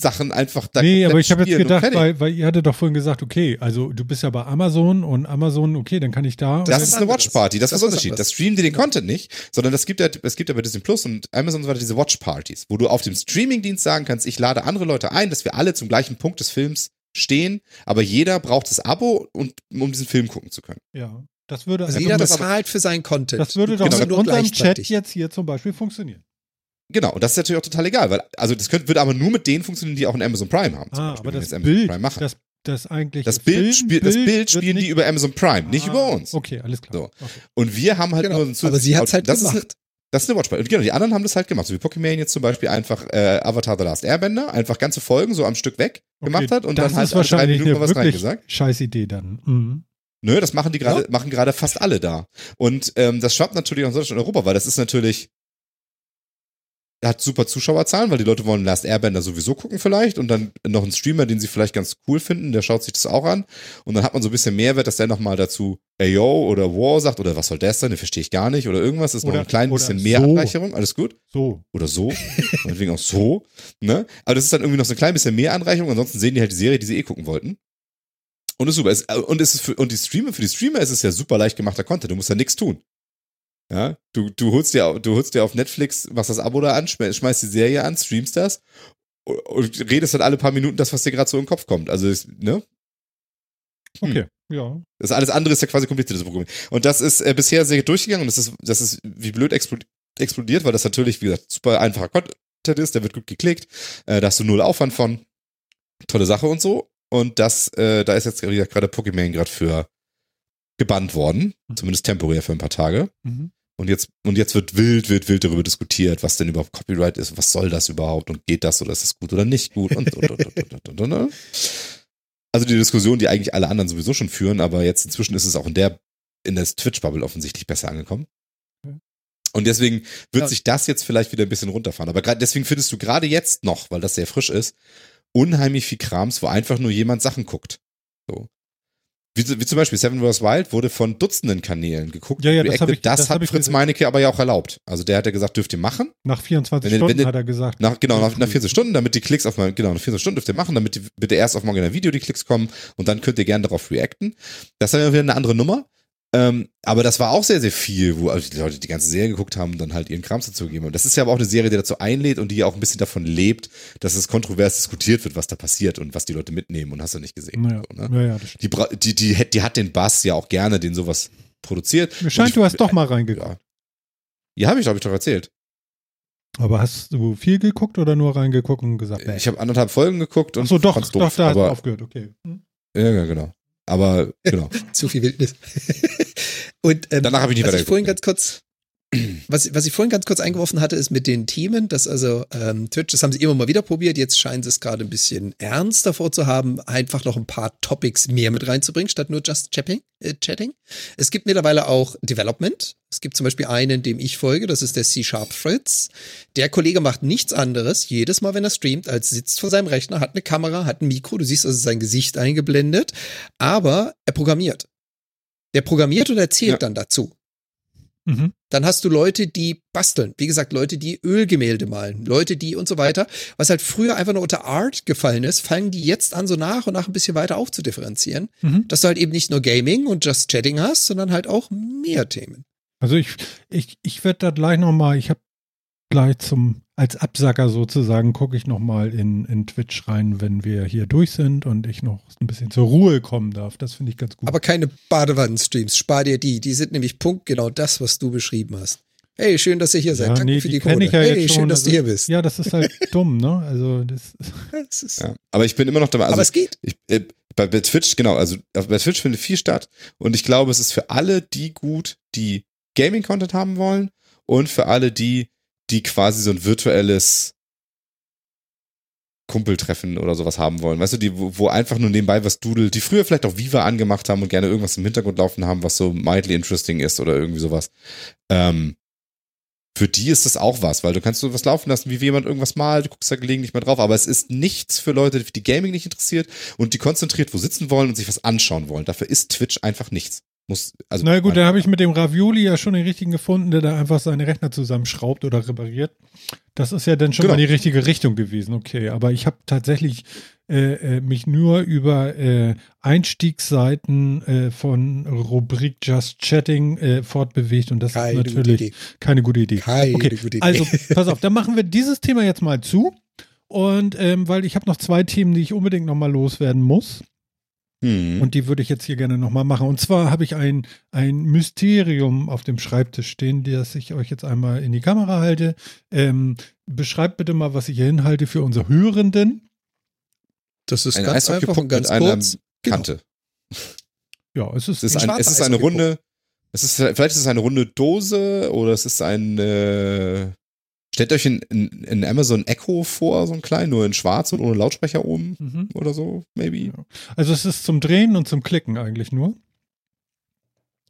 Copyright-Sachen einfach da
nee, aber ich habe jetzt gedacht, weil, weil ihr hattet doch vorhin gesagt, okay, also du bist ja bei Amazon und Amazon, okay, dann kann ich da.
Das,
ist
eine
anderes.
Watch-Party, das,
Das
ist der Unterschied. Das streamen die den Content nicht, sondern das gibt ja, es gibt ja bei Disney Plus und Amazon und so weiter diese Watch-Partys, wo du auf dem Streaming-Dienst sagen kannst, ich lade andere Leute ein, dass wir alle zum gleichen Punkt des Films stehen, aber jeder braucht das Abo, und, um diesen Film gucken zu können.
ja, das würde
Also
also
jeder bezahlt für seinen Content.
das würde doch
Genau.
mit unserem Chat jetzt hier zum Beispiel funktionieren.
Genau, und das ist natürlich auch total egal, weil, also das könnte, würde aber nur mit denen funktionieren, die auch einen Amazon Prime haben. zum
Ah,
Beispiel,
aber das Bild,
Prime machen.
das, das eigentlich
Das Bild, spiel, das Bild spielen die über Amazon Prime, nicht über uns.
Okay, alles klar.
So.
Okay.
Und wir haben halt
Genau.
nur so
Aber sie hat's halt
das Ist eine,
gemacht.
das ist eine Watchparty. Und genau, die anderen haben das halt gemacht. So wie Pokémon jetzt zum Beispiel einfach äh, Avatar The Last Airbender, einfach ganze Folgen so am Stück weg gemacht
Okay,
hat und
das
dann halt
ist
drei Minuten
eine
mal was reingesagt.
scheiß Idee dann. Mhm.
Nö, das machen die gerade, machen gerade fast alle da. Und ähm, das schwappt natürlich auch in Deutschland und Europa, weil das ist natürlich hat super Zuschauerzahlen, weil die Leute wollen Last Airbender sowieso gucken vielleicht und dann noch einen Streamer, den sie vielleicht ganz cool finden, der schaut sich das auch an und dann hat man so ein bisschen Mehrwert, dass der nochmal dazu Ayo oder War sagt oder was soll das sein, den verstehe ich gar nicht oder irgendwas, das ist noch
Oder-
ein klein bisschen mehr
so.
Anreicherung, alles gut
So.
oder so, meinetwegen auch so, ne? Aber das ist dann irgendwie noch so ein klein bisschen mehr Anreicherung, ansonsten sehen die halt die Serie, die sie eh gucken wollten. Und ist super. Es, und, es ist für, und die Streamer, für die Streamer ist es ja super leicht gemachter Content. Du musst ja nichts tun. Ja, du, du holst dir, du holst dir auf Netflix, machst das Abo da an, schme- schmeißt die Serie an, streamst das und, und redest dann alle paar Minuten das, was dir gerade so im Kopf kommt. Also, ne? Hm.
Okay. Ja.
Das alles andere ist ja quasi kompliziertes Programm. Und das ist äh, bisher sehr durchgegangen und das ist, das ist wie blöd explodiert, weil das natürlich, wie gesagt, super einfacher Content ist, der wird gut geklickt, äh, da hast du null Aufwand von, tolle Sache und so. Und das, äh, da ist jetzt wie gesagt, gerade Pokémon gerade für gebannt worden,
Mhm.
zumindest temporär für ein paar Tage.
Mhm.
Und jetzt, und jetzt wird wild, wild, wild darüber diskutiert, was denn überhaupt Copyright ist, was soll das überhaupt und geht das oder ist das gut oder nicht gut und, und, und, und, und, und, und. Also die Diskussion, die eigentlich alle anderen sowieso schon führen, aber jetzt inzwischen ist es auch in der, in der Twitch-Bubble offensichtlich besser angekommen. Und deswegen wird
Ja.
sich das jetzt vielleicht wieder ein bisschen runterfahren. Aber gerade deswegen findest du gerade jetzt noch, weil das sehr frisch ist, unheimlich viel Krams, wo einfach nur jemand Sachen guckt. So. Wie, wie zum Beispiel Seven Wars Wild wurde von Dutzenden Kanälen geguckt.
Ja, ja, das ich-
das,
das
hat Fritz. Meinecke aber ja auch erlaubt. Also der hat ja gesagt, dürft ihr machen.
Nach 24
Wenn
Stunden
wenn
hat er gesagt.
Nach, genau, nach, nach 14 Stunden, damit die Klicks auf mein, genau, nach 14 Stunden dürft ihr machen, damit die, bitte erst auf morgen in ein Video die Klicks kommen und dann könnt ihr gerne darauf reacten. Das ist dann wieder eine andere Nummer. Ähm, aber das war auch sehr, sehr viel, wo also die Leute die ganze Serie geguckt haben und dann halt ihren Krams dazu gegeben haben. Das ist ja aber auch eine Serie, die dazu einlädt und die ja auch ein bisschen davon lebt, dass es kontrovers diskutiert wird, was da passiert und was die Leute mitnehmen und hast du nicht gesehen.
Naja,
so, ne?
naja, das
die, die, die, die, hat den Bass ja auch gerne, den sowas produziert.
Mir scheint,
ich-
du hast doch mal reingeguckt.
Ja, ja habe ich, glaube ich, doch erzählt.
Aber hast du viel geguckt oder nur reingeguckt und gesagt, bäh?
Ich habe anderthalb Folgen geguckt und
Ach so, doch, doch, da hast du aufgehört, okay. Hm.
Ja, ja, genau. Aber genau.
Zu viel Wildnis. Und ähm,
Danach habe ich nicht
was ich vorhin ganz kurz, was, was ich vorhin ganz kurz eingeworfen hatte, ist mit den Themen, dass also ähm, Twitch, das haben sie immer mal wieder probiert, jetzt scheinen sie es gerade ein bisschen ernst davor zu haben, einfach noch ein paar Topics mehr mit reinzubringen, statt nur just chatting. Äh, chatting. Es gibt mittlerweile auch Development. Es gibt zum Beispiel einen, dem ich folge, das ist der C-Sharp Fritz. Der Kollege macht nichts anderes, jedes Mal, wenn er streamt, als sitzt vor seinem Rechner, hat eine Kamera, hat ein Mikro, du siehst also sein Gesicht eingeblendet, aber er programmiert. Der programmiert und erzählt
Ja.
dann dazu.
Mhm.
Dann hast du Leute, die basteln. Wie gesagt, Leute, die Ölgemälde malen. Leute, die und so weiter. Was halt früher einfach nur unter Art gefallen ist, fangen die jetzt an, so nach und nach ein bisschen weiter aufzudifferenzieren.
Mhm.
Dass du halt eben nicht nur Gaming und Just Chatting hast, sondern halt auch mehr Themen.
Also ich, ich, ich werde da gleich nochmal, ich habe gleich zum, als Absacker sozusagen, gucke ich nochmal in, in Twitch rein, wenn wir hier durch sind und ich noch ein bisschen zur Ruhe kommen darf. Das finde ich ganz gut.
Aber keine Badewannenstreams. Spar dir die. Die sind nämlich punktgenau das, was du beschrieben hast. Hey, schön, dass ihr hier seid.
ja,
Danke
nee,
für
die
die Kohle.
ich ja
hey, schön,
schon.
dass du
also-
hier bist.
Ja, das ist halt dumm, ne? Also das
Das ist,
Ja. Aber ich bin immer noch dabei. Also
aber es geht.
ich, äh, bei, bei Twitch, genau, also auf- bei Twitch findet viel statt und ich glaube, es ist für alle die gut, die Gaming-Content haben wollen und für alle die, die quasi so ein virtuelles Kumpeltreffen oder sowas haben wollen. Weißt du, die, wo, einfach nur nebenbei was dudelt, die früher vielleicht auch Viva angemacht haben und gerne irgendwas im Hintergrund laufen haben, was so mildly interesting ist oder irgendwie sowas. Ähm, für die ist das auch was, weil du kannst so was laufen lassen, wie jemand irgendwas malt, du guckst da gelegentlich mal drauf, aber es ist nichts für Leute, die Gaming nicht interessiert und die konzentriert wo sitzen wollen und sich was anschauen wollen. Dafür ist Twitch einfach nichts. Muss, also,
Na gut, da habe ich mit dem Ravioli ja schon den richtigen gefunden, der da einfach seine Rechner zusammenschraubt oder repariert. Das ist ja dann schon
Genau.
mal die richtige Richtung gewesen, okay. Aber ich habe tatsächlich äh, äh, mich nur über äh, Einstiegsseiten äh, von Rubrik Just Chatting äh, fortbewegt und das
Keine
ist
gute
natürlich
Idee.
keine gute Idee.
Keine
okay,
gute Idee.
also pass auf, dann machen wir dieses Thema jetzt mal zu. Und ähm, weil ich habe noch zwei Themen, die ich unbedingt noch mal loswerden muss.
Hm.
Und die würde ich jetzt hier gerne nochmal machen. Und zwar habe ich ein, ein Mysterium auf dem Schreibtisch stehen, das ich euch jetzt einmal in die Kamera halte. Ähm, beschreibt bitte mal, was ich hier hinhalte für unsere Hörenden.
Das ist
ein
ganz einfach und ganz
mit einer
kurz. Genau.
Kante.
Ja, es ist,
Es ist,
Ein
ein, es ist eine runde, es ist, vielleicht ist es eine runde Dose oder es ist ein, äh, stellt euch in, in, in Amazon Echo vor, so ein klein, nur in schwarz und ohne Lautsprecher oben
Mhm.
oder so, maybe.
Also es ist zum Drehen und zum Klicken eigentlich nur.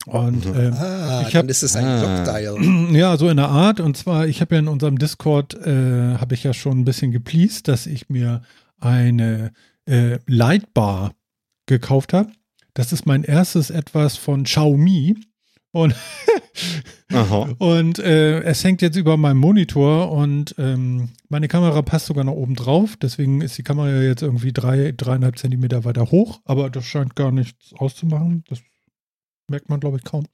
Und
Mhm.
ähm,
Ah,
Ich
dann
hab-
ist es ein
Ah.
Clock-Dial.
Ja, so in der Art. Und zwar, ich habe ja in unserem Discord, äh, habe ich ja schon ein bisschen gepleased, dass ich mir eine äh, Lightbar gekauft habe. Das ist mein erstes etwas von Xiaomi. Und, und äh, es hängt jetzt über meinem Monitor und ähm, meine Kamera passt sogar nach oben drauf. Deswegen ist die Kamera jetzt irgendwie drei, dreieinhalb Zentimeter weiter hoch. Aber das scheint gar nichts auszumachen. Das merkt man, glaube ich, kaum.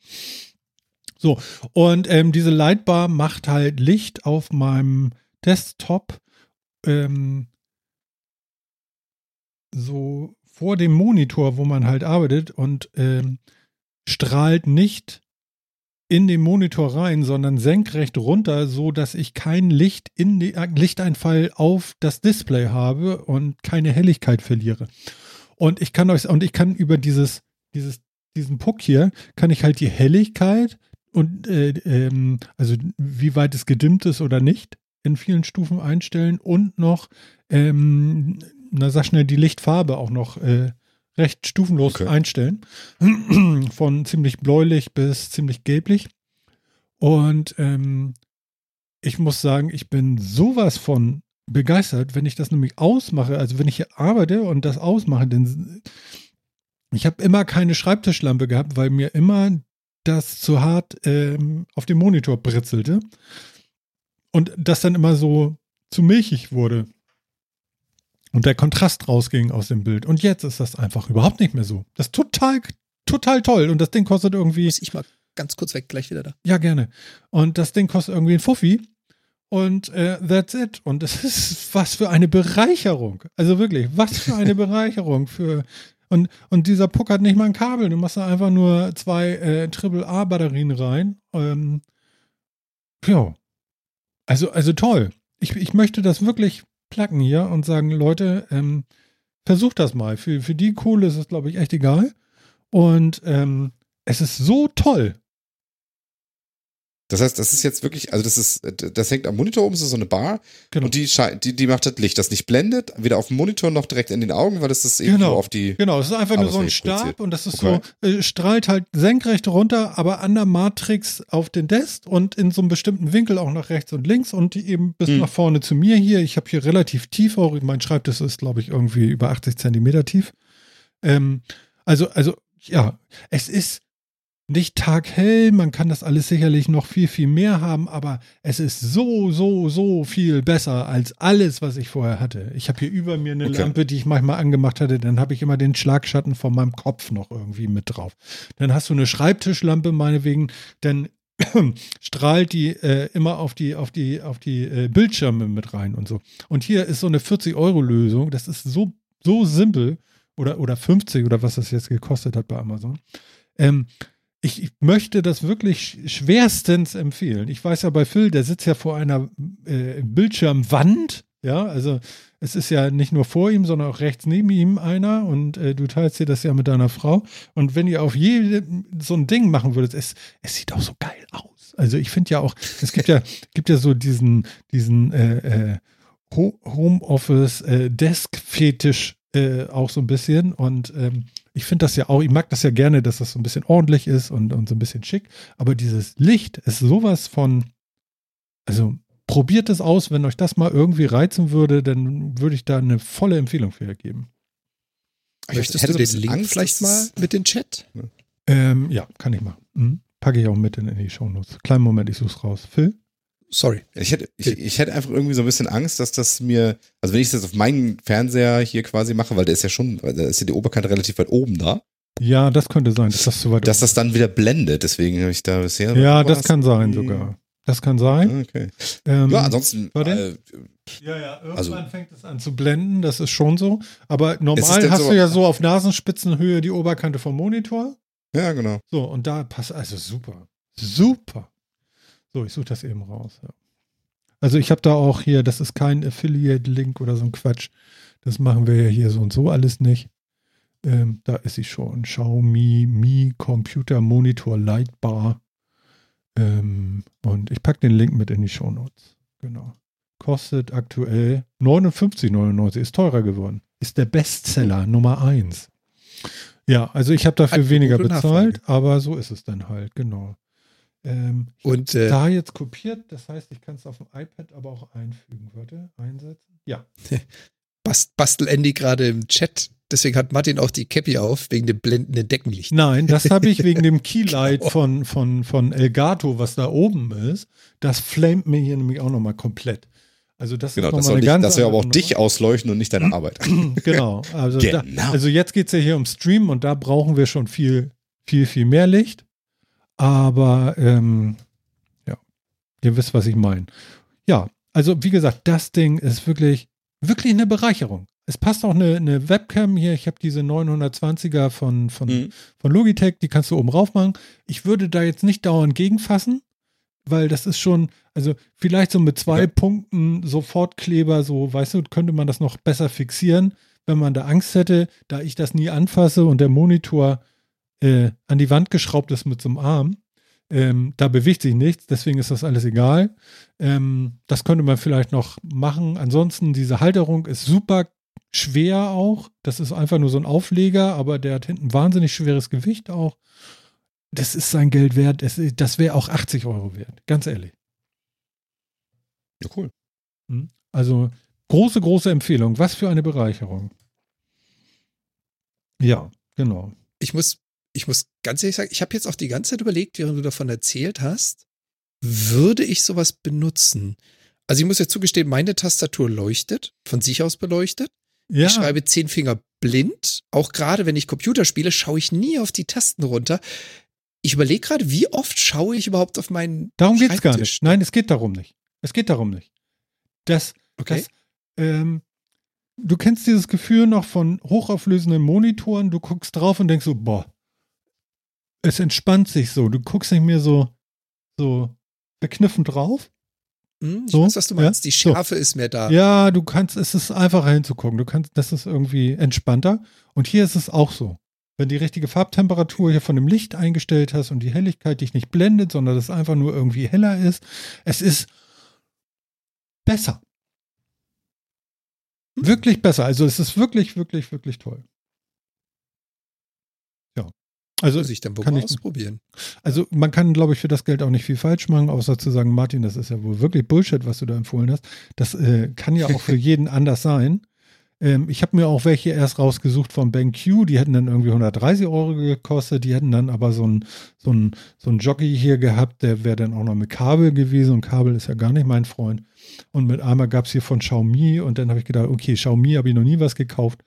So, und ähm, diese Lightbar macht halt Licht auf meinem Desktop ähm, so vor dem Monitor, wo man halt arbeitet und ähm, strahlt nicht in den Monitor rein, sondern senkrecht runter, so dass ich kein Licht in die, äh, Lichteinfall auf das Display habe und keine Helligkeit verliere. Und ich kann euch und ich kann über dieses dieses diesen Puck hier kann ich halt die Helligkeit und äh, ähm, also wie weit es gedimmt ist oder nicht in vielen Stufen einstellen und noch ähm, na sag schnell die Lichtfarbe auch noch äh, recht stufenlos
Okay.
einstellen. Von ziemlich bläulich bis ziemlich gelblich. Und ähm, ich muss sagen ich bin sowas von begeistert wenn ich das nämlich ausmache also wenn ich hier arbeite und das ausmache dann ich habe immer keine Schreibtischlampe gehabt, weil mir immer das zu hart ähm, auf dem Monitor britzelte. Und das dann immer so zu milchig wurde und der Kontrast rausging aus dem Bild. Und jetzt ist das einfach überhaupt nicht mehr so. Das ist total, total toll. Und das Ding kostet irgendwie.
Muss ich mal ganz kurz weg, gleich wieder da.
Ja, gerne. Und das Ding kostet irgendwie ein Fuffi. Und äh, that's it. Und es ist was für eine Bereicherung. Also wirklich, was für eine Bereicherung für. Und, und dieser Puck hat nicht mal ein Kabel. Du machst da einfach nur zwei äh, AAA-Batterien rein. Ähm, ja. Also, also toll. Ich, ich möchte das wirklich placken hier und sagen, Leute, ähm, versucht das mal. Für, für die Kohle ist es, glaube ich, echt egal. Und ähm, es ist so toll.
Das heißt, das ist jetzt wirklich, also das ist, das hängt am Monitor oben, ist so eine Bar
Genau.
und die, die, die macht das Licht, das nicht blendet, weder auf dem Monitor noch direkt in den Augen, weil das ist eben
Genau.
so auf die.
Genau, es ist einfach nur so ein. Stab und das ist
Okay.
so, äh, strahlt halt senkrecht runter, aber an der Matrix auf den Desk und in so einem bestimmten Winkel auch nach rechts und links und die eben bis
Hm.
nach vorne zu mir hier. Ich habe hier relativ tief auch, mein Schreibtisch ist, glaube ich, irgendwie über 80 Zentimeter tief. Ähm, also, also, ja, es ist nicht taghell, man kann das alles sicherlich noch viel, viel mehr haben, aber es ist so, so, so viel besser als alles, was ich vorher hatte. Ich habe hier über mir eine
Okay.
Lampe, die ich manchmal angemacht hatte, dann habe ich immer den Schlagschatten von meinem Kopf noch irgendwie mit drauf. Dann hast du eine Schreibtischlampe, meinetwegen, dann strahlt die äh, immer auf die, auf die, auf die äh, Bildschirme mit rein und so. Und hier ist so eine 40-Euro-Lösung, das ist so, so simpel, oder, oder 50 oder was das jetzt gekostet hat bei Amazon. Ähm, ich, ich möchte das wirklich sch- schwerstens empfehlen. Ich weiß ja bei Phil, der sitzt ja vor einer äh, Bildschirmwand. Ja, also es ist ja nicht nur vor ihm, sondern auch rechts neben ihm einer und äh, du teilst dir das ja mit deiner Frau. Und wenn ihr auf jede so ein Ding machen würdet, es, es sieht auch so geil aus. Also ich finde ja auch, es gibt ja, gibt ja so diesen, diesen äh, äh, Ho- Homeoffice äh, äh, auch so ein bisschen. Und ähm, ich finde das ja auch, ich mag das ja gerne, dass das so ein bisschen ordentlich ist und, und so ein bisschen schick. Aber dieses Licht ist sowas von, also probiert es aus, wenn euch das mal irgendwie reizen würde, dann würde ich da eine volle Empfehlung für geben.
Ich
Möchtest du den Link
Angst,
vielleicht mal
es-
mit den Chat?
Ähm, ja, kann ich mal. Mhm. Packe ich auch mit in, in die Shownotes. Kleinen Moment, ich such's raus. Phil?
Sorry.
Ich hätte, ich, ich hätte einfach irgendwie so ein bisschen Angst, dass das mir, also wenn ich das auf meinen Fernseher hier quasi mache, weil der ist ja schon, da ist ja die Oberkante relativ weit oben da,
Ja, das könnte sein, dass das zu weit
dass das dann wieder blendet. Deswegen habe ich da bisher.
Ja, das kann sein sogar. Das kann sein.
Okay.
Ähm,
Ja, ansonsten. Äh,
Ja, ja, irgendwann
Also-
fängt es an zu blenden, das ist schon so. Aber normal hast
so-
du ja so auf Nasenspitzenhöhe die Oberkante vom Monitor.
ja, genau.
So, und da passt, also super. Super. So, ich suche das eben raus. Ja. Also ich habe da auch hier, das ist kein Affiliate-Link oder so ein Quatsch. Das machen wir ja hier so und so alles nicht. Ähm, da ist sie schon. Xiaomi Mi Computer Monitor Lightbar. Ähm, und ich packe den Link mit in die Shownotes. Genau. Kostet aktuell 59,99. Ist teurer geworden. Ist der Bestseller Nummer 1. Ja, also ich habe dafür
Angebot
weniger bezahlt, aber so ist es dann halt, genau. Ähm,
Und äh,
da jetzt kopiert, das heißt, ich kann es auf dem iPad aber auch einfügen. Warte, einsetzen. Ja.
bast, bastel Andy gerade im Chat. Deswegen hat Martin auch die Cappy auf, wegen dem blendenden Deckenlicht.
Nein, das habe ich wegen dem Keylight von, von, von Elgato, was da oben ist. Das flamet mir hier nämlich auch nochmal komplett. Also das
Genau,
ist noch
das
mal
soll,
eine ganz
das soll aber auch dich ausleuchten und nicht deine Arbeit.
Genau. Also,
Genau.
Da, also jetzt geht es ja hier um Stream und da brauchen wir schon viel, viel, viel mehr Licht. Aber ähm, ja, ihr wisst, was ich meine. Ja, also wie gesagt, das Ding ist wirklich, wirklich eine Bereicherung. Es passt auch eine, eine Webcam hier. Ich habe diese 920er von, von,
Mhm.
von Logitech, die kannst du oben rauf machen. Ich würde da jetzt nicht dauernd gegenfassen, weil das ist schon, also vielleicht so mit zwei
Ja.
Punkten Sofortkleber, so, weißt du, könnte man das noch besser fixieren, wenn man da Angst hätte, da ich das nie anfasse und der Monitor äh, an die Wand geschraubt ist mit so einem Arm. Ähm, da bewegt sich nichts, deswegen ist das alles egal. Ähm, das könnte man vielleicht noch machen. Ansonsten, diese Halterung ist super schwer auch. Das ist einfach nur so ein Aufleger, aber der hat hinten wahnsinnig schweres Gewicht auch. Das ist sein Geld wert. Es, das wäre auch 80 Euro wert, ganz ehrlich.
Ja, cool.
Also große, große Empfehlung. Was für eine Bereicherung. Ja, genau.
Ich muss, ich muss ganz ehrlich sagen, ich habe jetzt auch die ganze Zeit überlegt, während du davon erzählt hast, würde ich sowas benutzen? Also ich muss ja zugestehen, meine Tastatur leuchtet, von sich aus beleuchtet.
Ja,
Ich schreibe zehn Finger blind. Auch gerade wenn ich Computer spiele, schaue ich nie auf die Tasten runter. Ich überlege gerade, wie oft schaue ich überhaupt auf meinen
Darum geht's gar nicht. Nein, es geht darum nicht. Es geht darum nicht. Das,
Okay.
das ähm, du kennst dieses Gefühl noch von hochauflösenden Monitoren, du guckst drauf und denkst so, boah, es entspannt sich so. Du guckst nicht mehr so, so verkniffen drauf.
Hm, ich
So,
weiß, was du
ja,
meinst. Die
so.
Schärfe ist mehr da.
Ja, du kannst, es ist einfacher hinzugucken. Du kannst, das ist irgendwie entspannter. Und hier ist es auch so. Wenn die richtige Farbtemperatur hier von dem Licht eingestellt hast und die Helligkeit dich nicht blendet, sondern es einfach nur irgendwie heller ist, es ist besser. Wirklich besser. Also es ist wirklich, wirklich, wirklich toll. Also
Muss ich dann
kann ich-
ausprobieren.
also man kann, glaube ich, für das Geld auch nicht viel falsch machen, außer zu sagen, Martin, das ist ja wohl wirklich Bullshit, was du da empfohlen hast. Das äh, kann ja auch für jeden anders sein. Ähm, ich habe mir auch welche erst rausgesucht von BenQ, die hätten dann irgendwie 130 Euro gekostet, die hätten dann aber so ein, so ein, so ein Jockey hier gehabt, der wäre dann auch noch mit Kabel gewesen und Kabel ist ja gar nicht mein Freund. Und mit einmal gab es hier von Xiaomi und dann habe ich gedacht, okay, Xiaomi habe ich noch nie was gekauft.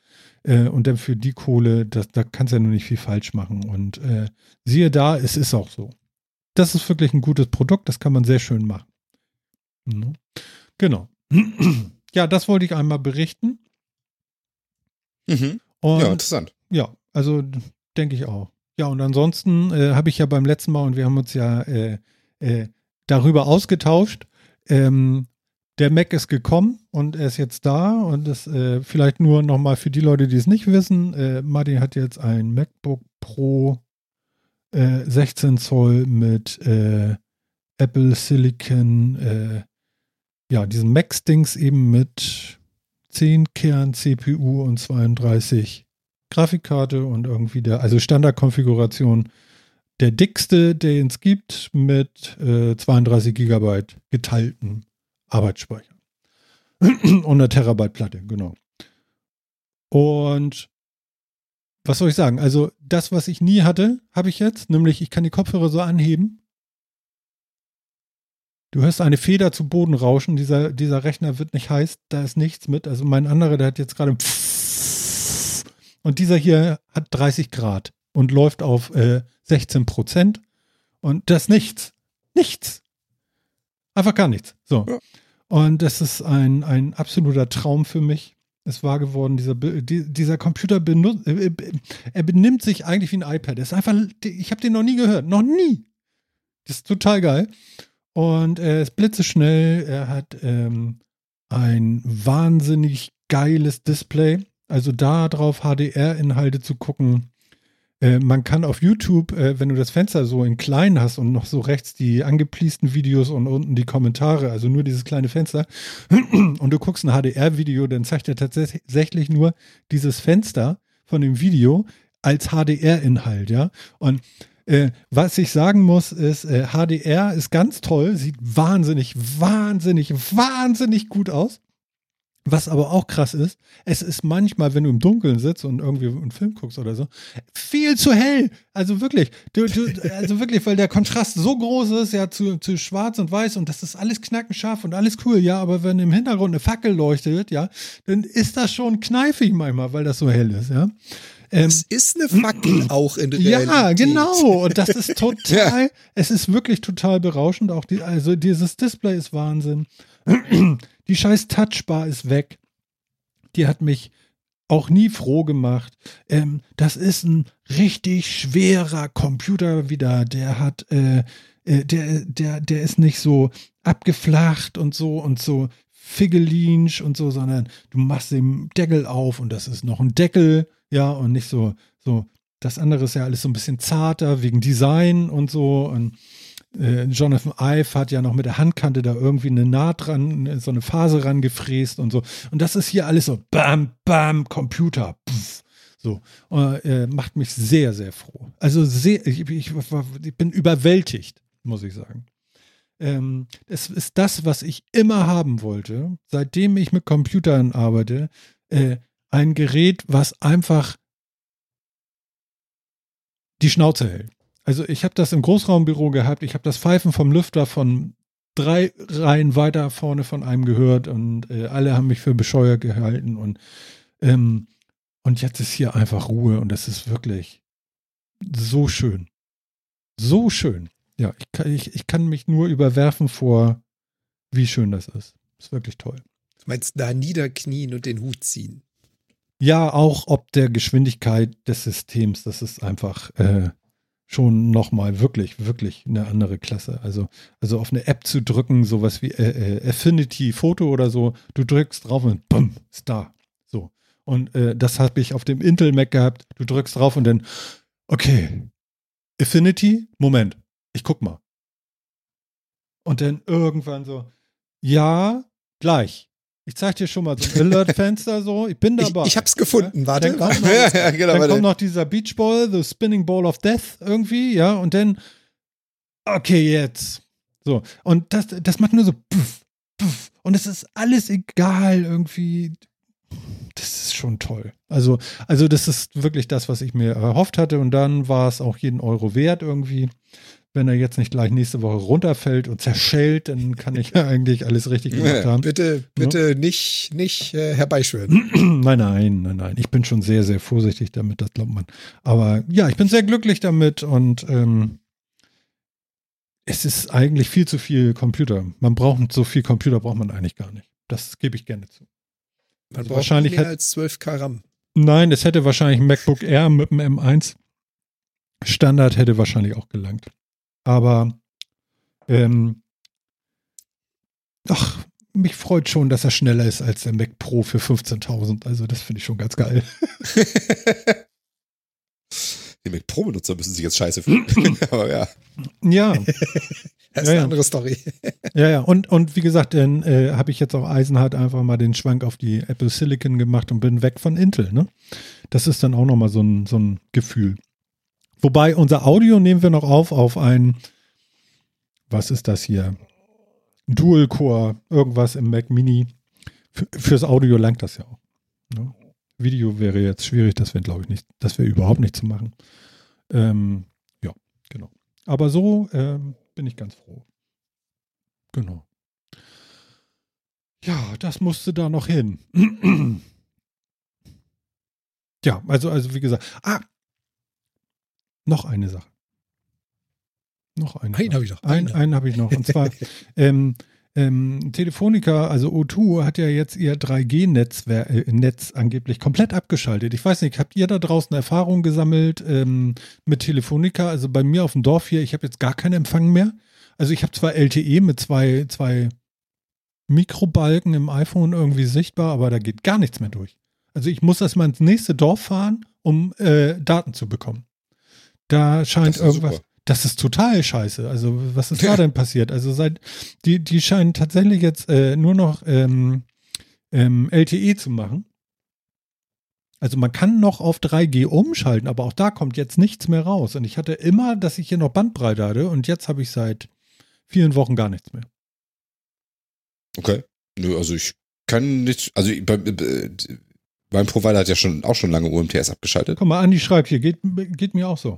Äh, und dann für die Kohle, das, da kannst du ja nur nicht viel falsch machen. Und äh, siehe da, es ist auch so. Das ist wirklich ein gutes Produkt, das kann man sehr schön machen. Mhm. Genau. Ja, das wollte ich einmal berichten.
Mhm.
Und
Ja, interessant.
ja, also denke ich auch. Ja, und ansonsten äh, habe ich ja beim letzten Mal und wir haben uns ja äh, äh, darüber ausgetauscht. Ähm, der Mac ist gekommen und er ist jetzt da und das äh, vielleicht nur nochmal für die Leute, die es nicht wissen. Äh, Martin hat jetzt ein MacBook Pro äh, 16 Zoll mit äh, Apple Silicon, äh, ja, diesen Mac-Stings eben mit 10 Kern CPU und 32 Grafikkarte und irgendwie der, also Standardkonfiguration, der dickste, den es gibt, mit äh, 32 Gigabyte geteilten Arbeitsspeicher. und einer Terabyte Platte, genau. Und was soll ich sagen? Also das, was ich nie hatte, habe ich jetzt, nämlich ich kann die Kopfhörer so anheben. Du hörst eine Feder zu Boden rauschen, dieser, dieser Rechner wird nicht heiß, da ist nichts mit. Also mein anderer, der hat jetzt gerade und dieser hier hat 30 Grad und läuft auf äh, 16 Prozent und das nichts. Nichts. Einfach gar nichts. So. Und das ist ein, ein absoluter Traum für mich. Es war geworden, dieser, dieser Computer benutzt, äh, äh, er benimmt sich eigentlich wie ein iPad. Ist einfach, ich habe den noch nie gehört. Noch nie. Das ist total geil. Und er ist blitzeschnell. Er hat ähm, ein wahnsinnig geiles Display. Also da drauf HDR-Inhalte zu gucken. Äh, man kann auf YouTube, äh, wenn du das Fenster so in klein hast und noch so rechts die angepliesten Videos und unten die Kommentare, also nur dieses kleine Fenster, und du guckst ein HDR-Video, dann zeigt er tatsächlich nur dieses Fenster von dem Video als HDR-Inhalt, ja. Und äh, was ich sagen muss, ist, äh, HDR ist ganz toll, sieht wahnsinnig, wahnsinnig, wahnsinnig gut aus. Was aber auch krass ist, es ist manchmal, wenn du im Dunkeln sitzt und irgendwie einen Film guckst oder so, viel zu hell. Also wirklich, du, du, also wirklich, weil der Kontrast so groß ist, ja, zu, zu schwarz und weiß und das ist alles knackenscharf und alles cool, ja, aber wenn im Hintergrund eine Fackel leuchtet, ja, dann ist das schon kneifig manchmal, weil das so hell ist, ja. Ähm,
Es ist eine Fackel auch in Realität.
ja, genau. Und das ist total, es ist wirklich total berauschend. Auch die, also dieses Display ist Wahnsinn. Die scheiß Touchbar ist weg. Die hat mich auch nie froh gemacht. Ähm, das ist ein richtig schwerer Computer wieder. Der hat, äh, äh, der, der, der ist nicht so abgeflacht und so und so figgelinsch und so, sondern du machst den Deckel auf und das ist noch ein Deckel, ja, und nicht so, so, das andere ist ja alles so ein bisschen zarter wegen Design und so und äh, Jonathan Ive hat ja noch mit der Handkante da irgendwie eine Naht dran, so eine Phase rangefräst und so. Und das ist hier alles so bam, bam, Computer. Pff, so. Äh, macht mich sehr, sehr froh. Also sehr, ich, ich, ich bin überwältigt, muss ich sagen. Ähm, es ist das, was ich immer haben wollte, seitdem ich mit Computern arbeite. Äh, ein Gerät, was einfach die Schnauze hält. Also ich habe das im Großraumbüro gehabt, ich habe das Pfeifen vom Lüfter von drei Reihen weiter vorne von einem gehört und äh, alle haben mich für bescheuert gehalten und ähm, Und jetzt ist hier einfach Ruhe und es ist wirklich so schön. So schön. Ja, ich kann, ich, ich kann mich nur überwerfen vor, wie schön das ist. Ist wirklich toll.
Du meinst da niederknien und den Hut ziehen?
Ja, auch ob der Geschwindigkeit des Systems. Das ist einfach äh, schon nochmal wirklich, wirklich eine andere Klasse. Also, also auf eine App zu drücken, sowas wie äh, äh, Affinity Foto oder so, du drückst drauf und bumm, ist da. So. Und äh, das habe ich auf dem Intel Mac gehabt. Du drückst drauf und dann, okay, Affinity, Moment, ich guck mal. Und dann irgendwann so, ja, gleich. Ich zeig dir schon mal so ein Alert-Fenster so. Ich bin dabei.
Ich, ich hab's gefunden,
ja?
warte.
Dann kommt noch,
Ja, ja, genau,
dann
warte.
kommt noch dieser Beach Ball, the Spinning Ball of Death irgendwie, ja, und dann, okay, jetzt. So. Und das, das macht nur so, puff, puff. Und es ist alles egal irgendwie. Das ist schon toll. Also, also das ist wirklich das, was ich mir erhofft hatte. Und dann war es auch jeden Euro wert irgendwie. Wenn er jetzt nicht gleich nächste Woche runterfällt und zerschellt, dann kann ich ja eigentlich alles richtig gemacht
Ja,
haben.
Bitte, bitte nicht, nicht äh, herbeischwören.
Nein, nein, nein, nein. Ich bin schon sehr, sehr vorsichtig damit, das glaubt man. Aber ja, ich bin sehr glücklich damit und ähm, es ist eigentlich viel zu viel Computer. Man braucht so viel Computer braucht man eigentlich gar nicht. Das gebe ich gerne zu.
Man
Also
braucht
wahrscheinlich
mehr als 12 K RAM.
Nein, es hätte wahrscheinlich ein MacBook Air mit dem M1 Standard hätte wahrscheinlich auch gelangt. Aber ähm, ach, mich freut schon, dass er schneller ist als der Mac Pro für 15.000. Also das finde ich schon ganz geil.
Die Mac Pro-Benutzer müssen sich jetzt scheiße fühlen. Aber ja.
Ja,
Das ist
Ja,
eine
ja.
andere Story.
Ja, ja, und, und wie gesagt, dann äh, habe ich jetzt auch Eisenhart einfach mal den Schwank auf die Apple Silicon gemacht und bin weg von Intel. Ne? Das ist dann auch nochmal so ein, so ein Gefühl. Wobei unser Audio nehmen wir noch auf auf ein, was ist das hier? Dual-Core, irgendwas im Mac Mini. Für, fürs Audio langt das ja auch. Ne? Video wäre jetzt schwierig, das wäre, glaube ich, nicht, das wäre überhaupt nicht zu machen. Ähm, ja, genau. Aber so ähm, bin ich ganz froh. Genau. Ja, das musste da noch hin. ja, also, also wie gesagt. Ah, noch eine Sache. Noch eine.
Einen habe ich noch.
Einen,
Einen.
habe ich noch. Und zwar, ähm, ähm, Telefonica, also O2, hat ja jetzt ihr 3G-Netz äh, Netz angeblich komplett abgeschaltet. Ich weiß nicht, habt ihr da draußen Erfahrungen gesammelt ähm, mit Telefonica? Also bei mir auf dem Dorf hier, ich habe jetzt gar keinen Empfang mehr. Also ich habe zwar LTE mit zwei, zwei Mikrobalken im iPhone irgendwie sichtbar, aber da geht gar nichts mehr durch. Also ich muss erst mal ins nächste Dorf fahren, um äh, Daten zu bekommen. Da scheint irgendwas.
super.
Das ist total scheiße. Also, was ist da denn passiert? Also, seit die, die scheinen tatsächlich jetzt äh, nur noch ähm, ähm, LTE zu machen. Also, man kann noch auf 3G umschalten, aber auch da kommt jetzt nichts mehr raus. Und ich hatte immer, dass ich hier noch Bandbreite hatte und jetzt habe ich seit vielen Wochen gar nichts mehr.
Okay. Nö, also ich kann nicht, also ich- bei, äh, mein Provider hat ja schon auch schon lange UMTS abgeschaltet
Guck mal, Andi schreibt hier, geht, geht mir auch so.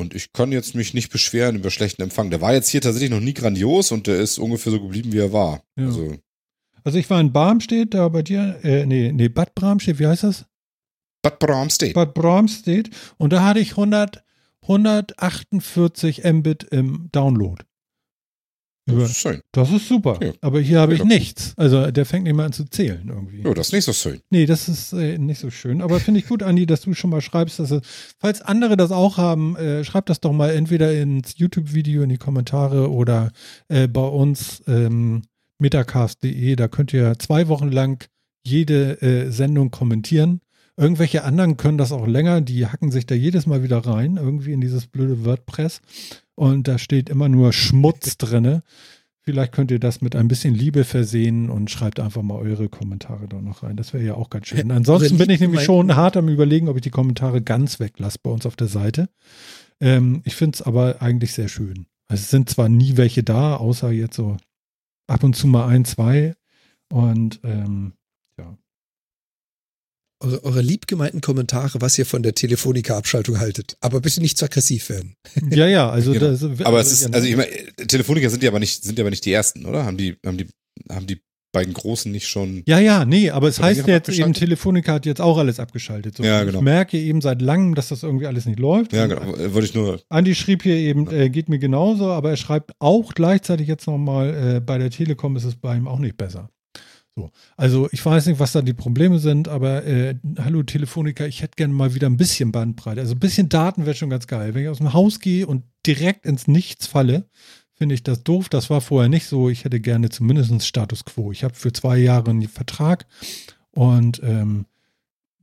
Und ich kann jetzt mich nicht beschweren über schlechten Empfang. Der war jetzt hier tatsächlich noch nie grandios und der ist ungefähr so geblieben, wie er war.
Ja.
Also
Also, ich war in Barmstedt, da bei dir, äh, nee, nee, Bad Bramstedt, wie heißt das?
Bad Bramstedt.
Bad Bramstedt und da hatte ich 100, 148 Mbit im Download. Über,
Das ist schön.
das ist super.
Ja.
Aber hier habe ich
Ja.
nichts. Also der fängt nicht mal an zu zählen irgendwie.
Ja, das ist nicht so schön.
Nee, das ist äh, nicht so schön. Aber finde ich gut, Andi, dass du schon mal schreibst, dass es, falls andere das auch haben, äh, schreibt das doch mal entweder ins YouTube-Video in die Kommentare oder äh, bei uns ähm, metacast.de. Da könnt ihr zwei Wochen lang jede äh, Sendung kommentieren. Irgendwelche anderen können das auch länger, die hacken sich da jedes Mal wieder rein, irgendwie in dieses blöde WordPress. Und da steht immer nur Schmutz drinne. Vielleicht könnt ihr das mit ein bisschen Liebe versehen und schreibt einfach mal eure Kommentare da noch rein. Das wäre ja auch ganz schön. Ansonsten
eure
bin ich nämlich schon hart am überlegen, ob ich die Kommentare ganz weglasse bei uns auf der Seite. Ähm, ich finde es aber eigentlich sehr schön. Also es sind zwar nie welche da, außer jetzt so ab und zu mal ein, zwei. Und ähm.
Eure, eure liebgemeinten Kommentare, was ihr von der Telefonica-Abschaltung haltet. Aber bitte nicht zu aggressiv werden.
Ja, ja, also
Genau.
das,
Aber es ist, also ich meine, Telefoniker sind ja aber nicht, sind ja aber nicht die ersten, oder? Haben die, haben die, haben die bei den Großen nicht schon.
Ja, ja, nee, aber es heißt jetzt eben? Telefonica hat jetzt auch alles abgeschaltet. So.
Ja, genau.
Ich merke eben seit langem, dass das irgendwie alles nicht läuft.
Ja, genau. Wollte ich nur.
Andi schrieb hier eben, äh, geht mir genauso, aber er schreibt auch gleichzeitig jetzt nochmal, äh, bei der Telekom ist es bei ihm auch nicht besser. So. Also ich weiß nicht, was da die Probleme sind, aber äh, hallo Telefonica, ich hätte gerne mal wieder ein bisschen Bandbreite. Also ein bisschen Daten wäre schon ganz geil. Wenn ich aus dem Haus gehe und direkt ins Nichts falle, finde ich das doof. Das war vorher nicht so. Ich hätte gerne zumindest Status Quo. Ich habe für zwei Jahre einen Vertrag und ähm,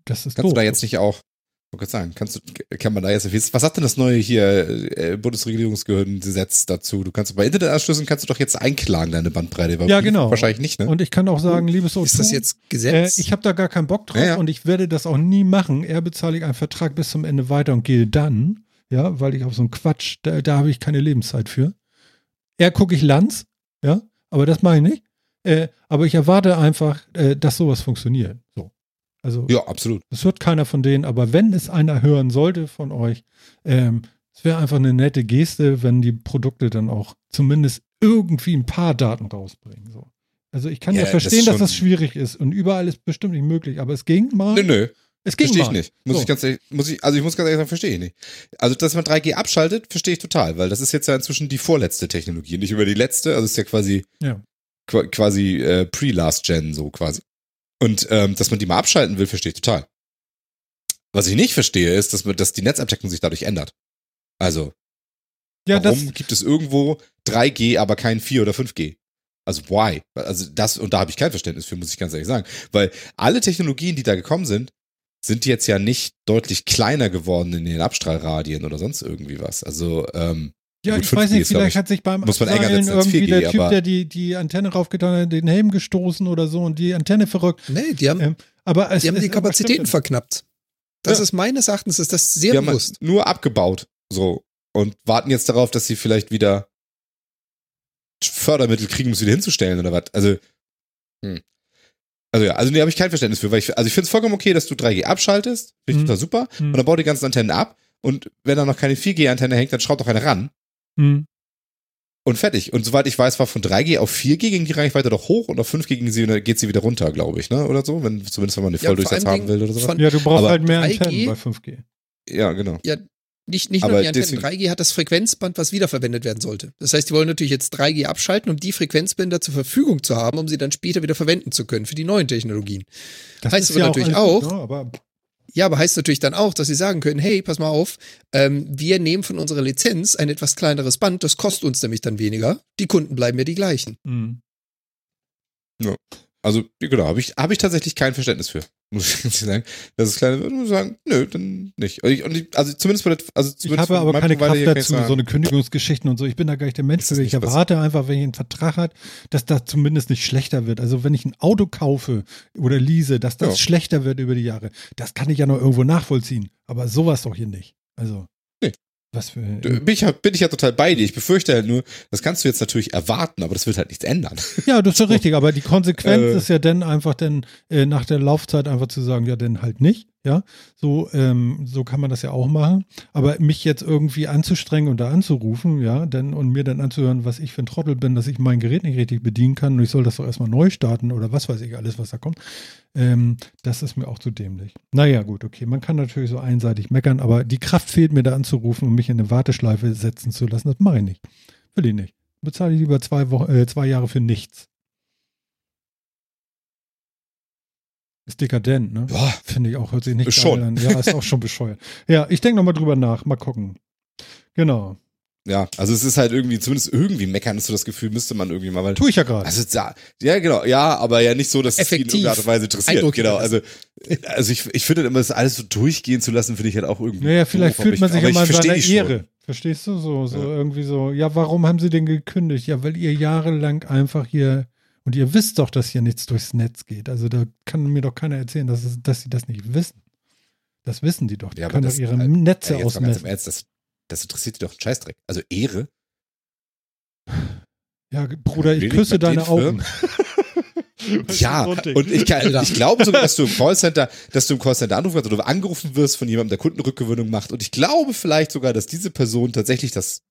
das ist
Kannst
doof.
du da jetzt nicht auch. Ich wollte gerade sagen, kannst du, kann man da jetzt, was sagt denn das neue hier, äh, Bundesregierungsgesetz dazu? Du kannst bei Internetanschlüssen kannst du doch jetzt einklagen, deine Bandbreite. Bei
Ja, genau.
Wahrscheinlich nicht, ne?
Und ich kann auch sagen, liebes O2,
Ist das jetzt
Äh,
Gesetz?
ich habe da gar keinen Bock drauf
Ja, ja.
und ich werde das auch nie machen. Er bezahle ich einen Vertrag bis zum Ende weiter und gehe dann, ja, weil ich auf so einen Quatsch, da, da habe ich keine Lebenszeit für. Er gucke ich Lanz, ja, aber das mache ich nicht. Äh, aber ich erwarte einfach, äh, dass sowas funktioniert. So. Also,
Ja, absolut.
das hört keiner von denen, aber wenn es einer hören sollte von euch, ähm, es wäre einfach eine nette Geste, wenn die Produkte dann auch zumindest irgendwie ein paar Daten rausbringen. So. Also ich kann ja,
Ja, das
verstehen, dass
schon-
das schwierig ist und überall ist bestimmt nicht möglich, aber es ging mal.
Nö, nö.
es ging
Verstehe ich
mal.
nicht. Muss
So.
ich ganz ehrlich, muss ich, also ich muss ganz ehrlich sagen, verstehe ich nicht. Also, dass man 3G abschaltet, verstehe ich total, weil das ist jetzt ja inzwischen die vorletzte Technologie, nicht über die letzte, also es ist ja quasi,
Ja.
qua- quasi äh, pre-last gen, so quasi. Und ähm, dass man die mal abschalten will, verstehe ich total. Was ich nicht verstehe, ist, dass, man, dass die Netzabdeckung sich dadurch ändert. Also,
Ja,
warum
das,
gibt es irgendwo 3G, aber kein 4 oder 5G? Also why? Also das, und da habe ich kein Verständnis für, muss ich ganz ehrlich sagen. Weil alle Technologien, die da gekommen sind, sind jetzt ja nicht deutlich kleiner geworden in den Abstrahlradien oder sonst irgendwie was. Also, ähm,
ja,
gut,
ich weiß
5G
nicht, vielleicht
ich,
hat sich beim
muss
Abseilen irgendwie
4G,
der Typ, der die, die Antenne raufgetan hat, den Helm gestoßen oder so und die Antenne verrückt.
nee, die haben,
Ähm, aber es,
die haben die Kapazitäten verknappt. Das
Ja.
ist meines Erachtens ist das sehr
die haben
bewusst.
nur abgebaut. So. Und warten jetzt darauf, dass sie vielleicht wieder Fördermittel kriegen, um es wieder hinzustellen oder was. Also, hm. Also ja, also nee, habe ich kein Verständnis für, weil ich, also ich finde es vollkommen okay, dass du 3G abschaltest, finde ich
Mhm.
total super,
Mhm.
und dann bau die ganzen Antennen ab und wenn da noch keine 4G-Antenne hängt, dann schraub doch eine ran
Hm.
und fertig. Und soweit ich weiß, war von 3G auf 4G ging die Reichweite doch hoch und auf 5G ging sie, geht sie wieder runter, glaube ich, ne? Oder so, wenn, zumindest wenn man eine
Ja,
Volldurchsatz
allen
haben will oder so.
Von,
Ja, du brauchst
Aber
halt mehr
3G?
Antennen bei 5G.
Ja, genau.
Nicht, nicht
Aber
nur die Antenne.
deswegen-
3G hat das Frequenzband, was wiederverwendet werden sollte. Das heißt, die wollen natürlich jetzt 3G abschalten, um die Frequenzbänder zur Verfügung zu haben, um sie dann später wieder verwenden zu können für die neuen Technologien.
Das
Heißt aber natürlich
alles gut,
auch-
aber
Ja, aber heißt natürlich dann auch, dass sie sagen können, hey, pass mal auf, ähm, wir nehmen von unserer Lizenz ein etwas kleineres Band, das kostet uns nämlich dann weniger. Die Kunden bleiben ja die gleichen.
hm.
Also, genau, habe ich, hab ich tatsächlich kein Verständnis für. Muss ich ganz sagen. Das ist kleine, würde ich sagen, nö, dann nicht. Und ich, und ich, also zumindest bei der, also
Ich
zumindest
habe aber keine Kraft
ich
dazu, so eine Kündigungsgeschichten und so. Ich bin da gar nicht der Mensch für. Ich
nicht was-
erwarte einfach, wenn ich einen Vertrag hat, dass das zumindest nicht schlechter wird. Also wenn ich ein Auto kaufe oder lease, dass das
Ja.
schlechter wird über die Jahre. Das kann ich ja noch irgendwo nachvollziehen. Aber sowas doch hier nicht. Also. Was für.
bin ich, ja- bin ich ja total bei dir. Ich befürchte halt nur, das kannst du jetzt natürlich erwarten, aber das wird halt nichts ändern.
Ja, das ist schon richtig, aber die Konsequenz
Äh.
ist ja dann einfach dann äh, nach der Laufzeit einfach zu sagen, ja, dann halt nicht, ja. So, ähm, so kann man das ja auch machen. Aber mich jetzt irgendwie anzustrengen und da anzurufen, ja, denn und mir dann anzuhören, was ich für ein Trottel bin, dass ich mein Gerät nicht richtig bedienen kann und ich soll das doch erstmal neu starten oder was weiß ich alles, was da kommt, ähm, das ist mir auch zu dämlich. Naja, gut, okay, man kann natürlich so einseitig meckern, aber die Kraft fehlt mir da anzurufen und mich in eine Warteschleife setzen zu lassen, das mache ich nicht. Will ich nicht. Bezahle ich lieber zwei, Wochen, äh, zwei Jahre für nichts. Ist dekadent, ne?
Boah,
Finde ich auch, hört sich nicht
Schon.
an. Ja, ist auch schon bescheuert. Ja, ich denke nochmal drüber nach. Mal gucken. Genau.
ja, also es ist halt irgendwie, zumindest irgendwie meckern, hast du das Gefühl, müsste man irgendwie mal, weil
Tue ich ja gerade.
Also ja, ja, genau, ja, aber ja nicht so, dass es ihn in
Effektiv.
irgendeiner Art und Weise interessiert.
Eindruck
Genau, also, also ich, ich finde immer, das alles so durchgehen zu lassen, finde ich halt auch irgendwie.
Naja, vielleicht
doof,
fühlt man sich ja
ich
in seiner. Ehre. Verstehst du? So, so
Ja.
irgendwie so. Ja, warum haben sie denn gekündigt? Ja, weil ihr jahrelang einfach hier und ihr wisst doch, dass hier nichts durchs Netz geht. Also da kann mir doch keiner erzählen, dass, es, dass sie das nicht wissen. Das wissen die doch. Die
Ja,
können
das-
doch ihre
äh,
Netze
im
ausmessen.
Ernst, das, das interessiert die doch einen Scheißdreck. Also Ehre.
Ja, Bruder, ich küsse deine Augen.
Ja, und ich, kann,
Alter.
ich glaube sogar, dass du im Callcenter, dass du im Callcenter anrufen kannst oder angerufen wirst von jemandem, der Kundenrückgewöhnung macht. Und ich glaube vielleicht sogar, dass diese Person tatsächlich das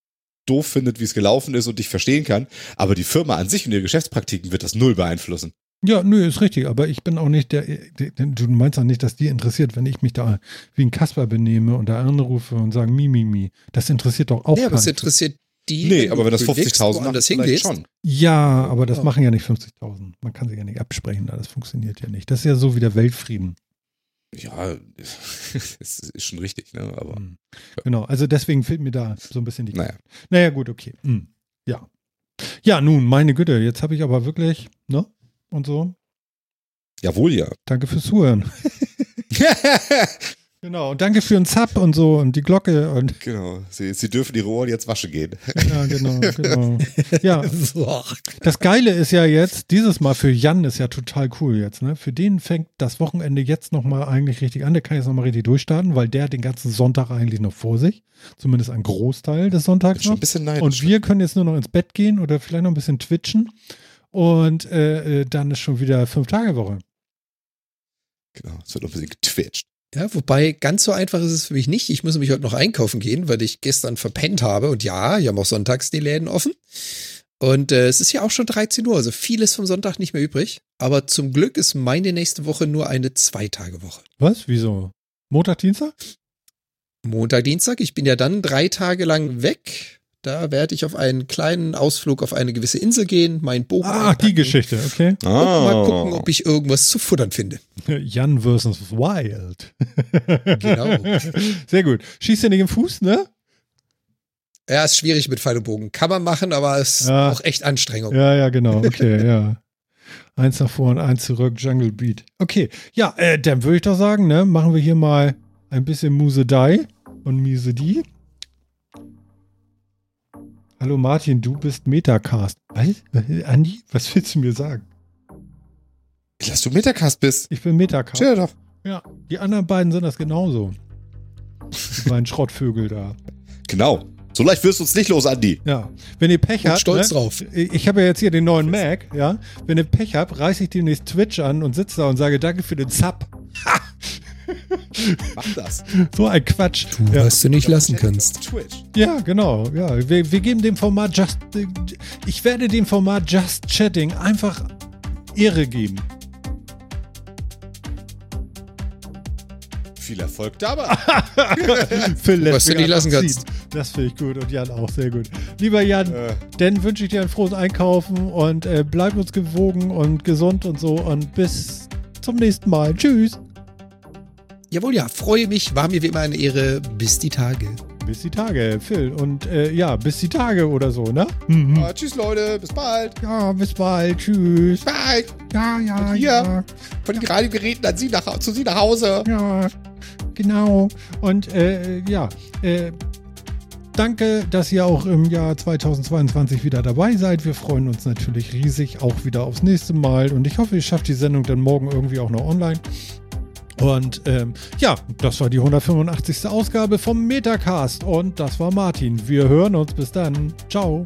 doof findet, wie es gelaufen ist und dich verstehen kann. Aber die Firma an sich und ihre Geschäftspraktiken wird das null beeinflussen.
Ja, nö, ist richtig, aber ich bin auch nicht der, der- du meinst auch nicht, dass die interessiert, wenn ich mich da wie ein Kasper benehme und da anrufe und sage, mi, mi, mi. Das interessiert doch auch
Ja, aber es interessiert die.
Nee, aber wenn das
du bewegst,
50.000 macht, vielleicht
hingehst.
schon.
Ja, aber das
Ja.
machen ja nicht 50.000. Man kann sich ja nicht absprechen, da. das funktioniert ja nicht. Das ist ja so wie der Weltfrieden.
Ja, es ist schon richtig, ne? Aber
Hm. Genau, also deswegen fehlt mir da so ein bisschen die.
naja.
Naja, gut, okay. Hm. Ja. Ja, nun, meine Güte, jetzt habe ich aber wirklich, ne? Und so.
Jawohl, ja.
Danke fürs Zuhören. Genau, und danke für den Zap und so und die Glocke und
genau. Sie, Sie dürfen Ihre Ohren jetzt waschen gehen.
ja, genau, genau. Ja, das Geile ist ja jetzt, dieses Mal für Jan ist ja total cool jetzt, ne? Für den fängt das Wochenende jetzt nochmal eigentlich richtig an. Der kann jetzt nochmal richtig durchstarten, weil der hat den ganzen Sonntag eigentlich noch vor sich. Zumindest ein Großteil des Sonntags
schon
noch.
ein bisschen neidisch.
Und wir können jetzt nur noch ins Bett gehen oder vielleicht noch ein bisschen twitchen. Und äh, äh, dann ist schon wieder Fünf-Tage-Woche.
Genau, es wird noch ein bisschen getwitcht.
Ja, wobei ganz so einfach ist es für mich nicht. Ich muss nämlich heute noch einkaufen gehen, weil ich gestern verpennt habe. Und ja, hier haben auch sonntags die Läden offen. Und äh, es ist ja auch schon 13 Uhr, also vieles vom Sonntag nicht mehr übrig. Aber zum Glück ist meine nächste Woche nur eine Zwei-Tage-Woche.
Was? Wieso? Montag, Dienstag?
Montag, Dienstag. Ich bin ja dann drei Tage lang weg. Da werde ich auf einen kleinen Ausflug auf eine gewisse Insel gehen, meinen Bogen
Ah, die Geschichte, okay.
Und mal gucken, ob ich irgendwas zu futtern finde.
Jan versus Wild.
Genau.
Sehr gut. Schießt ja nicht im Fuß, ne?
Ja, ist schwierig mit Pfeil und Bogen. Kann man machen, aber es ist
Ja.
auch echt Anstrengung.
Ja, ja, genau. Okay, ja. Eins nach vor und eins zurück, Jungle Beat. Okay, ja, äh, dann würde ich doch sagen, ne, machen wir hier mal ein bisschen Musedei und Misedie. Hallo Martin, du bist Metacast. Was? Andi, was willst du mir sagen?
Dass du Metacast bist.
Ich bin Metacast.
Dir doch.
Ja, die anderen beiden sind das genauso. Die beiden Schrottvögel da.
Genau. So leicht wirst du uns nicht los, Andi.
Ja, wenn ihr Pech
Und
habt.
stolz
ne?
drauf.
Ich habe ja jetzt hier den neuen Mac, ja. Wenn ihr Pech habt, reiße ich demnächst Twitch an und sitze da und sage Danke für den Sub.
Mach das.
So ein Quatsch.
Tu,
Ja,
was du nicht lassen kannst.
Twitch.
ja genau. Ja, wir, wir geben dem Format Just. Ich werde dem Format Just Chatting einfach Ehre geben.
Viel Erfolg dabei.
Lässt
Was du nicht lassen kannst.
Das finde ich gut und Jan auch sehr gut. Lieber Jan,
Äh.
dann wünsche ich dir ein frohes Einkaufen und äh, bleib uns gewogen und gesund und so und bis zum nächsten Mal. Tschüss.
Jawohl, ja, freue mich. War mir wie immer eine Ehre. Bis die Tage.
Bis die Tage, Phil. Und äh, ja, bis die Tage oder so, ne? Mhm.
Ah, tschüss, Leute. Bis bald.
Ja, bis bald. Tschüss.
Bye.
Ja, ja,
Hier.
ja.
Von den Radiogeräten an Sie nach, zu Sie nach Hause.
Ja, genau. Und äh, ja, äh, danke, dass ihr auch im Jahr 2022 wieder dabei seid. Wir freuen uns natürlich riesig auch wieder aufs nächste Mal. Und ich hoffe, ihr schafft die Sendung dann morgen irgendwie auch noch online. Und ähm, ja, das war die 185. Ausgabe vom Metacast. Und das war Martin. Wir hören uns. Bis dann. Ciao.